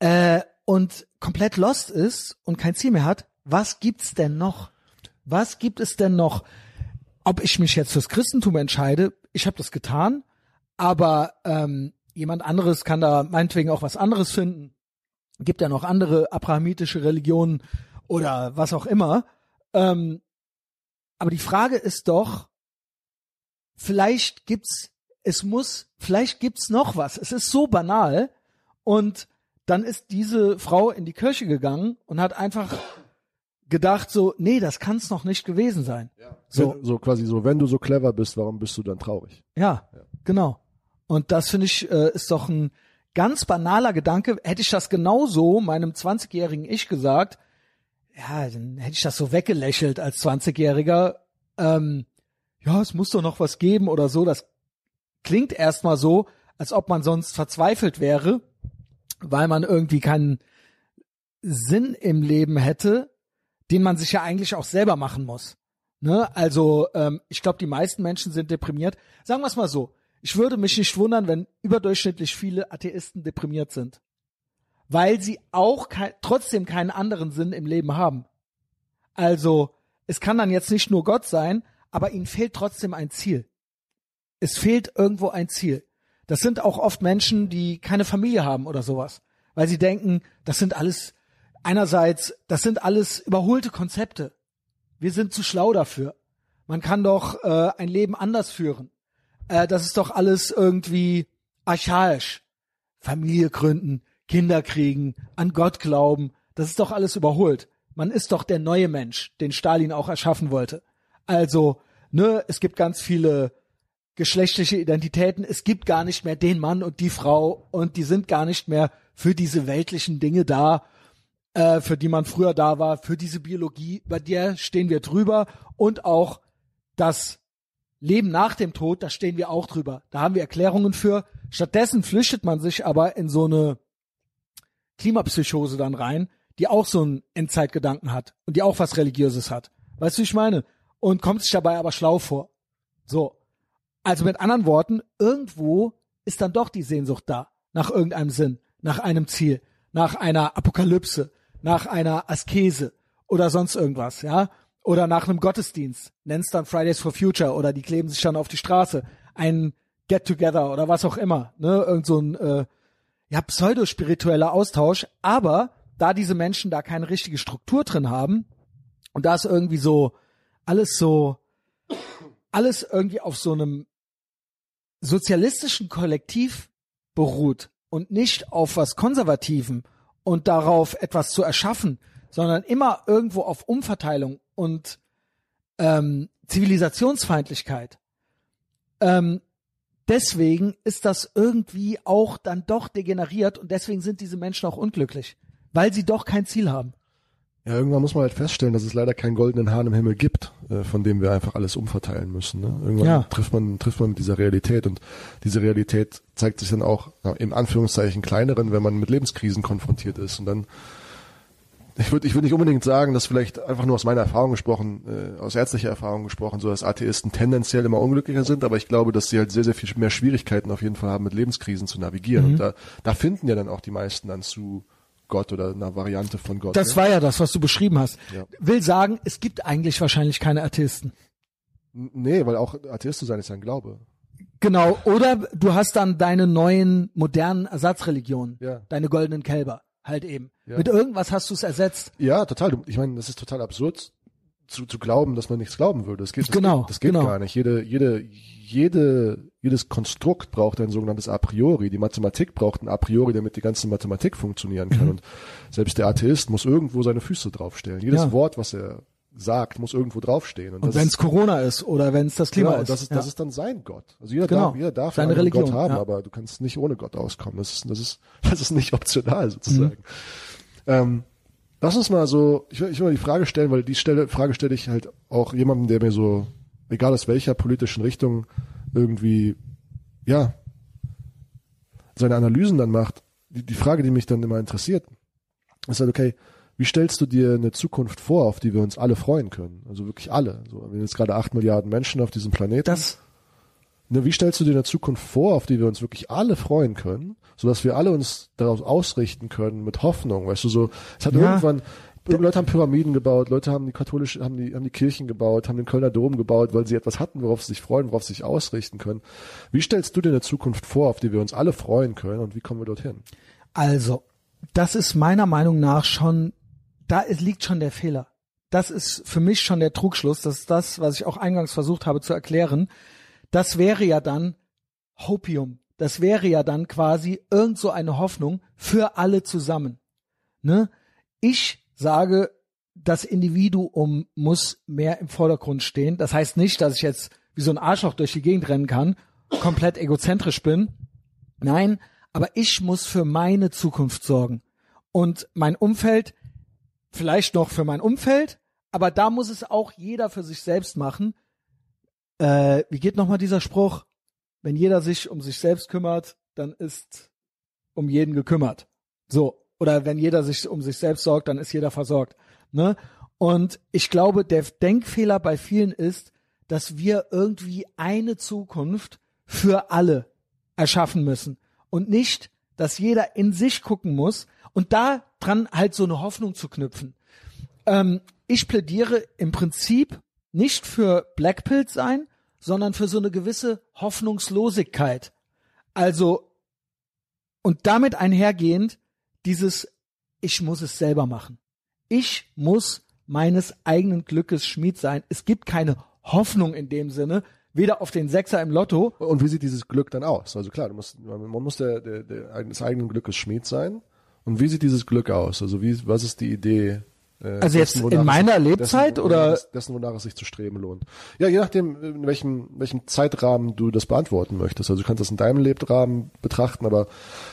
äh, und komplett lost ist und kein Ziel mehr hat, was gibt's denn noch? Was gibt es denn noch? Ob ich mich jetzt fürs Christentum entscheide, ich habe das getan, aber ähm, jemand anderes kann da meinetwegen auch was anderes finden. Gibt ja noch andere abrahamitische Religionen oder was auch immer. Ähm, aber die Frage ist doch, vielleicht gibt's, es muss, vielleicht gibt's noch was. Es ist so banal und dann ist diese Frau in die Kirche gegangen und hat einfach gedacht so, nee, das kann's noch nicht gewesen sein. Ja. So. so quasi so, wenn du so clever bist, warum bist du dann traurig? Ja, ja. genau. Und das finde ich äh, ist doch ein ganz banaler Gedanke. Hätte ich das genauso meinem 20-jährigen Ich gesagt, ja, dann hätte ich das so weggelächelt als 20-Jähriger. Ähm, ja, es muss doch noch was geben oder so. Das klingt erstmal so, als ob man sonst verzweifelt wäre, weil man irgendwie keinen Sinn im Leben hätte, den man sich ja eigentlich auch selber machen muss. Ne? Also ähm, ich glaube, die meisten Menschen sind deprimiert. Sagen wir es mal so, ich würde mich nicht wundern, wenn überdurchschnittlich viele Atheisten deprimiert sind. Weil sie auch kein, trotzdem keinen anderen Sinn im Leben haben. Also, es kann dann jetzt nicht nur Gott sein, aber ihnen fehlt trotzdem ein Ziel. Es fehlt irgendwo ein Ziel. Das sind auch oft Menschen, die keine Familie haben oder sowas. Weil sie denken, das sind alles, einerseits, das sind alles überholte Konzepte. Wir sind zu schlau dafür. Man kann doch äh, ein Leben anders führen äh, das ist doch alles irgendwie archaisch. Familie gründen, Kinder kriegen, an Gott glauben, das ist doch alles überholt. Man ist doch der neue Mensch, den Stalin auch erschaffen wollte. Also, ne, es gibt ganz viele geschlechtliche Identitäten. Es gibt gar nicht mehr den Mann und die Frau und die sind gar nicht mehr für diese weltlichen Dinge da, äh, für die man früher da war, für diese Biologie, bei der stehen wir drüber und auch das Leben nach dem Tod, da stehen wir auch drüber. Da haben wir Erklärungen für. Stattdessen flüchtet man sich aber in so eine Klimapsychose dann rein, die auch so einen Endzeitgedanken hat und die auch was Religiöses hat. Weißt du, wie ich meine? Und kommt sich dabei aber schlau vor. So. Also mit anderen Worten, irgendwo ist dann doch die Sehnsucht da. Nach irgendeinem Sinn, nach einem Ziel, nach einer Apokalypse, nach einer Askese oder sonst irgendwas, ja? Oder nach einem Gottesdienst, nenn's dann Fridays for Future oder die kleben sich dann auf die Straße. Ein Get-Together oder was auch immer. Ne? Irgend so ein äh, ja, pseudospiritueller Austausch. Aber da diese Menschen da keine richtige Struktur drin haben und da ist irgendwie so alles so, alles irgendwie auf so einem sozialistischen Kollektiv beruht und nicht auf was Konservativen und darauf etwas zu erschaffen, sondern immer irgendwo auf Umverteilung und ähm, Zivilisationsfeindlichkeit. Ähm, deswegen ist das irgendwie auch dann doch degeneriert und deswegen sind diese Menschen auch unglücklich, weil sie doch kein Ziel haben. Ja, irgendwann muss man halt feststellen, dass es leider keinen goldenen Hahn im Himmel gibt, äh, von dem wir einfach alles umverteilen müssen. Ne? Irgendwann Ja. trifft man trifft man mit dieser Realität und diese Realität zeigt sich dann auch ja, im Anführungszeichen kleineren, wenn man mit Lebenskrisen konfrontiert ist und dann ich würde ich würde nicht unbedingt sagen, dass vielleicht einfach nur aus meiner Erfahrung gesprochen, äh, aus ärztlicher Erfahrung gesprochen, so dass Atheisten tendenziell immer unglücklicher sind, aber ich glaube, dass sie halt sehr, sehr viel mehr Schwierigkeiten auf jeden Fall haben, mit Lebenskrisen zu navigieren. Mhm. Und da, da finden ja dann auch die meisten dann zu Gott oder einer Variante von Gott. Das ne? war ja das, was du beschrieben hast. Ja. Will sagen, es gibt eigentlich wahrscheinlich keine Atheisten. Nee, weil auch Atheist zu sein ist ja ein Glaube. Genau, oder du hast dann deine neuen modernen Ersatzreligionen, Ja. deine goldenen Kälber, halt eben. Ja. Mit irgendwas hast du es ersetzt. Ja, total. Ich meine, das ist total absurd zu, zu glauben, dass man nichts glauben würde. Das geht, das Genau, geht, das geht genau. gar nicht. Jede, jede, jede, jedes Konstrukt braucht ein sogenanntes A priori. Die Mathematik braucht ein A priori, damit die ganze Mathematik funktionieren kann. Mhm. Und selbst der Atheist muss irgendwo seine Füße draufstellen. Jedes Ja. Wort, was er sagt, muss irgendwo draufstehen. Und das wenn es Corona ist oder wenn es das Klima Genau, ist. das ist, ja. das ist dann sein Gott. Also jeder Genau. darf, jeder darf Seine einen Religion, Gott haben, ja. aber du kannst nicht ohne Gott auskommen. Das ist, das ist, das ist nicht optional sozusagen. Mhm. Ähm, lass uns mal so, ich will, ich will mal die Frage stellen, weil die Stelle, Frage stelle ich halt auch jemandem, der mir so, egal aus welcher politischen Richtung, irgendwie, ja, seine Analysen dann macht. Die, die Frage, die mich dann immer interessiert, ist halt, okay, wie stellst du dir eine Zukunft vor, auf die wir uns alle freuen können? Also wirklich alle. So, wir sind jetzt gerade acht Milliarden Menschen auf diesem Planeten. das, Ne, wie stellst du dir eine Zukunft vor, auf die wir uns wirklich alle freuen können, sodass wir alle uns darauf ausrichten können mit Hoffnung, weißt du, so, es hat Ja. irgendwann, Leute haben Pyramiden gebaut, Leute haben die katholische, haben die, haben die Kirchen gebaut, haben den Kölner Dom gebaut, weil sie etwas hatten, worauf sie sich freuen, worauf sie sich ausrichten können. Wie stellst du dir eine Zukunft vor, auf die wir uns alle freuen können und wie kommen wir dorthin? also, das ist meiner Meinung nach schon, da liegt schon der Fehler. Das ist für mich schon der Trugschluss. Das ist das, was ich auch eingangs versucht habe zu erklären. Das wäre ja dann Hopium. Das wäre ja dann quasi irgend so eine Hoffnung für alle zusammen. Ne? Ich sage, das Individuum muss mehr im Vordergrund stehen. Das heißt nicht, dass ich jetzt wie so ein Arschloch durch die Gegend rennen kann, komplett egozentrisch bin. Nein, aber ich muss für meine Zukunft sorgen. Und mein Umfeld, vielleicht noch für mein Umfeld, aber da muss es auch jeder für sich selbst machen. Äh, wie geht nochmal dieser Spruch? Wenn jeder sich um sich selbst kümmert, dann ist um jeden gekümmert. So. Oder wenn jeder sich um sich selbst sorgt, dann ist jeder versorgt. Ne? Und ich glaube, der Denkfehler bei vielen ist, dass wir irgendwie eine Zukunft für alle erschaffen müssen und nicht, dass jeder in sich gucken muss und da dran halt so eine Hoffnung zu knüpfen. Ähm, ich plädiere im Prinzip nicht für Blackpill sein, sondern für so eine gewisse Hoffnungslosigkeit. Also und damit einhergehend dieses ich muss es selber machen. Ich muss meines eigenen Glückes Schmied sein. Es gibt keine Hoffnung in dem Sinne, weder auf den Sechser im Lotto. Und wie sieht dieses Glück dann aus? Also klar, musst, man muss der, der, der des eigenen Glückes Schmied sein. Und wie sieht dieses Glück aus? Also wie, was ist die Idee? Äh, Also jetzt in meiner Lebzeit dessen, oder- dessen, wonach es sich zu streben lohnt? Ja, je nachdem, in welchem, welchem Zeitrahmen du das beantworten möchtest. Also du kannst das in deinem Lebrahmen betrachten, aber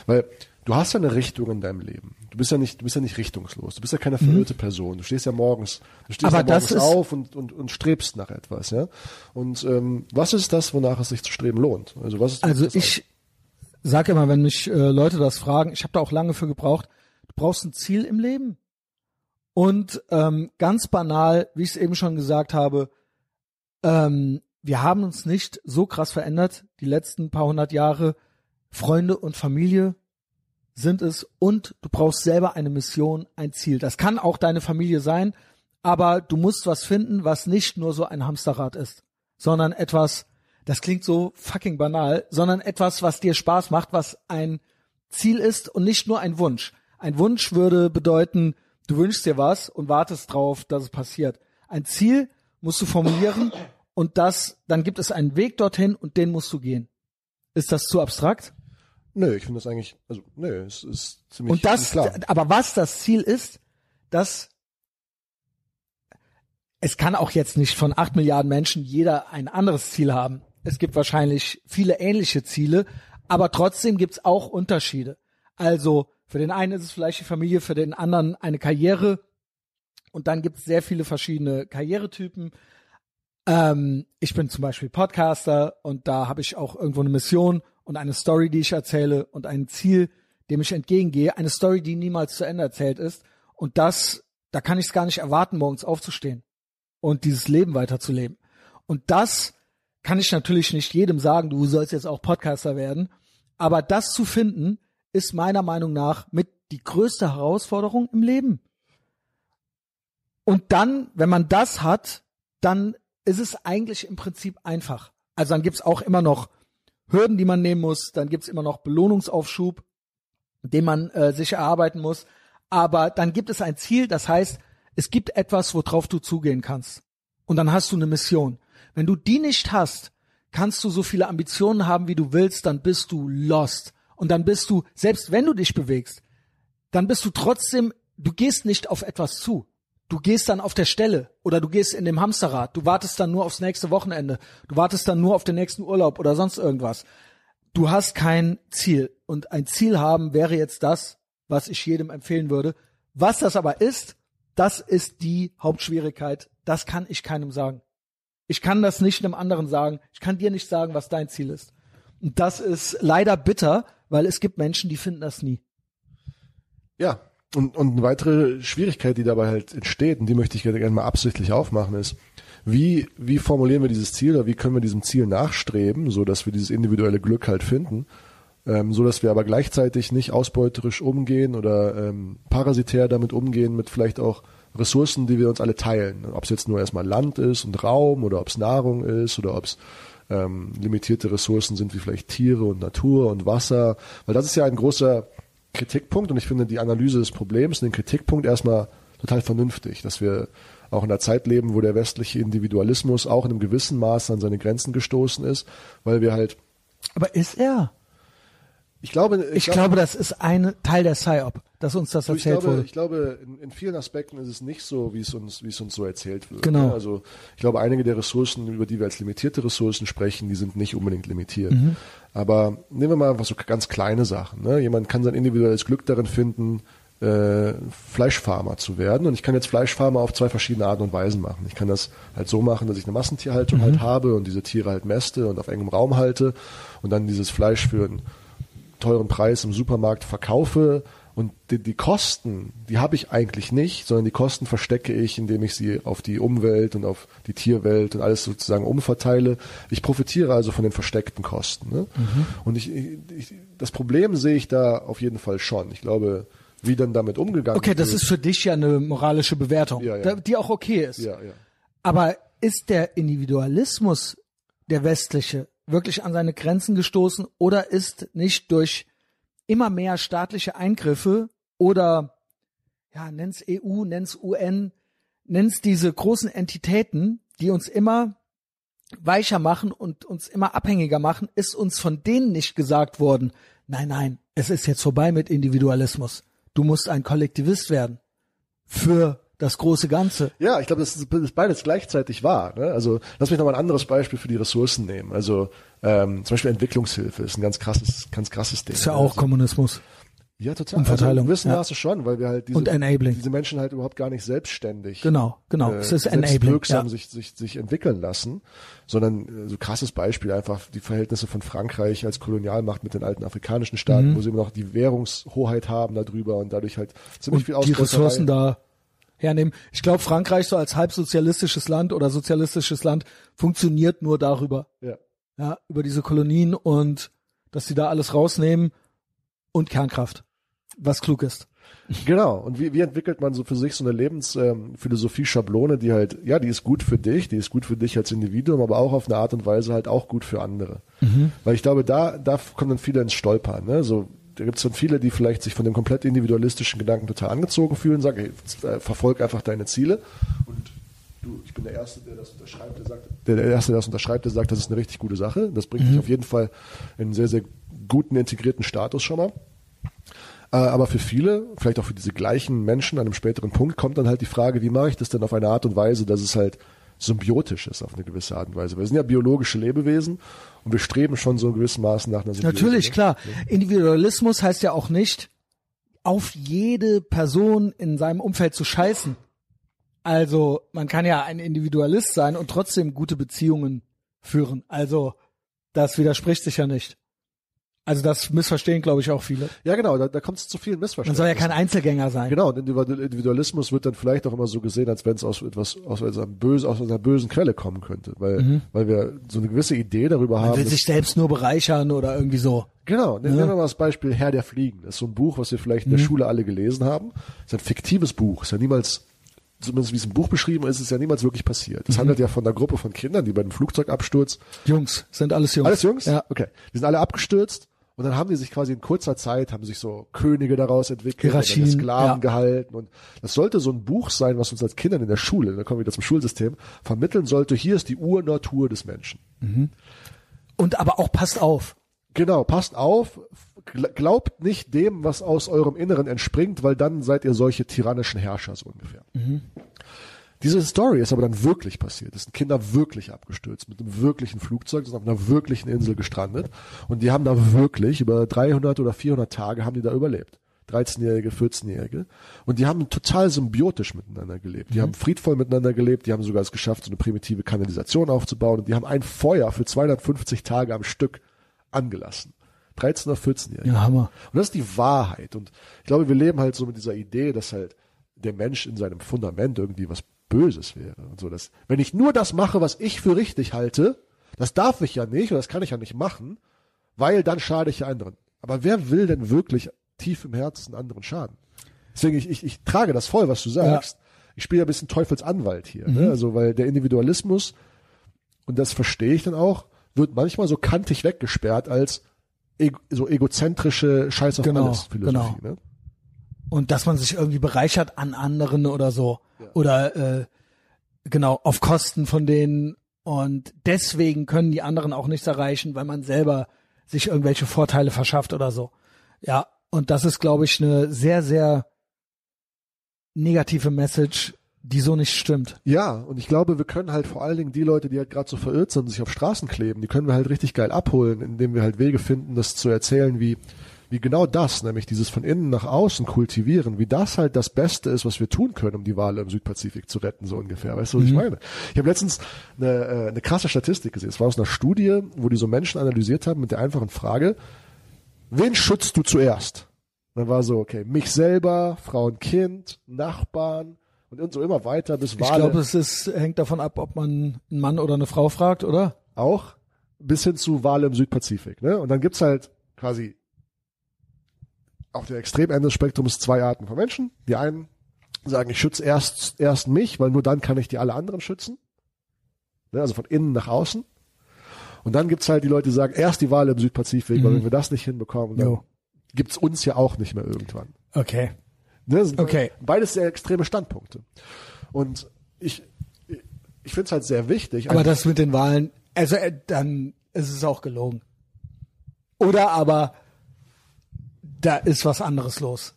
weil du hast ja eine Richtung in deinem Leben. Du bist ja nicht, du bist ja nicht richtungslos. Du bist ja keine verirrte Person. Du stehst ja morgens, du stehst Mhm. Aber ja morgens auf und, und, und strebst nach etwas, ja. Und ähm, was ist das, wonach es sich zu streben lohnt? Also was ist Also das ich sage immer, wenn mich äh, Leute das fragen, ich habe da auch lange für gebraucht, du brauchst ein Ziel im Leben. Und ähm, ganz banal, wie ich es eben schon gesagt habe, ähm, wir haben uns nicht so krass verändert die letzten paar hundert Jahre. Freunde und Familie sind es und du brauchst selber eine Mission, ein Ziel. Das kann auch deine Familie sein, aber du musst was finden, was nicht nur so ein Hamsterrad ist, sondern etwas, das klingt so fucking banal, sondern etwas, was dir Spaß macht, was ein Ziel ist und nicht nur ein Wunsch. Ein Wunsch würde bedeuten, du wünschst dir was und wartest drauf, dass es passiert. Ein Ziel musst du formulieren und das, dann gibt es einen Weg dorthin und den musst du gehen. Ist das zu abstrakt? Nö, ich finde das eigentlich, also nö, es ist ziemlich Und das, klar. aber was das Ziel ist, dass es kann auch jetzt nicht von acht Milliarden Menschen jeder ein anderes Ziel haben. Es gibt wahrscheinlich viele ähnliche Ziele, aber trotzdem gibt's auch Unterschiede. Also für den einen ist es vielleicht die Familie, für den anderen eine Karriere. Und dann gibt's sehr viele verschiedene Karrieretypen. Ähm, ich bin zum Beispiel Podcaster und da habe ich auch irgendwo eine Mission und eine Story, die ich erzähle und ein Ziel, dem ich entgegengehe. Eine Story, die niemals zu Ende erzählt ist. Und das, da kann ich es gar nicht erwarten, morgens aufzustehen und dieses Leben weiterzuleben. Und das kann ich natürlich nicht jedem sagen, du sollst jetzt auch Podcaster werden. Aber das zu finden, ist meiner Meinung nach mit die größte Herausforderung im Leben. Und dann, wenn man das hat, dann ist es eigentlich im Prinzip einfach. Also dann gibt's auch immer noch Hürden, die man nehmen muss, dann gibt's immer noch Belohnungsaufschub, den man äh, sich erarbeiten muss. Aber dann gibt es ein Ziel, das heißt, es gibt etwas, worauf du zugehen kannst. Und dann hast du eine Mission. Wenn du die nicht hast, kannst du so viele Ambitionen haben, wie du willst, dann bist du lost. Und dann bist du, selbst wenn du dich bewegst, dann bist du trotzdem, du gehst nicht auf etwas zu. Du gehst dann auf der Stelle oder du gehst in dem Hamsterrad. Du wartest dann nur aufs nächste Wochenende. Du wartest dann nur auf den nächsten Urlaub oder sonst irgendwas. Du hast kein Ziel. Und ein Ziel haben wäre jetzt das, was ich jedem empfehlen würde. Was das aber ist, das ist die Hauptschwierigkeit. Das kann ich keinem sagen. Ich kann das nicht einem anderen sagen. Ich kann dir nicht sagen, was dein Ziel ist. Das ist leider bitter, weil es gibt Menschen, die finden das nie. Ja, und, und eine weitere Schwierigkeit, die dabei halt entsteht, und die möchte ich gerne mal absichtlich aufmachen, ist, wie, wie formulieren wir dieses Ziel oder wie können wir diesem Ziel nachstreben, so dass wir dieses individuelle Glück halt finden, ähm, so dass wir aber gleichzeitig nicht ausbeuterisch umgehen oder ähm, parasitär damit umgehen, mit vielleicht auch Ressourcen, die wir uns alle teilen. Ob es jetzt nur erstmal Land ist und Raum oder ob es Nahrung ist oder ob es ähm, limitierte Ressourcen sind wie vielleicht Tiere und Natur und Wasser. Weil das ist ja ein großer Kritikpunkt und ich finde die Analyse des Problems, den Kritikpunkt erstmal total vernünftig, dass wir auch in einer Zeit leben, wo der westliche Individualismus auch in einem gewissen Maß an seine Grenzen gestoßen ist, weil wir halt. Aber ist er? Ich glaube, ich, ich glaube, das ist ein Teil der PsyOp, dass uns das erzählt ich glaube, wurde. Ich glaube, in, in, vielen Aspekten ist es nicht so, wie es uns, wie es uns so erzählt wird. Genau. Also ich glaube, einige der Ressourcen, über die wir als limitierte Ressourcen sprechen, die sind nicht unbedingt limitiert. Mhm. Aber nehmen wir mal einfach so ganz kleine Sachen. Ne? Jemand kann sein individuelles Glück darin finden, äh, Fleischfarmer zu werden. Und ich kann jetzt Fleischfarmer auf zwei verschiedene Arten und Weisen machen. Ich kann das halt so machen, dass ich eine Massentierhaltung halt mhm. halt habe und diese Tiere halt mäste und auf engem Raum halte und dann dieses Fleisch für einen teuren Preis im Supermarkt verkaufe. Und die, die Kosten, die habe ich eigentlich nicht, sondern die Kosten verstecke ich, indem ich sie auf die Umwelt und auf die Tierwelt und alles sozusagen umverteile. Ich profitiere also von den versteckten Kosten. Ne? Mhm. Und ich, ich, das Problem sehe ich da auf jeden Fall schon. Ich glaube, wie dann damit umgegangen Okay, das wird. ist für dich ja eine moralische Bewertung, ja, ja. die auch okay ist. Ja. Aber ist der Individualismus der westliche wirklich an seine Grenzen gestoßen oder ist nicht durch immer mehr staatliche Eingriffe oder ja, nenn's EU, nenn's UN, nenn's diese großen Entitäten, die uns immer weicher machen und uns immer abhängiger machen, ist uns von denen nicht gesagt worden, nein, nein, es ist jetzt vorbei mit Individualismus. Du musst ein Kollektivist werden für das große Ganze. Ja, ich glaube, das ist beides gleichzeitig wahr. Ne? Also lass mich noch mal ein anderes Beispiel für die Ressourcen nehmen. Also ähm, zum Beispiel Entwicklungshilfe ist ein ganz krasses, ganz krasses Ding. Ist ja auch also, Kommunismus. Ja, total. Umverteilung. Also, wissen ja. Maße schon, weil wir halt diese, und enabling. diese Menschen halt überhaupt gar nicht selbstständig. Genau, genau. Äh, es ist enabling. wirksam ja. sich, sich, sich entwickeln lassen, sondern äh, so krasses Beispiel einfach die Verhältnisse von Frankreich als Kolonialmacht mit den alten afrikanischen Staaten, mhm. wo sie immer noch die Währungshoheit haben darüber und dadurch halt ziemlich und viel Die Ressourcen da hernehmen. Ich glaube, Frankreich so als halbsozialistisches Land oder sozialistisches Land funktioniert nur darüber. Ja. Ja, über diese Kolonien und dass sie da alles rausnehmen und Kernkraft. Was klug ist. Genau. Und wie, wie entwickelt man so für sich so eine Lebensphilosophie-Schablone, ähm, die halt, ja, die ist gut für dich, die ist gut für dich als Individuum, aber auch auf eine Art und Weise halt auch gut für andere. Mhm. Weil ich glaube, da, da kommen dann viele ins Stolpern. Ne? So, da gibt es dann viele, die vielleicht sich von dem komplett individualistischen Gedanken total angezogen fühlen, sagen, hey, äh, verfolg einfach deine Ziele und du, ich bin der Erste, der das unterschreibt, der sagt, der, der Erste, der das unterschreibt, der sagt, das ist eine richtig gute Sache. Das bringt mhm. dich auf jeden Fall in ein sehr, sehr guten integrierten Status schon mal. Äh, aber für viele, vielleicht auch für diese gleichen Menschen an einem späteren Punkt, kommt dann halt die Frage, wie mache ich das denn auf eine Art und Weise, dass es halt symbiotisch ist auf eine gewisse Art und Weise. Wir sind ja biologische Lebewesen und wir streben schon so in gewissem Maßen nach einer Symbiose. Natürlich, ne? klar. Individualismus heißt ja auch nicht, auf jede Person in seinem Umfeld zu scheißen. Also man kann ja ein Individualist sein und trotzdem gute Beziehungen führen. Also das widerspricht sich ja nicht. Also das missverstehen, glaube ich, auch viele. Ja, genau, da, da kommt es zu vielen Man Missverständnissen. soll ja kein Einzelgänger sein. Genau, und Individualismus wird dann vielleicht auch immer so gesehen, als wenn es aus etwas aus einer bösen, aus einer bösen Quelle kommen könnte, weil weil wir so eine gewisse Idee darüber Mhm. Man haben. will dass- sich selbst nur bereichern oder irgendwie so. Genau, nehmen wir mal das Beispiel Herr der Fliegen. Das ist so ein Buch, was wir vielleicht in Mhm. der Schule alle gelesen haben. Das ist ein fiktives Buch. Ist ja niemals, zumindest wie es im Buch beschrieben ist, ist ja niemals wirklich passiert. Mhm. Das handelt ja von einer Gruppe von Kindern, die bei einem Flugzeugabsturz Jungs, sind alles Jungs. alles Jungs? Ja. Okay. Die sind alle abgestürzt und dann haben die sich quasi in kurzer Zeit, haben sich so Könige daraus entwickelt, Hierarchien, Sklaven ja. gehalten und das sollte so ein Buch sein, was uns als Kindern in der Schule, da kommen wir wieder zum Schulsystem, vermitteln sollte, hier ist die Urnatur des Menschen. Und aber auch passt auf. Genau, passt auf, gl- glaubt nicht dem, was aus eurem Inneren entspringt, weil dann seid ihr solche tyrannischen Herrscher so ungefähr. Diese Story ist aber dann wirklich passiert. Es sind Kinder wirklich abgestürzt mit einem wirklichen Flugzeug, sind auf einer wirklichen Insel gestrandet und die haben da wirklich über 300 oder 400 Tage haben die da überlebt. 13-Jährige, 14-Jährige. Und die haben total symbiotisch miteinander gelebt. Die haben friedvoll miteinander gelebt. Die haben sogar es geschafft, so eine primitive Kanalisation aufzubauen. Und die haben ein Feuer für 250 Tage am Stück angelassen. 13 oder 14-Jährige. Ja, Hammer. Und das ist die Wahrheit. Und ich glaube, wir leben halt so mit dieser Idee, dass halt der Mensch in seinem Fundament irgendwie was Böses wäre. Und so, dass, wenn ich nur das mache, was ich für richtig halte, das darf ich ja nicht oder das kann ich ja nicht machen, weil dann schade ich ja anderen. Aber wer will denn wirklich tief im Herzen anderen schaden? Deswegen, ich, ich, ich trage das voll, was du sagst. Ich spiele ein bisschen Teufelsanwalt hier. Ne? Also, weil der Individualismus, und das verstehe ich dann auch, wird manchmal so kantig weggesperrt als ego, so egozentrische Scheiß auf Genau, alles Philosophie. genau. Ne? Und dass man sich irgendwie bereichert an anderen oder so. Oder äh, genau, auf Kosten von denen. Und deswegen können die anderen auch nichts erreichen, weil man selber sich irgendwelche Vorteile verschafft oder so. Ja, und das ist, glaube ich, eine sehr, sehr negative Message, die so nicht stimmt. Ja, und ich glaube, wir können halt vor allen Dingen die Leute, die halt gerade so verirrt sind und sich auf Straßen kleben, die können wir halt richtig geil abholen, indem wir halt Wege finden, das zu erzählen, wie, wie genau das, nämlich dieses von innen nach außen kultivieren, wie das halt das Beste ist, was wir tun können, um die Wale im Südpazifik zu retten, so ungefähr. Weißt du, was ich meine? Ich habe letztens eine, äh, eine krasse Statistik gesehen. Es war aus einer Studie, wo die so Menschen analysiert haben mit der einfachen Frage, wen schützt du zuerst? Und dann war so, okay, mich selber, Frau und Kind, Nachbarn und so immer weiter bis Ich Wale. glaube, es ist, hängt davon ab, ob man einen Mann oder eine Frau fragt, oder? auch bis hin zu Wale im Südpazifik. Ne? Und dann gibt's halt quasi auf dem Extremende des Spektrums zwei Arten von Menschen. Die einen sagen, ich schütze erst, erst mich, weil nur dann kann ich die alle anderen schützen. Ne? Also von innen nach außen. Und dann gibt's halt die Leute, die sagen, erst die Wale im Südpazifik, weil wenn wir das nicht hinbekommen, dann Jo. gibt's uns ja auch nicht mehr irgendwann. Okay. Ne? Okay. Beides sehr extreme Standpunkte. Und ich, ich finde es halt sehr wichtig. Aber das mit den Wahlen, also äh, dann ist es auch gelogen. Oder aber da ist was anderes los.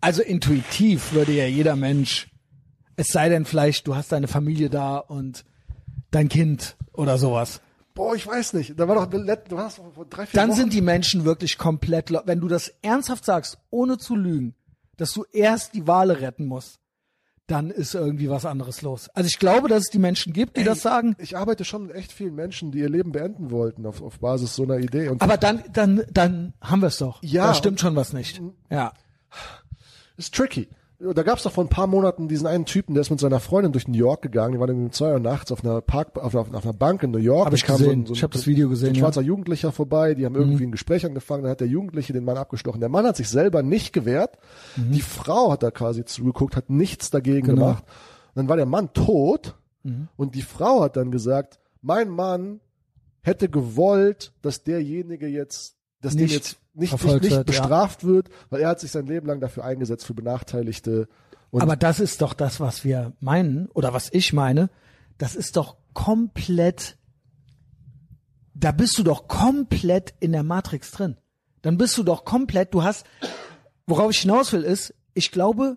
Also intuitiv würde ja jeder Mensch, es sei denn vielleicht, du hast deine Familie da und dein Kind oder sowas. Boah, ich weiß nicht. Da war doch, du hast doch vor drei, vier Dann Wochen. sind die Menschen wirklich komplett, wenn du das ernsthaft sagst, ohne zu lügen, dass du erst die Wale retten musst, dann ist irgendwie was anderes los. Also ich glaube, dass es die Menschen gibt, die das sagen, Ich arbeite schon mit echt vielen Menschen, die ihr Leben beenden wollten auf, auf Basis so einer Idee. Und Aber dann, dann, dann haben wir es doch. Ja. Da stimmt schon was nicht. Ja. ist tricky. Da gab es doch vor ein paar Monaten diesen einen Typen, der ist mit seiner Freundin durch New York gegangen. Die waren um zwei Uhr nachts auf einer Park, auf einer, auf einer Bank in New York. Hab ich Da kam gesehen. Ich hab das Video So gesehen, ein ja. Mhm. schwarzer Jugendlicher vorbei. Die haben irgendwie ein Gespräch angefangen. Dann hat der Jugendliche den Mann abgestochen. Der Mann hat sich selber nicht gewehrt. Die Frau hat da quasi zugeguckt, hat nichts dagegen Mhm. Genau. gemacht. Und dann war der Mann tot. Mhm. Und die Frau hat dann gesagt, mein Mann hätte gewollt, dass derjenige jetzt, dass dem Nicht jetzt nicht, nicht, nicht wird, ja. bestraft wird, weil er hat sich sein Leben lang dafür eingesetzt für Benachteiligte. Und Aber das ist doch das, was wir meinen, oder was ich meine. Das ist doch komplett, da bist du doch komplett in der Matrix drin. dann bist du doch komplett, du hast, worauf ich hinaus will, ist, ich glaube,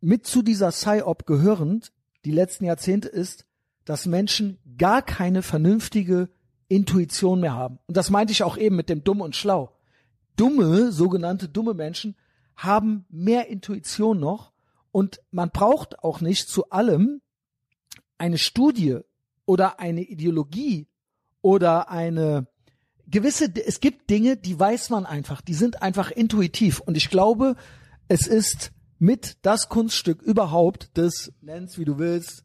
mit zu dieser PSYOP gehörend, die letzten Jahrzehnte ist, dass Menschen gar keine vernünftige Intuition mehr haben. Und das meinte ich auch eben mit dem dumm und schlau. Dumme, sogenannte dumme Menschen haben mehr Intuition noch und man braucht auch nicht zu allem eine Studie oder eine Ideologie oder eine gewisse, es gibt Dinge, die weiß man einfach, die sind einfach intuitiv. Und ich glaube, es ist mit das Kunststück überhaupt des, nenn's wie du willst,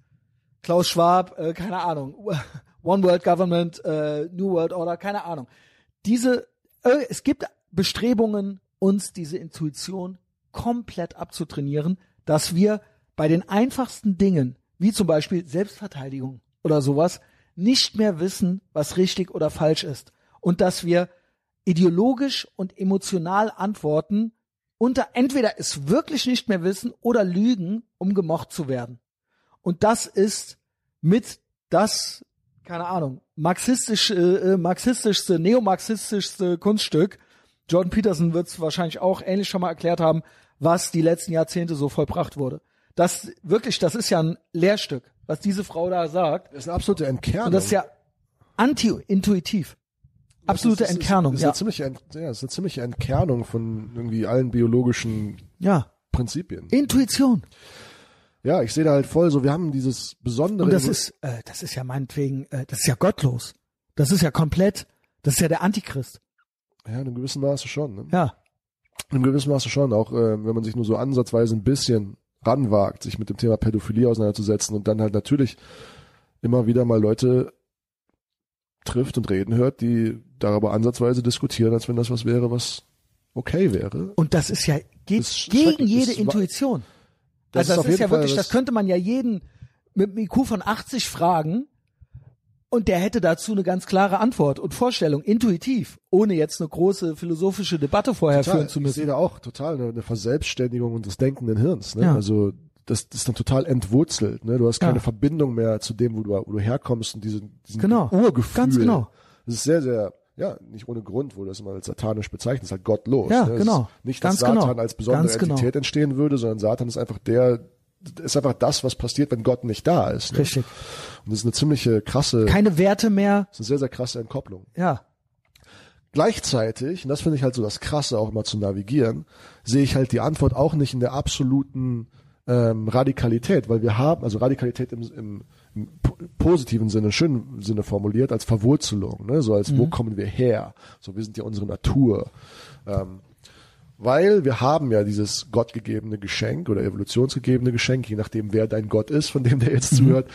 Klaus Schwab, äh, keine Ahnung, One World Government, äh, New World Order, keine Ahnung. Diese, äh, es gibt Bestrebungen, uns diese Intuition komplett abzutrainieren, dass wir bei den einfachsten Dingen, wie zum Beispiel Selbstverteidigung oder sowas, nicht mehr wissen, was richtig oder falsch ist. Und dass wir ideologisch und emotional antworten unter entweder es wirklich nicht mehr wissen oder lügen, um gemocht zu werden. Und das ist mit das, keine Ahnung, marxistisch, äh, marxistischste, neomarxistischste Kunststück. Jordan Peterson wird es wahrscheinlich auch ähnlich schon mal erklärt haben, was die letzten Jahrzehnte so vollbracht wurde. Das wirklich, das ist ja ein Lehrstück, was diese Frau da sagt. Das ist eine absolute Entkernung. Und das ist ja anti-intuitiv. Absolute das ist, Entkernung, ist, ist ja. Eine ziemliche, ja, das ist eine ziemliche Entkernung von irgendwie allen biologischen Ja. Prinzipien. Intuition. Ja, ich sehe da halt voll so, wir haben dieses besondere. Und das ist, äh, das ist ja meinetwegen, äh, das ist ja gottlos. Das ist ja komplett, das ist ja der Antichrist. ja, in einem gewissen Maße schon. Ne? Ja. In einem gewissen Maße schon, auch äh, wenn man sich nur so ansatzweise ein bisschen ranwagt, sich mit dem Thema Pädophilie auseinanderzusetzen und dann halt natürlich immer wieder mal Leute trifft und reden hört, die darüber ansatzweise diskutieren, als wenn das was wäre, was okay wäre. Und das ist ja geht Das gegen jede Intuition. Das also ist das ist, jeden ja Fall wirklich, das- könnte man ja jeden mit einem IQ von 80 fragen und der hätte dazu eine ganz klare Antwort und Vorstellung, intuitiv, ohne jetzt eine große philosophische Debatte vorher Total. führen zu Ich sehe müssen. da auch total eine, eine Verselbstständigung des denkenden Hirns. Ne? Ja. Also das, das ist dann total entwurzelt. Ne? Du hast keine Ja. Verbindung mehr zu dem, wo du, wo du herkommst und diesen, diesen Genau. Urgefühl. Ganz genau. Das ist sehr, sehr, ja, nicht ohne Grund, wo du das immer als satanisch bezeichnest, halt gottlos. Ja, ne? Genau. Nicht, dass Ganz genau. Satan als besondere Ganz genau. Entität entstehen würde, sondern Satan ist einfach der, ist einfach das, was passiert, wenn Gott nicht da ist. Ne? Richtig. Und das ist eine ziemliche krasse, Keine Werte mehr. das ist eine sehr, sehr krasse Entkopplung. Ja. Gleichzeitig, und das finde ich halt so das Krasse, auch immer zu navigieren, sehe ich halt die Antwort auch nicht in der absoluten ähm, Radikalität, weil wir haben, also Radikalität im, im, positiven Sinne, schönen Sinne formuliert, als Verwurzelung, ne? so als wo kommen wir her? So, wir sind ja unsere Natur. Ähm, weil wir haben ja dieses gottgegebene Geschenk oder evolutionsgegebene Geschenk, je nachdem wer dein Gott ist, von dem der jetzt zuhört,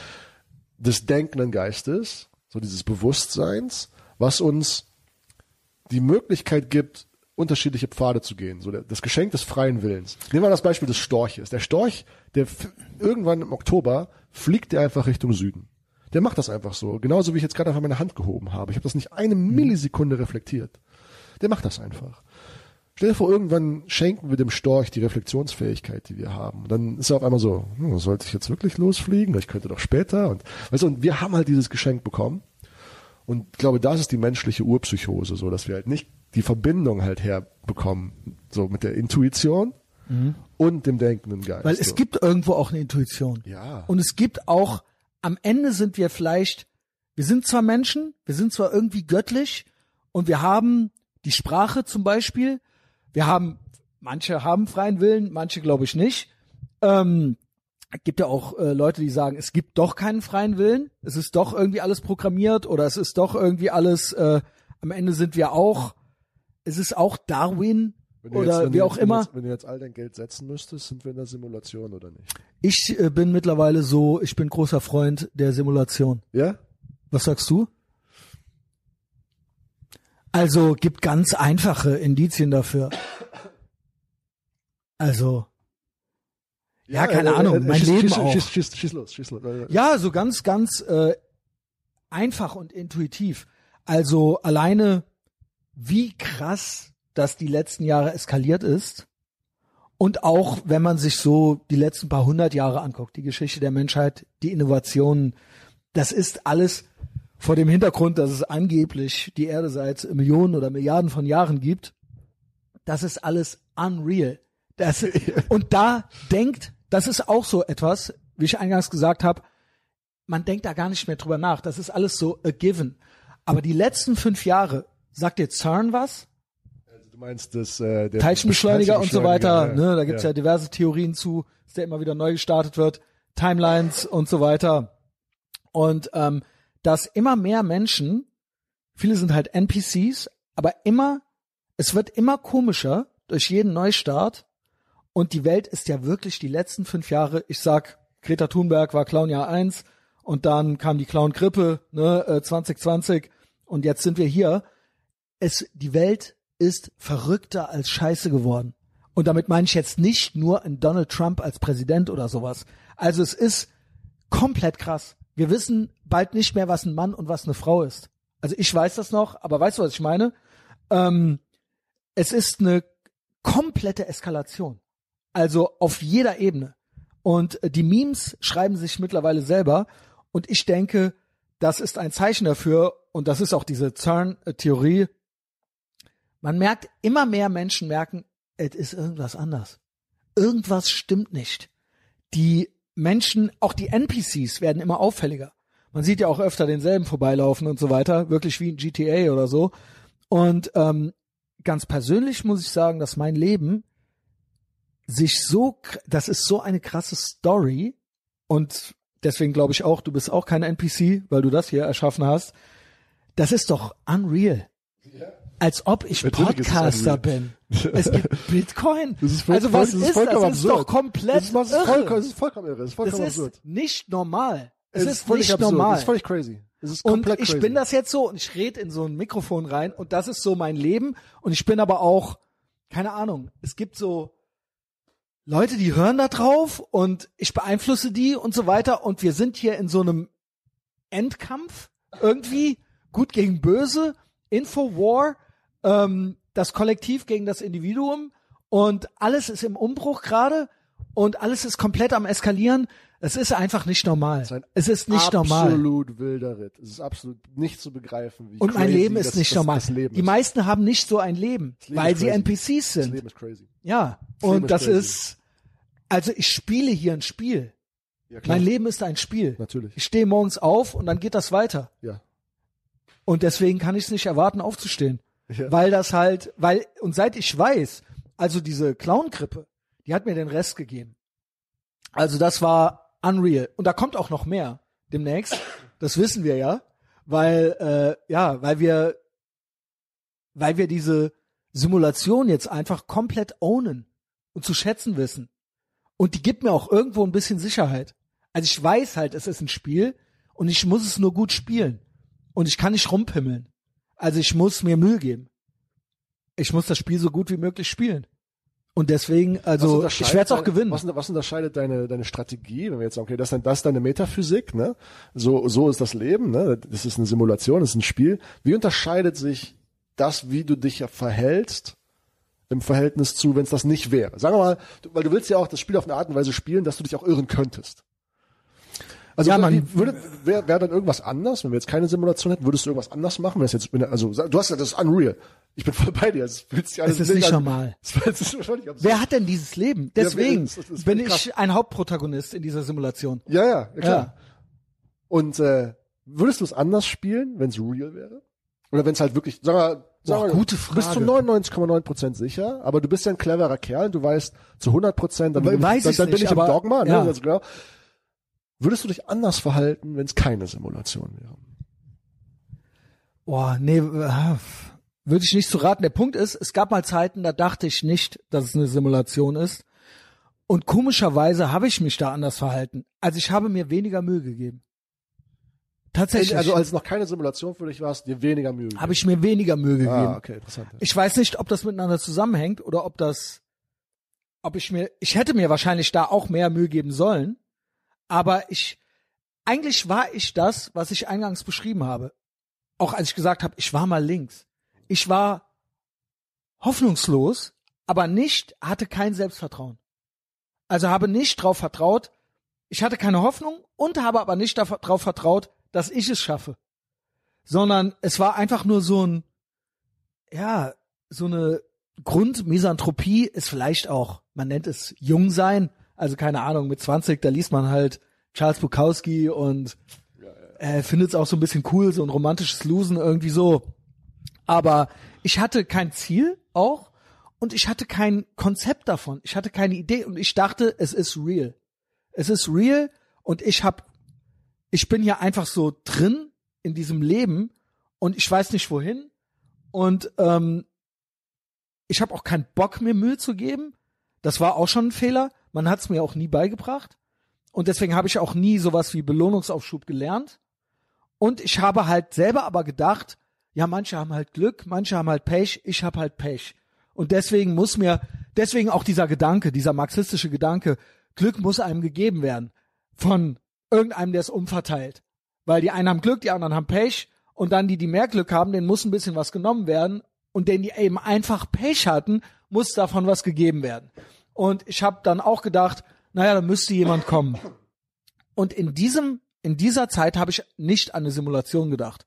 des denkenden Geistes, so dieses Bewusstseins, was uns die Möglichkeit gibt, unterschiedliche Pfade zu gehen. So das Geschenk des freien Willens. Nehmen wir das Beispiel des Storches. Der Storch, der irgendwann im Oktober fliegt der einfach Richtung Süden. Der macht das einfach so. Genauso wie ich jetzt gerade einfach meine Hand gehoben habe. Ich habe das nicht eine Millisekunde reflektiert. Der macht das einfach. Stell dir vor, irgendwann schenken wir dem Storch die Reflexionsfähigkeit, die wir haben. Und dann ist er auf einmal so, hm, sollte ich jetzt wirklich losfliegen? Ich könnte doch später. Und, weißt du, und wir haben halt dieses Geschenk bekommen. Und ich glaube, das ist die menschliche Urpsychose, so dass wir halt nicht die Verbindung halt herbekommen, so mit der Intuition und dem denkenden Geist. Weil es gibt irgendwo auch eine Intuition. Ja. Und es gibt auch, am Ende sind wir vielleicht, wir sind zwar Menschen, wir sind zwar irgendwie göttlich und wir haben die Sprache zum Beispiel, wir haben, manche haben freien Willen, manche glaube ich nicht. Ähm, es gibt ja auch äh, Leute, die sagen, es gibt doch keinen freien Willen, es ist doch irgendwie alles programmiert oder es ist doch irgendwie alles, äh, am Ende sind wir auch, es ist auch Darwin oder jetzt, wie auch jetzt, wenn du immer. Jetzt, wenn du jetzt all dein Geld setzen müsstest, sind wir in der Simulation oder nicht? Ich äh, bin mittlerweile so, ich bin großer Freund der Simulation. Ja? Was sagst du? Also gibt ganz einfache Indizien dafür. Also ja, keine äh, Ahnung, äh, mein schieß, Leben schieß, auch. Schieß, schieß, schieß los, schieß los. Äh, ja, so ganz, ganz äh, einfach und intuitiv. Also alleine, wie krass das die letzten Jahre eskaliert ist. Und auch, wenn man sich so die letzten paar hundert Jahre anguckt, die Geschichte der Menschheit, die Innovationen, das ist alles vor dem Hintergrund, dass es angeblich die Erde seit Millionen oder Milliarden von Jahren gibt, das ist alles unreal. Das, und da denkt, das ist auch so etwas, wie ich eingangs gesagt habe, man denkt da gar nicht mehr drüber nach. Das ist alles so a given. Aber die letzten fünf Jahre, sagt dir CERN was? Also du meinst das äh, der Teilchenbeschleuniger und so weiter, ja, ne, da gibt's ja. diverse Theorien zu, dass der immer wieder neu gestartet wird, Timelines und so weiter. Und ähm, dass immer mehr Menschen, viele sind halt NPCs, aber immer, es wird immer komischer durch jeden Neustart. Und die Welt ist ja wirklich die letzten fünf Jahre, ich sag, Greta Thunberg war Clownjahr eins und dann kam die Clown-Grippe, ne, äh, 2020 und jetzt sind wir hier. Es, die Welt ist verrückter als Scheiße geworden. Und damit meine ich jetzt nicht nur einen Donald Trump als Präsident oder sowas. Also es ist komplett krass. Wir wissen bald nicht mehr, was ein Mann und was eine Frau ist. Also ich weiß das noch, aber weißt du, was ich meine? Ähm, es ist eine komplette Eskalation. Also auf jeder Ebene. Und die Memes schreiben sich mittlerweile selber. Und ich denke, das ist ein Zeichen dafür. Und das ist auch diese CERN-Theorie. Man merkt, immer mehr Menschen merken, es ist irgendwas anders. Irgendwas stimmt nicht. Die Menschen, auch die NPCs werden immer auffälliger. Man sieht ja auch öfter denselben vorbeilaufen und so weiter, wirklich wie in GTA oder so. Und ähm, ganz persönlich muss ich sagen, dass mein Leben sich so, das ist so eine krasse Story und deswegen glaube ich auch, du bist auch kein NPC, weil du das hier erschaffen hast. Das ist doch unreal. Als ob ich Natürlich Podcaster bin. Es gibt Bitcoin. Das ist voll, also was ist, ist das? Das ist doch komplett das ist, das ist irre. Vollkommen, das ist vollkommen irre. Das ist vollkommen das ist absurd. nicht normal. Es, Es ist, ist völlig nicht absurd. normal. Das ist völlig crazy. Es ist Und komplett ich crazy. bin das jetzt so und ich rede in so ein Mikrofon rein und das ist so mein Leben und ich bin aber auch, keine Ahnung, es gibt so Leute, die hören da drauf und ich beeinflusse die und so weiter und wir sind hier in so einem Endkampf irgendwie, gut gegen böse, Infowar, ähm, das Kollektiv gegen das Individuum und alles ist im Umbruch gerade und alles ist komplett am eskalieren. Es ist einfach nicht normal. ist ein Es ist nicht normal. Absolut wilder Ritt. Es ist absolut nicht zu begreifen. Wie Und mein Leben ist das, nicht das, normal. Das Leben die ist. meisten haben nicht so ein Leben, Leben weil ist sie. NPCs Das sind. Leben ist crazy. Ja. Und ist das crazy. ist, also ich spiele hier ein Spiel. Ja. Mein Leben ist ein Spiel. Natürlich. Ich stehe morgens auf und dann geht das weiter. Ja. Und deswegen kann ich es nicht erwarten, aufzustehen. Ja. Weil das halt, weil, und seit ich weiß, also diese Clown-Grippe, die hat mir den Rest gegeben. Also das war unreal. Und da kommt auch noch mehr demnächst. Das wissen wir ja. Weil, äh, ja, weil wir, weil wir diese Simulation jetzt einfach komplett ownen und zu schätzen wissen. Und die gibt mir auch irgendwo ein bisschen Sicherheit. Also ich weiß halt, es ist ein Spiel und ich muss es nur gut spielen. Und ich kann nicht rumpimmeln. Also ich muss mir Mühe geben. Ich muss das Spiel so gut wie möglich spielen. Und deswegen, also ich werde es auch gewinnen. Was, was unterscheidet deine, deine Strategie, wenn wir jetzt sagen, okay, das das ist deine Metaphysik, ne? So, so ist das Leben, ne? Das ist eine Simulation, das ist ein Spiel. Wie unterscheidet sich das, wie du dich verhältst, im Verhältnis zu, wenn es das nicht wäre? Sagen wir mal, weil du willst ja auch das Spiel auf eine Art und Weise spielen, dass du dich auch irren könntest. Also Ja, man- würde wäre wär dann irgendwas anders, wenn wir jetzt keine Simulation hätten, würdest du irgendwas anders machen, wenn es jetzt also du hast ja das ist unreal. Ich bin voll bei dir. Es, fühlt sich alles Es ist nicht an- normal. Es ist völlig absurd. Wer hat denn dieses Leben? Deswegen das- das ist bin völlig ich ein Hauptprotagonist in dieser Simulation. Ja, ja, ja klar. Ja. Und äh, würdest du es anders spielen, wenn es real wäre? Oder wenn es halt wirklich, sag mal, sag mal gute du bist zu Frage. 99,9 Prozent sicher, aber du bist ja ein cleverer Kerl, du weißt zu 100 Prozent, dann, We- bin, weiß ich, dann, ich's dann bin ich im aber- Dogma, ne? ja. Also, genau. Würdest du dich anders verhalten, wenn es keine Simulation wäre? Boah, nee, äh, würde ich nicht so raten. Der Punkt ist, es gab mal Zeiten, da dachte ich nicht, dass es eine Simulation ist. Und komischerweise habe ich mich da anders verhalten. Also ich habe mir weniger Mühe gegeben. Tatsächlich Also als noch keine Simulation für dich war, hast du dir weniger Mühe gegeben. habe ich mir weniger Mühe gegeben. Ah, okay, interessant. Ich weiß nicht, ob das miteinander zusammenhängt oder ob das, ob ich mir, ich hätte mir wahrscheinlich da auch mehr Mühe geben sollen, aber ich, eigentlich war ich das, was ich eingangs beschrieben habe. Auch als ich gesagt habe, ich war mal links. Ich war hoffnungslos, aber nicht, hatte kein Selbstvertrauen. Also habe nicht darauf vertraut, ich hatte keine Hoffnung und habe aber nicht darauf vertraut, dass ich es schaffe. sondern es war einfach nur so ein, ja, so eine Grundmisanthropie ist vielleicht auch, man nennt es Jungsein, also keine Ahnung, mit 20, da liest man halt Charles Bukowski und äh, findet es auch so ein bisschen cool, so ein romantisches Losen irgendwie so. Aber ich hatte kein Ziel auch und ich hatte kein Konzept davon. Ich hatte keine Idee und ich dachte, es ist real. Es ist real und ich hab, ich bin hier einfach so drin in diesem Leben und ich weiß nicht wohin und ähm, ich habe auch keinen Bock mir Mühe zu geben. Das war auch schon ein Fehler. Man hat es mir auch nie beigebracht und deswegen habe ich auch nie sowas wie Belohnungsaufschub gelernt. Und ich habe halt selber aber gedacht, ja, manche haben halt Glück, manche haben halt Pech, ich habe halt Pech. Und deswegen muss mir, deswegen auch dieser Gedanke, dieser marxistische Gedanke, Glück muss einem gegeben werden von irgendeinem, der es umverteilt. Weil die einen haben Glück, die anderen haben Pech und dann die, die mehr Glück haben, denen muss ein bisschen was genommen werden und denen, die eben einfach Pech hatten, muss davon was gegeben werden. Und ich habe dann auch gedacht, naja, da müsste jemand kommen. Und in diesem, in dieser Zeit habe ich nicht an eine Simulation gedacht.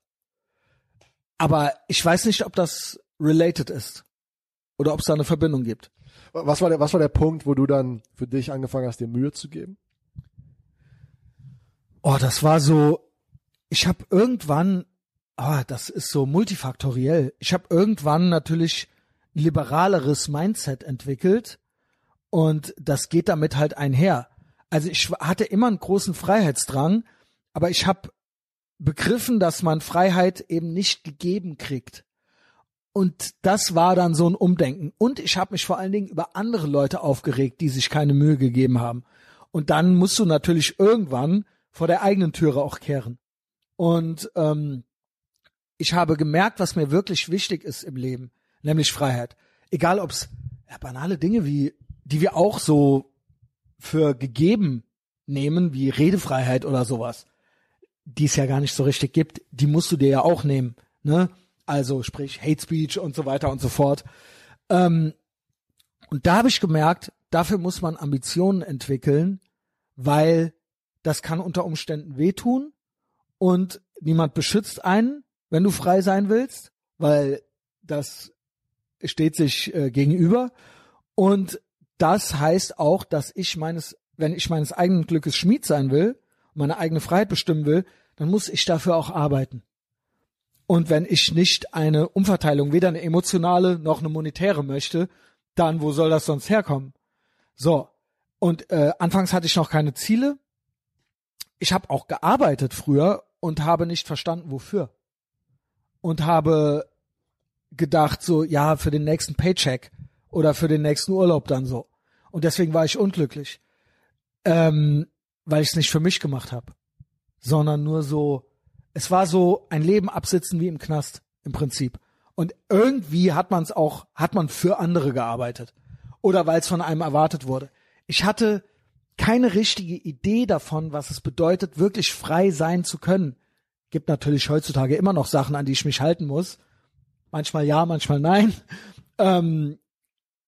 Aber ich weiß nicht, ob das related ist. Oder ob es da eine Verbindung gibt. Was war der, was war der Punkt, wo du dann für dich angefangen hast, dir Mühe zu geben? Oh, das war so, ich habe irgendwann, oh, das ist so multifaktoriell. Ich habe irgendwann natürlich ein liberaleres Mindset entwickelt und das geht damit halt einher. Also ich hatte immer einen großen Freiheitsdrang, aber ich habe begriffen, dass man Freiheit eben nicht gegeben kriegt. Und das war dann so ein Umdenken. Und ich habe mich vor allen Dingen über andere Leute aufgeregt, die sich keine Mühe gegeben haben. Und dann musst du natürlich irgendwann vor der eigenen Türe auch kehren. Und ähm, ich habe gemerkt, was mir wirklich wichtig ist im Leben, nämlich Freiheit. Egal ob es ja, banale Dinge wie, die wir auch so für gegeben nehmen, wie Redefreiheit oder sowas, die es ja gar nicht so richtig gibt, die musst du dir ja auch nehmen. Ne? Also sprich Hate Speech und so weiter und so fort. Ähm, und da habe ich gemerkt, dafür muss man Ambitionen entwickeln, weil das kann unter Umständen wehtun und niemand beschützt einen, wenn du frei sein willst, weil das steht sich äh, gegenüber. Und das heißt auch, dass ich meines, wenn ich meines eigenen Glückes Schmied sein will, meine eigene Freiheit bestimmen will, dann muss ich dafür auch arbeiten. Und wenn ich nicht eine Umverteilung, weder eine emotionale noch eine monetäre möchte, dann wo soll das sonst herkommen? So. Und äh, anfangs hatte ich noch keine Ziele. Ich habe auch gearbeitet früher und habe nicht verstanden, wofür. Und habe gedacht, so, ja, für den nächsten Paycheck oder für den nächsten Urlaub dann so. Und deswegen war ich unglücklich. Ähm, weil ich es nicht für mich gemacht habe. Sondern nur so, es war so ein Leben absitzen wie im Knast im Prinzip. Und irgendwie hat man es auch, hat man für andere gearbeitet. Oder weil es von einem erwartet wurde. Ich hatte keine richtige Idee davon, was es bedeutet, wirklich frei sein zu können. Gibt natürlich heutzutage immer noch Sachen, an die ich mich halten muss. Manchmal ja, manchmal nein. Ähm,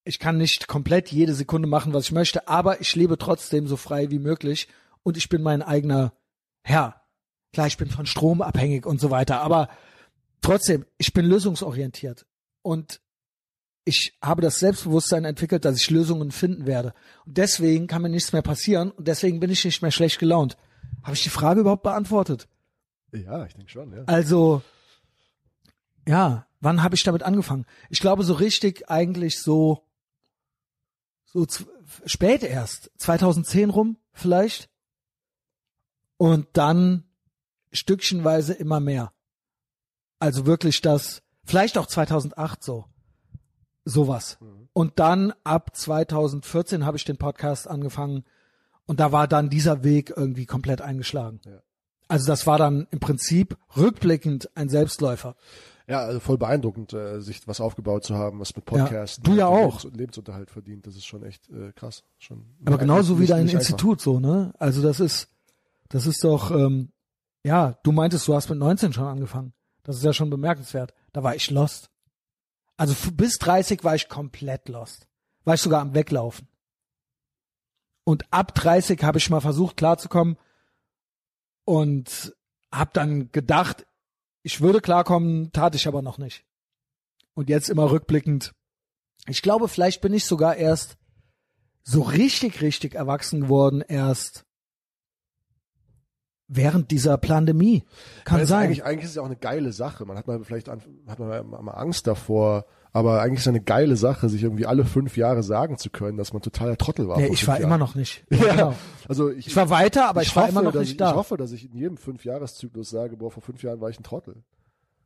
ich kann nicht komplett jede Sekunde machen, was ich möchte, aber ich lebe trotzdem so frei wie möglich und ich bin mein eigener Herr. Klar, ich bin von Strom abhängig und so weiter, aber trotzdem, ich bin lösungsorientiert und ich habe das Selbstbewusstsein entwickelt, dass ich Lösungen finden werde. Und deswegen kann mir nichts mehr passieren und deswegen bin ich nicht mehr schlecht gelaunt. Habe ich die Frage überhaupt beantwortet? Ja, ich denke schon, ja. Also, ja, wann habe ich damit angefangen? Ich glaube so richtig eigentlich so, so spät erst, 2010 rum vielleicht. Und dann stückchenweise immer mehr. Also wirklich das, vielleicht auch 2008 so. Sowas. Mhm. Und dann ab 2014 habe ich den Podcast angefangen und da war dann dieser Weg irgendwie komplett eingeschlagen. Ja. Also das war dann im Prinzip rückblickend ein Selbstläufer. Ja, also voll beeindruckend, äh, sich was aufgebaut zu haben, was mit Podcasts. Ja, du ja auch. Lebens Lebensunterhalt verdient. Das ist schon echt äh, krass. Schon Aber genauso wie dein Institut so, ne? Also das ist, das ist doch, ähm, ja, du meintest, du hast mit 19 schon angefangen. Das ist ja schon bemerkenswert. Da war ich lost. Also bis 30 war ich komplett lost. War ich sogar am Weglaufen. Und ab 30 habe ich mal versucht klarzukommen und habe dann gedacht, Ich würde klarkommen, tat ich aber noch nicht. Und jetzt immer rückblickend. Ich glaube, vielleicht bin ich sogar erst so richtig, richtig erwachsen geworden, erst während dieser Pandemie. Kann sein. Eigentlich, eigentlich ist es ja auch eine geile Sache. Man hat mal vielleicht hat man mal Angst davor, aber eigentlich ist es eine geile Sache, sich irgendwie alle fünf Jahre sagen zu können, dass man totaler Trottel war. nee, ich war Jahren. immer noch nicht. Ja, genau. also ich, Ich war weiter, aber ich, war hoffe, immer noch nicht ich, da. Ich hoffe, dass ich in jedem Fünfjahreszyklus sage, boah, vor fünf Jahren war ich ein Trottel.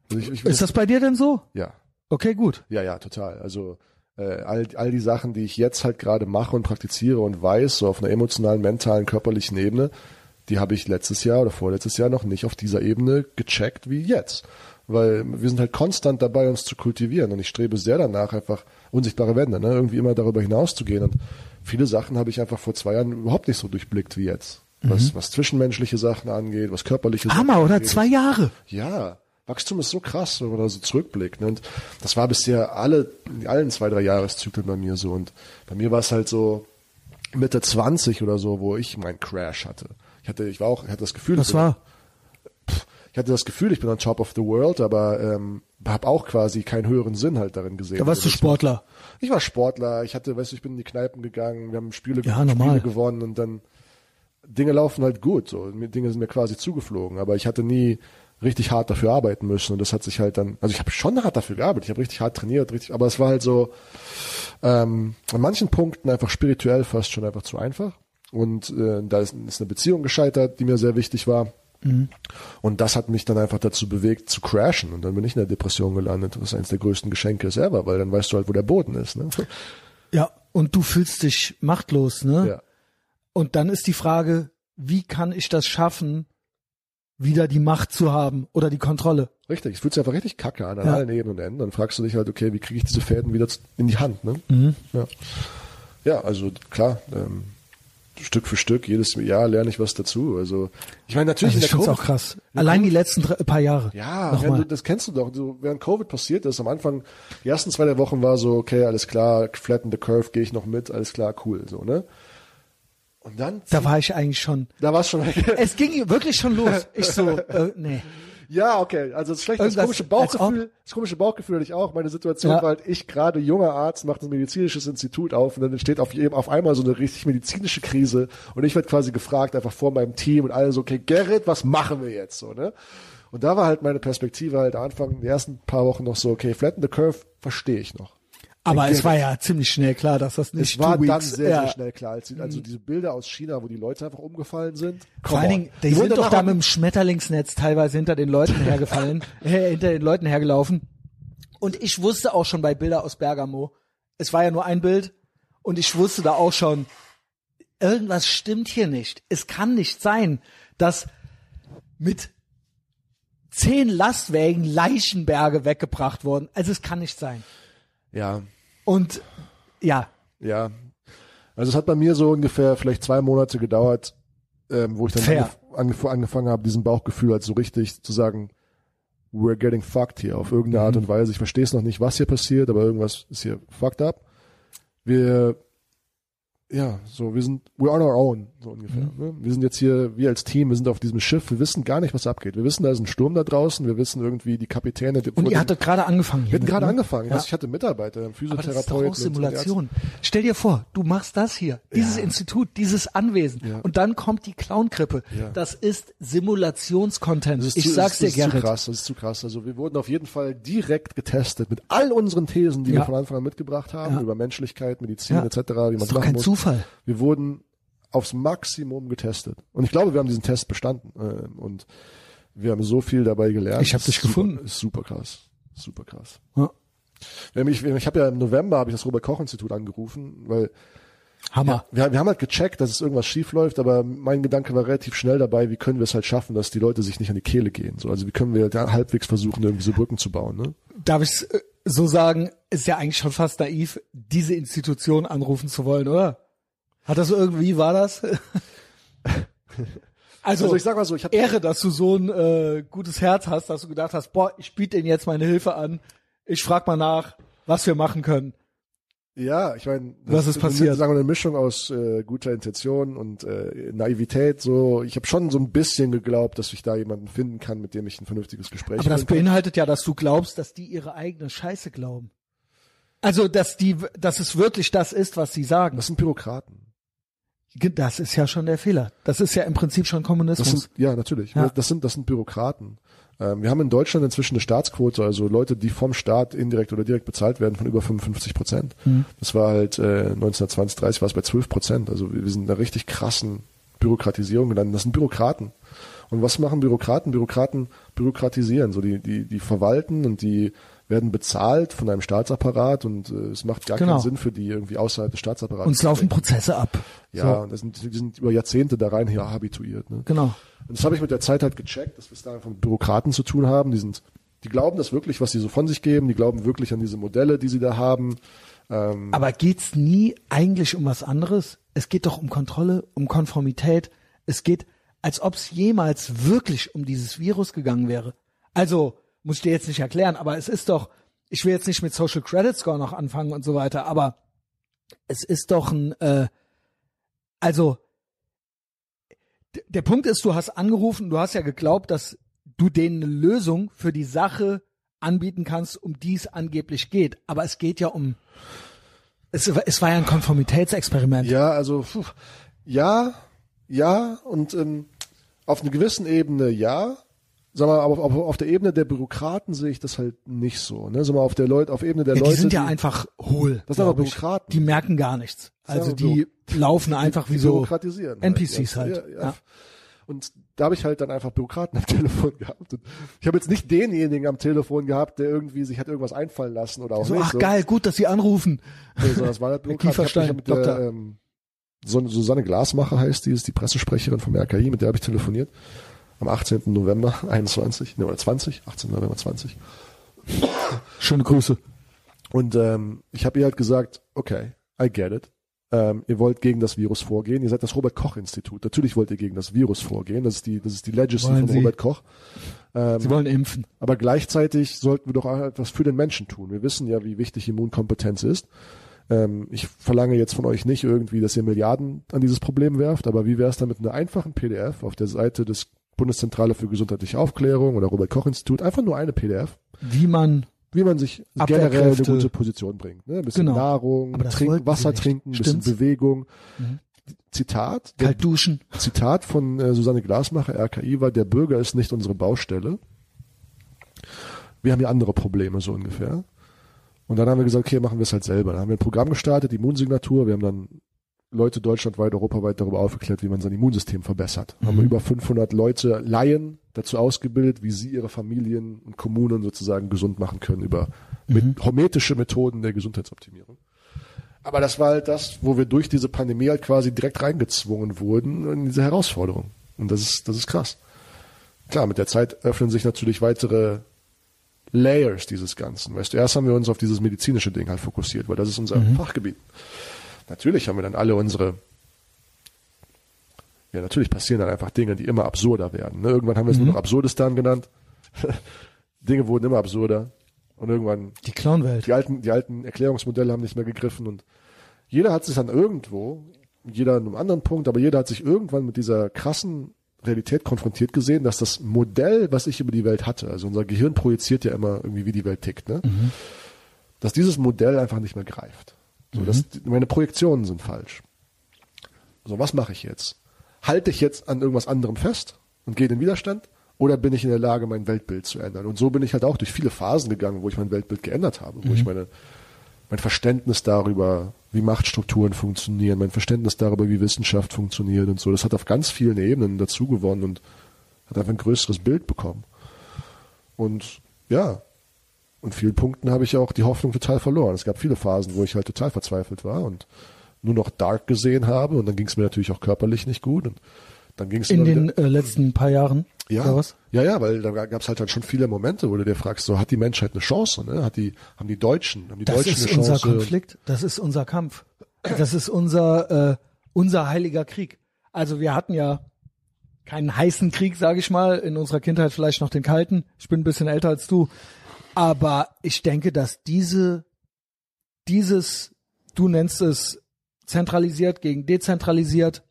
Also ich, ich, Ist das bei dir denn so? ja, Okay, gut. ja, ja, total. Also äh, all, all die Sachen, die ich jetzt halt gerade mache und praktiziere und weiß, so auf einer emotionalen, mentalen, körperlichen Ebene, die habe ich letztes Jahr oder vorletztes Jahr noch nicht auf dieser Ebene gecheckt wie jetzt. Weil wir sind halt konstant dabei, uns zu kultivieren und ich strebe sehr danach, einfach unsichtbare Wände, ne? irgendwie immer darüber hinaus zu gehen. Und viele Sachen habe ich einfach vor zwei Jahren überhaupt nicht so durchblickt wie jetzt. Was, was zwischenmenschliche Sachen angeht, was körperliche Sachen Mhm. Hammer, oder? angeht. Zwei Jahre. Ja, Wachstum ist so krass, wenn man da so zurückblickt. Ne? Und das war bisher alle, in allen zwei, drei Jahreszyklen bei mir so. Und bei mir war es halt so Mitte 20 oder so, wo ich meinen Crash hatte. Ich hatte, ich war auch, ich hatte das Gefühl, ich, war? Ich hatte das Gefühl, ich bin on top of the world, aber ähm, habe auch quasi keinen höheren Sinn halt darin gesehen. Da warst du Also, Sportler. ich war Sportler, ich hatte, weißt du, ich bin in die Kneipen gegangen, wir haben Spiele, Ja. Spiele gewonnen und dann Dinge laufen halt gut, so Dinge sind mir quasi zugeflogen, aber ich hatte nie richtig hart dafür arbeiten müssen und das hat sich halt dann, also ich habe schon hart dafür gearbeitet, ich habe richtig hart trainiert, richtig, aber es war halt so ähm, an manchen Punkten einfach spirituell fast schon einfach zu einfach und äh, da ist, ist eine Beziehung gescheitert, die mir sehr wichtig war. Und das hat mich dann einfach dazu bewegt, zu crashen. Und dann bin ich in der Depression gelandet, was eines der größten Geschenke ist ever, weil dann weißt du halt, wo der Boden ist. Ne? Ja, und du fühlst dich machtlos, ne? Ja. Und dann ist die Frage, wie kann ich das schaffen, wieder die Macht zu haben oder die Kontrolle? Richtig, es fühlt sich einfach richtig kacke an, an Ja. allen Ebenen und Enden. Dann fragst du dich halt, okay, wie kriege ich diese Fäden wieder in die Hand? Ne? Mhm. Ja. ja, also klar, ähm, Stück für Stück, jedes Jahr lerne ich was dazu. Also ich meine natürlich Also ich in der find's Covid- auch krass. Allein die letzten drei, paar Jahre. Ja, du, das kennst du doch. So, während Covid passiert ist, am Anfang, die ersten zwei der Wochen war so, okay, alles klar, flatten the curve, gehe ich noch mit, alles klar, cool, so, ne? Und dann, Da war ich eigentlich schon. da war es schon, Es ging wirklich schon los. Ich so, äh, nee. Ja, okay, also das schlechte, das komische Bauchgefühl, das komische Bauchgefühl hatte ich auch. Meine Situation Ja. war halt, ich gerade junger Arzt, macht ein medizinisches Institut auf und dann entsteht auf, jedem- auf einmal so eine richtig medizinische Krise und ich werde quasi gefragt, einfach vor meinem Team und alle so, okay, Gerrit, was machen wir jetzt, so, ne? Und da war halt meine Perspektive halt am Anfang, die ersten paar Wochen noch so, okay, flatten the curve, verstehe ich noch. Aber es war ja ziemlich schnell klar, dass das nicht Es war dann weeks, sehr, ja. sehr schnell klar. Als, die- also diese Bilder aus China, wo die Leute einfach umgefallen sind. Vor allen. Dingen, die wurden sind doch da mit dem Schmetterlingsnetz teilweise hinter den Leuten hergefallen, äh, hinter den Leuten hergelaufen. Und ich wusste auch schon bei Bilder aus Bergamo, es war ja nur ein Bild, und ich wusste da auch schon, irgendwas stimmt hier nicht. Es kann nicht sein, dass mit zehn Lastwägen Leichenberge weggebracht wurden. Also es kann nicht sein. Ja, Und ja, ja. Also es hat bei mir so ungefähr vielleicht zwei Monate gedauert, ähm, wo ich dann angef angef angefangen habe, diesen Bauchgefühl halt so richtig zu sagen, we're getting fucked hier auf irgendeine Mhm. Art und Weise. Ich verstehe es noch nicht, was hier passiert, aber irgendwas ist hier fucked up. Wir, ja, so, wir sind, we're on our own, so ungefähr. Mhm. Ne? Wir sind jetzt hier, wir als Team, wir sind auf diesem Schiff, wir wissen gar nicht, was abgeht. Wir wissen, da ist ein Sturm da draußen, wir wissen irgendwie, die Kapitäne, die, und ihr hattet gerade angefangen. wir hatten gerade ne? angefangen. Ja. Also ich hatte Mitarbeiter, Aber das ist doch Physiotherapeuten. auch Simulation. Stell dir vor, du machst das hier, dieses Ja. Institut, dieses Anwesen Ja. und dann kommt die Clown-Krippe. Das ist Simulationscontent. Ist Ich zu, sag's dir, das ist Gerrit. zu krass, das ist zu krass. Also wir wurden auf jeden Fall direkt getestet mit all unseren Thesen, die wir von Anfang an mitgebracht haben, über Menschlichkeit, Medizin etc., wie man ist machen muss. Zufall. Wir wurden aufs Maximum getestet. Und ich glaube, wir haben diesen Test bestanden. Äh, Und wir haben so viel dabei gelernt. Ich hab Das dich super, gefunden. Ist super krass. Super krass. Ja. Mich- Ich habe ja im November habe ich das Robert Koch Institut angerufen, weil Hammer. wir, wir haben halt gecheckt, dass es irgendwas schief läuft, aber mein Gedanke war relativ schnell dabei, wie können wir es halt schaffen, dass die Leute sich nicht an die Kehle gehen. So, also wie können wir da halbwegs versuchen, irgendwie so Brücken zu bauen. Ne? Darf ich so sagen, ist ja eigentlich schon fast naiv, diese Institution anrufen zu wollen, oder? Hat das irgendwie, war das? Also, Also ich sag mal so, ich habe Ehre, dass du so ein äh, gutes Herz hast, dass du gedacht hast, boah, ich biete denen jetzt meine Hilfe an. Ich frag mal nach, was wir machen können. Ja, ich meine, Was ist passiert? Sagen wir eine Mischung aus äh, guter Intention und äh, Naivität. So, ich habe schon so ein bisschen geglaubt, dass ich da jemanden finden kann, mit dem ich ein vernünftiges Gespräch Aber das führen kann. beinhaltet ja, dass du glaubst, dass die ihre eigene Scheiße glauben. Also, dass die, dass es wirklich das ist, was sie sagen. Das sind Bürokraten. Das ist ja schon der Fehler. Das ist ja im Prinzip schon Kommunismus. sind, ja, natürlich. Ja. Das sind, das sind Bürokraten. Ähm, wir haben in Deutschland inzwischen eine Staatsquote, also Leute, die vom Staat indirekt oder direkt bezahlt werden, von über 55 Prozent. Mhm. Das war halt äh, 1920, 30 war es bei 12 Prozent. Also wir wir sind in einer richtig krassen Bürokratisierung gelandet. Das sind Bürokraten. Und was machen Bürokraten? Bürokraten bürokratisieren. So die, die, die verwalten und die werden bezahlt von einem Staatsapparat und äh, es macht gar Genau. keinen Sinn für die irgendwie außerhalb des Staatsapparats. Uns zu laufen. Prozesse ab. Ja, So, und das sind, die sind über Jahrzehnte da rein hier habituiert. Ne? genau. Und das habe ich mit der Zeit halt gecheckt, dass wir es da einfach mit Bürokraten zu tun haben. Die sind, die glauben das wirklich, was sie so von sich geben. Die glauben wirklich an diese Modelle, die sie da haben. Ähm, Aber geht's nie eigentlich um was anderes? Es geht doch um Kontrolle, um Konformität. Es geht, als ob es jemals wirklich um dieses Virus gegangen wäre. Also, muss ich dir jetzt nicht erklären, aber es ist doch, ich will jetzt nicht mit Social Credit Score noch anfangen und so weiter, aber es ist doch ein, äh, also, der Punkt ist, du hast angerufen, du hast ja geglaubt, dass du denen eine Lösung für die Sache anbieten kannst, um die es angeblich geht. Aber es geht ja um, es, war- es war ja ein Konformitätsexperiment. ja, also puh, ja, ja und ähm, auf einer gewissen Ebene ja. Sag mal, aber auf, auf der Ebene der Bürokraten sehe ich das halt nicht so. Ne? Sag mal, auf der Leute, auf Ebene der Ja, Leute. die sind ja die, einfach hohl. Das sind aber. Bürokraten. Die merken gar nichts. Also die laufen einfach wie so bürokratisieren. NPCs ja. halt. Ja, ja. Und da habe ich halt dann einfach Bürokraten am Telefon gehabt. Und ich habe jetzt nicht denjenigen am Telefon gehabt, der irgendwie sich hat irgendwas einfallen lassen oder auch So, nicht. ach geil, gut, dass sie anrufen. Nee, sondern das war halt Der Bürokrat. Ich hab- ich Kieferstein, hab mit der, Doktor. ähm, Son- Susanne Glasmacher heißt die, ist die Pressesprecherin vom RKI, mit der habe ich telefoniert. Am 18. November 21, ne, oder 20, 18. November 20. Schöne Grüße. Und ähm, ich habe ihr halt gesagt, okay, I get it. Ähm, ihr wollt gegen das Virus vorgehen. Ihr seid das Robert Koch Institut. Natürlich wollt ihr gegen das Virus vorgehen. Das ist die, das ist die Legacy Wollen von Sie? Robert Koch. Ähm, Sie wollen impfen. aber gleichzeitig sollten wir doch auch etwas für den Menschen tun. Wir wissen ja, wie wichtig Immunkompetenz ist. Ähm, ich verlange jetzt von euch nicht irgendwie, dass ihr Milliarden an dieses Problem werft, aber wie wäre es dann mit einer einfachen PDF auf der Seite des Bundeszentrale für gesundheitliche Aufklärung oder Robert Koch Institut, einfach nur eine PDF, Wie man, wie man sich generell eine gute Position bringt. Ne? Ein bisschen Genau. Nahrung, sie Wasser trinken, ein bisschen? Bewegung. Zitat, der kalt duschen. Zitat von äh, Susanne Glasmacher, RKI, war, der Bürger ist nicht unsere Baustelle. Wir haben hier andere Probleme, so ungefähr. Und dann haben wir gesagt, okay, machen wir es halt selber. Dann haben wir ein Programm gestartet, die Immunsignatur. Wir haben dann Leute deutschlandweit, europaweit darüber aufgeklärt, wie man sein Immunsystem verbessert. Haben wir über 500 Leute, Laien, dazu ausgebildet, wie sie ihre Familien und Kommunen sozusagen gesund machen können über mit hormetische Methoden der Gesundheitsoptimierung. Aber das war halt das, wo wir durch diese Pandemie halt quasi direkt reingezwungen wurden in diese Herausforderung. Und das ist, das ist krass. Klar, mit der Zeit öffnen sich natürlich weitere Layers dieses Ganzen. Weißt du, erst haben wir uns auf dieses medizinische Ding halt fokussiert, weil das ist unser Fachgebiet. Natürlich haben wir dann alle unsere, ja, natürlich passieren dann einfach Dinge, die immer absurder werden. Ne? Irgendwann haben wir es nur noch Absurdistan genannt. Dinge wurden immer absurder. Und irgendwann Die Clownwelt. die alten, die alten Erklärungsmodelle haben nicht mehr gegriffen und jeder hat sich dann irgendwo, jeder an einem anderen Punkt, aber jeder hat sich irgendwann mit dieser krassen Realität konfrontiert gesehen, dass das Modell, was ich über die Welt hatte, also unser Gehirn projiziert ja immer irgendwie, wie die Welt tickt, ne? dass dieses Modell einfach nicht mehr greift. So, dass die, meine Projektionen sind falsch. So, was mache ich jetzt? Halte ich jetzt an irgendwas anderem fest und gehe in den Widerstand? Oder bin ich in der Lage, mein Weltbild zu ändern? Und so bin ich halt auch durch viele Phasen gegangen, wo ich mein Weltbild geändert habe, wo ich meine, mein Verständnis darüber, wie Machtstrukturen funktionieren, mein Verständnis darüber, wie Wissenschaft funktioniert und so, das hat auf ganz vielen Ebenen dazu gewonnen und hat einfach ein größeres Bild bekommen. Und ja, und vielen Punkten habe ich auch die Hoffnung total verloren. Es gab viele Phasen, wo ich halt total verzweifelt war und nur noch Dark gesehen habe und dann ging es mir natürlich auch körperlich nicht gut und dann ging es In den äh, letzten paar Jahren. ja, ja, ja, weil da gab es halt dann schon viele Momente, wo du dir fragst, so hat die Menschheit eine Chance, ne? Hat die, haben die Deutschen, haben die Das Deutschen ist eine unser Chance? Konflikt. Das ist unser Kampf. Das ist unser, äh, unser heiliger Krieg. Also wir hatten ja keinen heißen Krieg, sage ich mal, in unserer Kindheit vielleicht noch den kalten. Ich bin ein bisschen älter als du. Aber ich denke, dass diese, dieses du nennst es zentralisiert gegen dezentralisiert.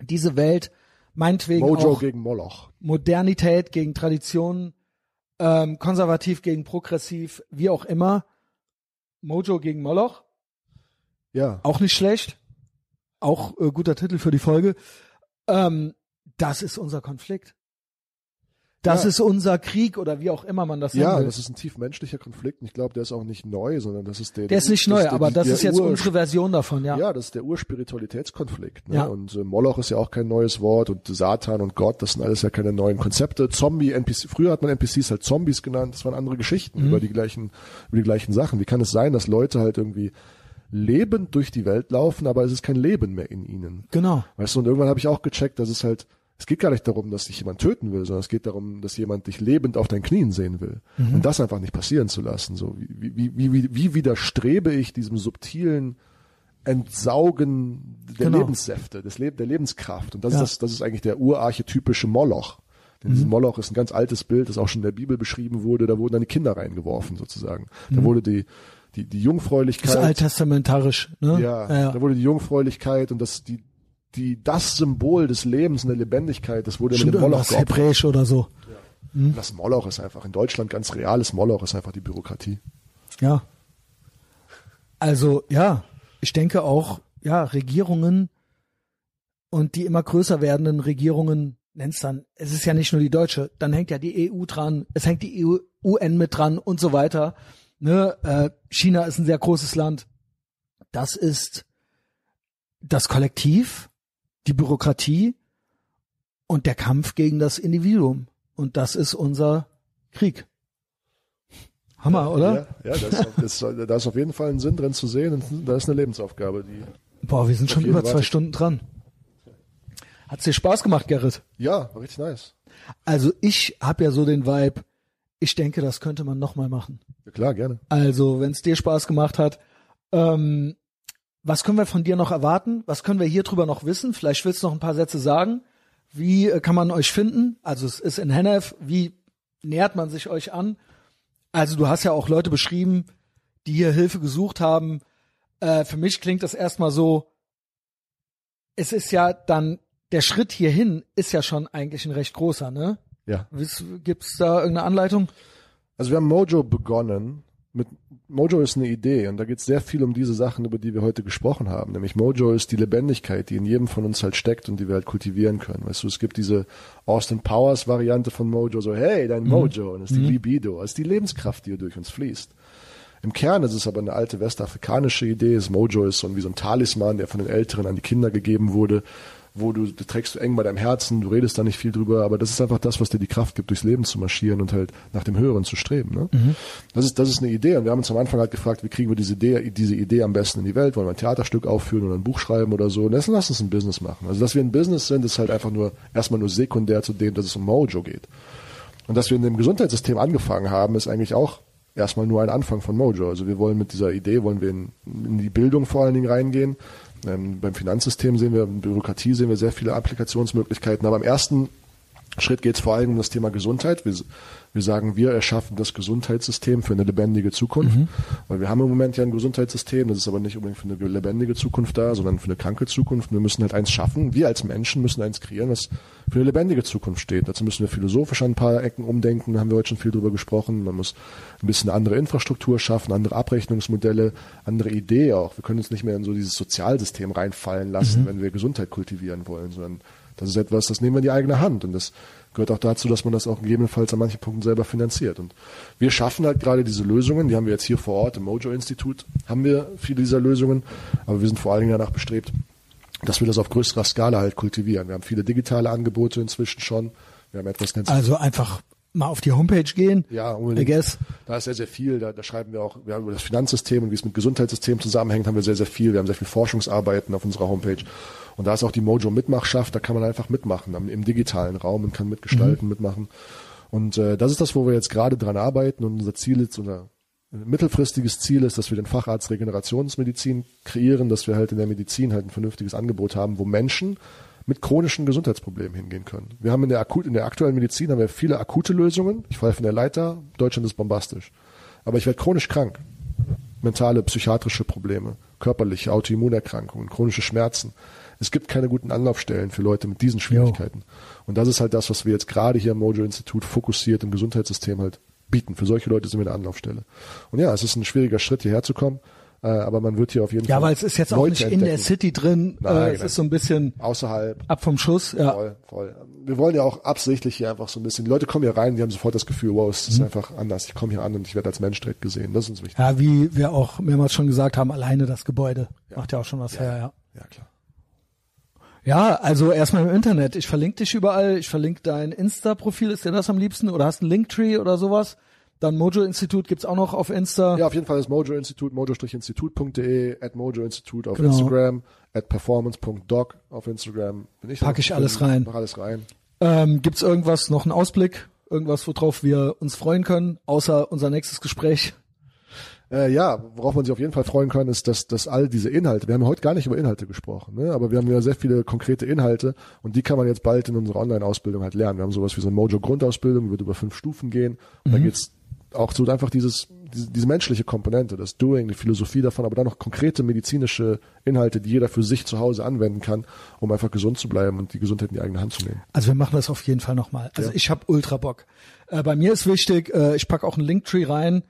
Diese Welt, meinetwegen Mojo auch gegen Moloch. Modernität gegen Tradition, ähm, konservativ gegen progressiv, wie auch immer. Mojo gegen Moloch, Ja. auch nicht schlecht. Auch äh, guter Titel für die Folge. Ähm, das ist unser Konflikt. Das Ja. ist unser Krieg oder wie auch immer man das Ja, nennen will. das ist ein tief menschlicher Konflikt. Und ich glaube, der ist auch nicht neu, sondern das ist der. Der ist nicht neu, der- aber das ist jetzt Ur- unsere Version davon, ja. Ja, das ist der Urspiritualitätskonflikt. Ne? Ja. Und äh, Moloch ist ja auch kein neues Wort und Satan und Gott, das sind alles ja keine neuen Konzepte. Zombie, NPC, früher hat man NPCs halt Zombies genannt, das waren andere Geschichten Mhm. über die gleichen, über die gleichen Sachen. Wie kann es sein, dass Leute halt irgendwie lebend durch die Welt laufen, aber es ist kein Leben mehr in ihnen? Genau. Weißt du, und irgendwann habe ich auch gecheckt, dass es halt, es geht gar nicht darum, dass dich jemand töten will, sondern es geht darum, dass jemand dich lebend auf deinen Knien sehen will. Und das einfach nicht passieren zu lassen. So, wie, wie, wie, wie, wie widerstrebe ich diesem subtilen Entsaugen der Genau. Lebenssäfte, des Le der Lebenskraft. Und das, Ja. ist das, das ist eigentlich der urarchetypische Moloch. Denn dieses Moloch ist ein ganz altes Bild, das auch schon in der Bibel beschrieben wurde. Da wurden dann die Kinder reingeworfen, sozusagen. Da wurde die, die, die Jungfräulichkeit. Das ist alttestamentarisch, ne? Ja, ja, da wurde die Jungfräulichkeit und das, die, die, das Symbol des Lebens und der Lebendigkeit, das wurde Stimmt mit dem Moloch geopfert. Hebräisch oder so. Und Das Moloch ist einfach in Deutschland ganz reales Moloch ist einfach die Bürokratie. Ja. Also, ja, ich denke auch, ja, Regierungen und die immer größer werdenden Regierungen, nenn's dann, es ist ja nicht nur die deutsche, dann hängt ja die EU dran, es hängt die EU, UN mit dran und so weiter. Ne? Äh, China ist ein sehr großes Land. Das ist das Kollektiv, die Bürokratie und der Kampf gegen das Individuum. Und das ist unser Krieg. Hammer, oder? Ja, ja das, das, da ist auf jeden Fall ein Sinn drin zu sehen und da ist eine Lebensaufgabe, die, Boah, wir sind schon über zwei. Stunden dran. Hat's dir Spaß gemacht, Gerrit? ja, war richtig nice. Also ich habe ja so den Vibe, ich denke, das könnte man nochmal machen. Ja, klar, gerne. Also, wenn es dir Spaß gemacht hat, ähm, was können wir von dir noch erwarten? Was können wir hier drüber noch wissen? Vielleicht willst du noch ein paar Sätze sagen. Wie äh, kann man euch finden? Also es ist in Hennef. Wie nähert man sich euch an? Also du hast ja auch Leute beschrieben, die hier Hilfe gesucht haben. Äh, für mich klingt das erstmal so, es ist ja dann, der Schritt hierhin ist ja schon eigentlich ein recht großer, ne? Ja. Wiss- Gibt's da irgendeine Anleitung? Also wir haben Mojo begonnen. Mit Mojo ist eine Idee und da geht es sehr viel um diese Sachen, über die wir heute gesprochen haben. Nämlich Mojo ist die Lebendigkeit, die in jedem von uns halt steckt und die wir halt kultivieren können. Weißt du, es gibt diese Austin Powers Variante von Mojo, so hey, dein Mojo, und das ist die Libido, das ist die Lebenskraft, die durch uns fließt. Im Kern ist es aber eine alte westafrikanische Idee. Das Mojo ist so wie so ein Talisman, der von den Älteren an die Kinder gegeben wurde, wo du, du trägst du eng bei deinem Herzen, du redest da nicht viel drüber, aber das ist einfach das, was dir die Kraft gibt, durchs Leben zu marschieren und halt nach dem Höheren zu streben. Ne? Das, ist, das ist eine Idee und wir haben uns am Anfang halt gefragt, wie kriegen wir diese Idee, diese Idee am besten in die Welt? Wollen wir ein Theaterstück aufführen oder ein Buch schreiben oder so? Und lass lass uns ein Business machen. Also dass wir ein Business sind, ist halt einfach nur erstmal nur sekundär zu dem, dass es um Mojo geht. Und dass wir in dem Gesundheitssystem angefangen haben, ist eigentlich auch erstmal nur ein Anfang von Mojo. Also wir wollen mit dieser Idee, wollen wir in, in die Bildung vor allen Dingen reingehen. Ähm, beim Finanzsystem sehen wir, Bürokratie sehen wir sehr viele Applikationsmöglichkeiten. Aber im ersten Schritt geht es vor allem um das Thema Gesundheit. Wir, wir sagen, wir erschaffen das Gesundheitssystem für eine lebendige Zukunft. Weil wir haben im Moment ja ein Gesundheitssystem, das ist aber nicht unbedingt für eine lebendige Zukunft da, sondern für eine kranke Zukunft. Wir müssen halt eins schaffen. Wir als Menschen müssen eins kreieren, was für eine lebendige Zukunft steht. Dazu müssen wir philosophisch an ein paar Ecken umdenken, da haben wir heute schon viel drüber gesprochen. Man muss ein bisschen eine andere Infrastruktur schaffen, andere Abrechnungsmodelle, andere Idee auch. Wir können uns nicht mehr in so dieses Sozialsystem reinfallen lassen, wenn wir Gesundheit kultivieren wollen, sondern das ist etwas, das nehmen wir in die eigene Hand und das gehört auch dazu, dass man das auch gegebenenfalls an manchen Punkten selber finanziert. Und wir schaffen halt gerade diese Lösungen, die haben wir jetzt hier vor Ort im Mojo-Institut, haben wir viele dieser Lösungen, aber wir sind vor allen Dingen danach bestrebt, dass wir das auf größerer Skala halt kultivieren. Wir haben viele digitale Angebote inzwischen schon. Wir haben etwas sich Also einfach mal auf die Homepage gehen. ja, I unbedingt. guess. Da ist sehr, sehr viel. Da, da schreiben wir auch, wir haben über das Finanzsystem und wie es mit Gesundheitssystem zusammenhängt, haben wir sehr, sehr viel. Wir haben sehr viel Forschungsarbeiten auf unserer Homepage. Und da ist auch die Mojo Mitmachschaft, da kann man einfach mitmachen im digitalen Raum und kann mitgestalten, mitmachen. Und äh, das ist das, wo wir jetzt gerade dran arbeiten und unser Ziel ist, unser mittelfristiges Ziel ist, dass wir den Facharzt Regenerationsmedizin kreieren, dass wir halt in der Medizin halt ein vernünftiges Angebot haben, wo Menschen mit chronischen Gesundheitsproblemen hingehen können. Wir haben in der, akut, in der aktuellen Medizin haben wir viele akute Lösungen. Ich falle von der Leiter, Deutschland ist bombastisch. Aber ich werde chronisch krank. Mentale, psychiatrische Probleme. Körperliche Autoimmunerkrankungen, chronische Schmerzen. Es gibt keine guten Anlaufstellen für Leute mit diesen Schwierigkeiten. Und das ist halt das, was wir jetzt gerade hier im Mojo-Institut fokussiert im Gesundheitssystem halt bieten. Für solche Leute sind wir eine Anlaufstelle. Und ja, es ist ein schwieriger Schritt, hierher zu kommen. Äh, aber man wird hier auf jeden Ja, Fall. weil es ist jetzt auch nicht in entdecken. der City drin. Nein, äh, es nein. ist so ein bisschen Außerhalb. ab vom Schuss. Ja. Voll, voll. Wir wollen ja auch absichtlich hier einfach so ein bisschen. Die Leute kommen hier rein, die haben sofort das Gefühl, wow, es Mhm. ist einfach anders. Ich komme hier an und ich werde als Mensch direkt gesehen. Das ist uns wichtig. ja, wie wir auch mehrmals schon gesagt haben, alleine das Gebäude macht ja auch schon was her. Ja. Ja, klar. Ja, also erstmal im Internet. Ich verlinke dich überall. Ich verlinke dein Insta-Profil. Ist dir das am liebsten? Oder hast du einen Linktree oder sowas? Dann Mojo-Institut gibt's auch noch auf Insta. Ja, auf jeden Fall das Mojo-Institut, mojo-institut.de, at Mojo-Institut auf Genau. Instagram, at performance.doc auf Instagram. Bin ich Pack ich alles rein. Mach alles rein. Ähm, gibt's irgendwas, noch einen Ausblick? Irgendwas, worauf wir uns freuen können, außer unser nächstes Gespräch? Äh, ja, worauf man sich auf jeden Fall freuen kann, ist, dass, dass all diese Inhalte, wir haben heute gar nicht über Inhalte gesprochen, ne? aber wir haben ja sehr viele konkrete Inhalte und die kann man jetzt bald in unserer Online-Ausbildung halt lernen. Wir haben sowas wie so eine Mojo-Grundausbildung, die wird über fünf Stufen gehen und da geht's auch so einfach dieses, diese, diese menschliche Komponente, das Doing, die Philosophie davon, aber dann noch konkrete medizinische Inhalte, die jeder für sich zu Hause anwenden kann, um einfach gesund zu bleiben und die Gesundheit in die eigene Hand zu nehmen. Also wir machen das auf jeden Fall nochmal. Also Ja. ich habe ultra Bock. Äh, bei mir ist wichtig, äh, ich pack auch einen Linktree rein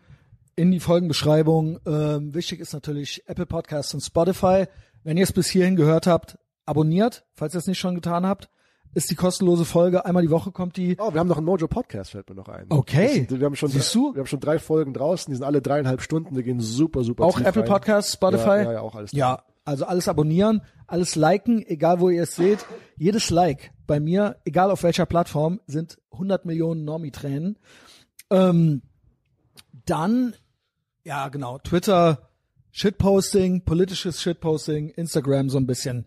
in die Folgenbeschreibung. Ähm, wichtig ist natürlich Apple Podcasts und Spotify. Wenn ihr es bis hierhin gehört habt, abonniert, falls ihr es nicht schon getan habt. Ist die kostenlose Folge. Einmal die Woche kommt die. Oh, wir haben noch einen Mojo-Podcast, fällt mir noch ein. Okay. Sind, wir, haben schon Siehst drei, du? wir haben schon drei Folgen draußen, die sind alle dreieinhalb Stunden, die gehen super, super Auch Apple rein. Podcasts, Spotify? Ja, ja, ja, auch alles. Ja, also alles abonnieren, alles liken, egal wo ihr es seht. Jedes Like bei mir, egal auf welcher Plattform, sind 100 Millionen Normie-Tränen. Ähm, dann, ja genau, Twitter, Shitposting, politisches Shitposting, Instagram so ein bisschen,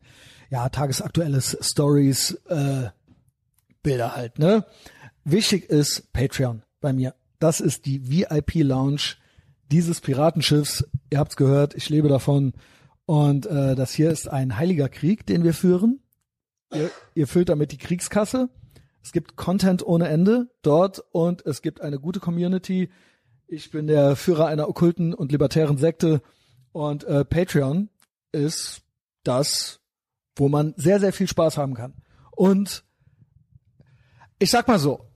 ja, tagesaktuelles Stories, äh, Bilder halt, ne? Wichtig ist Patreon bei mir. Das ist die VIP-Lounge dieses Piratenschiffs. Ihr habt's gehört, ich lebe davon. Und äh, das hier ist ein heiliger Krieg, den wir führen. Ihr, ihr füllt damit die Kriegskasse. Es gibt Content ohne Ende dort und es gibt eine gute Community. Ich bin der Führer einer okkulten und libertären Sekte und äh, Patreon ist das, wo man sehr, sehr viel Spaß haben kann. Und ich sag mal so,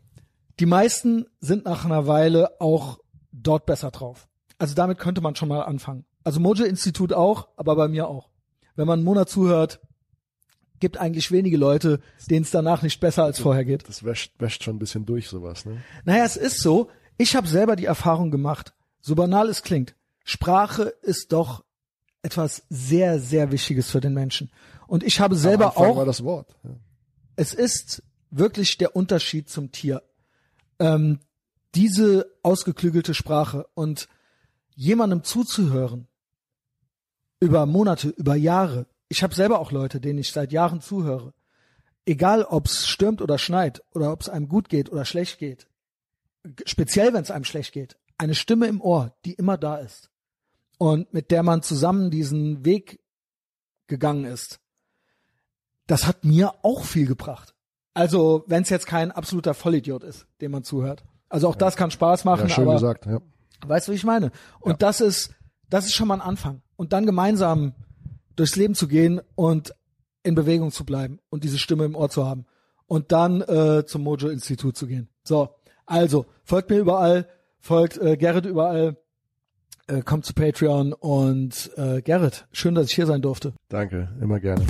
die meisten sind nach einer Weile auch dort besser drauf. Also damit könnte man schon mal anfangen. Also Mojo Institut auch, aber bei mir auch. Wenn man einen Monat zuhört, gibt eigentlich wenige Leute, denen es danach nicht besser als vorher geht. Das wäscht, wäscht schon ein bisschen durch, sowas, ne? Naja, es ist so, ich habe selber die Erfahrung gemacht, so banal es klingt, Sprache ist doch etwas sehr, sehr Wichtiges für den Menschen. Und ich habe selber auch war das Wort. Ja. es ist wirklich der Unterschied zum Tier. Ähm, diese ausgeklügelte Sprache und jemandem zuzuhören über Monate, über Jahre. Ich habe selber auch Leute, denen ich seit Jahren zuhöre. Egal, ob es stürmt oder schneit oder ob es einem gut geht oder schlecht geht. Speziell, wenn es einem schlecht geht. Eine Stimme im Ohr, die immer da ist und mit der man zusammen diesen Weg gegangen ist. Das hat mir auch viel gebracht. Also, wenn es jetzt kein absoluter Vollidiot ist, dem man zuhört. Also auch das kann Spaß machen, Ja, schön aber gesagt, ja. weißt du, wie ich meine? Und das ist, das ist schon mal ein Anfang. Und dann gemeinsam durchs Leben zu gehen und in Bewegung zu bleiben und diese Stimme im Ohr zu haben. Und dann äh, zum Mojo-Institut zu gehen. So, also, folgt mir überall, folgt äh, Gerrit überall, äh, kommt zu Patreon und äh, Gerrit, schön, dass ich hier sein durfte. Danke, immer gerne.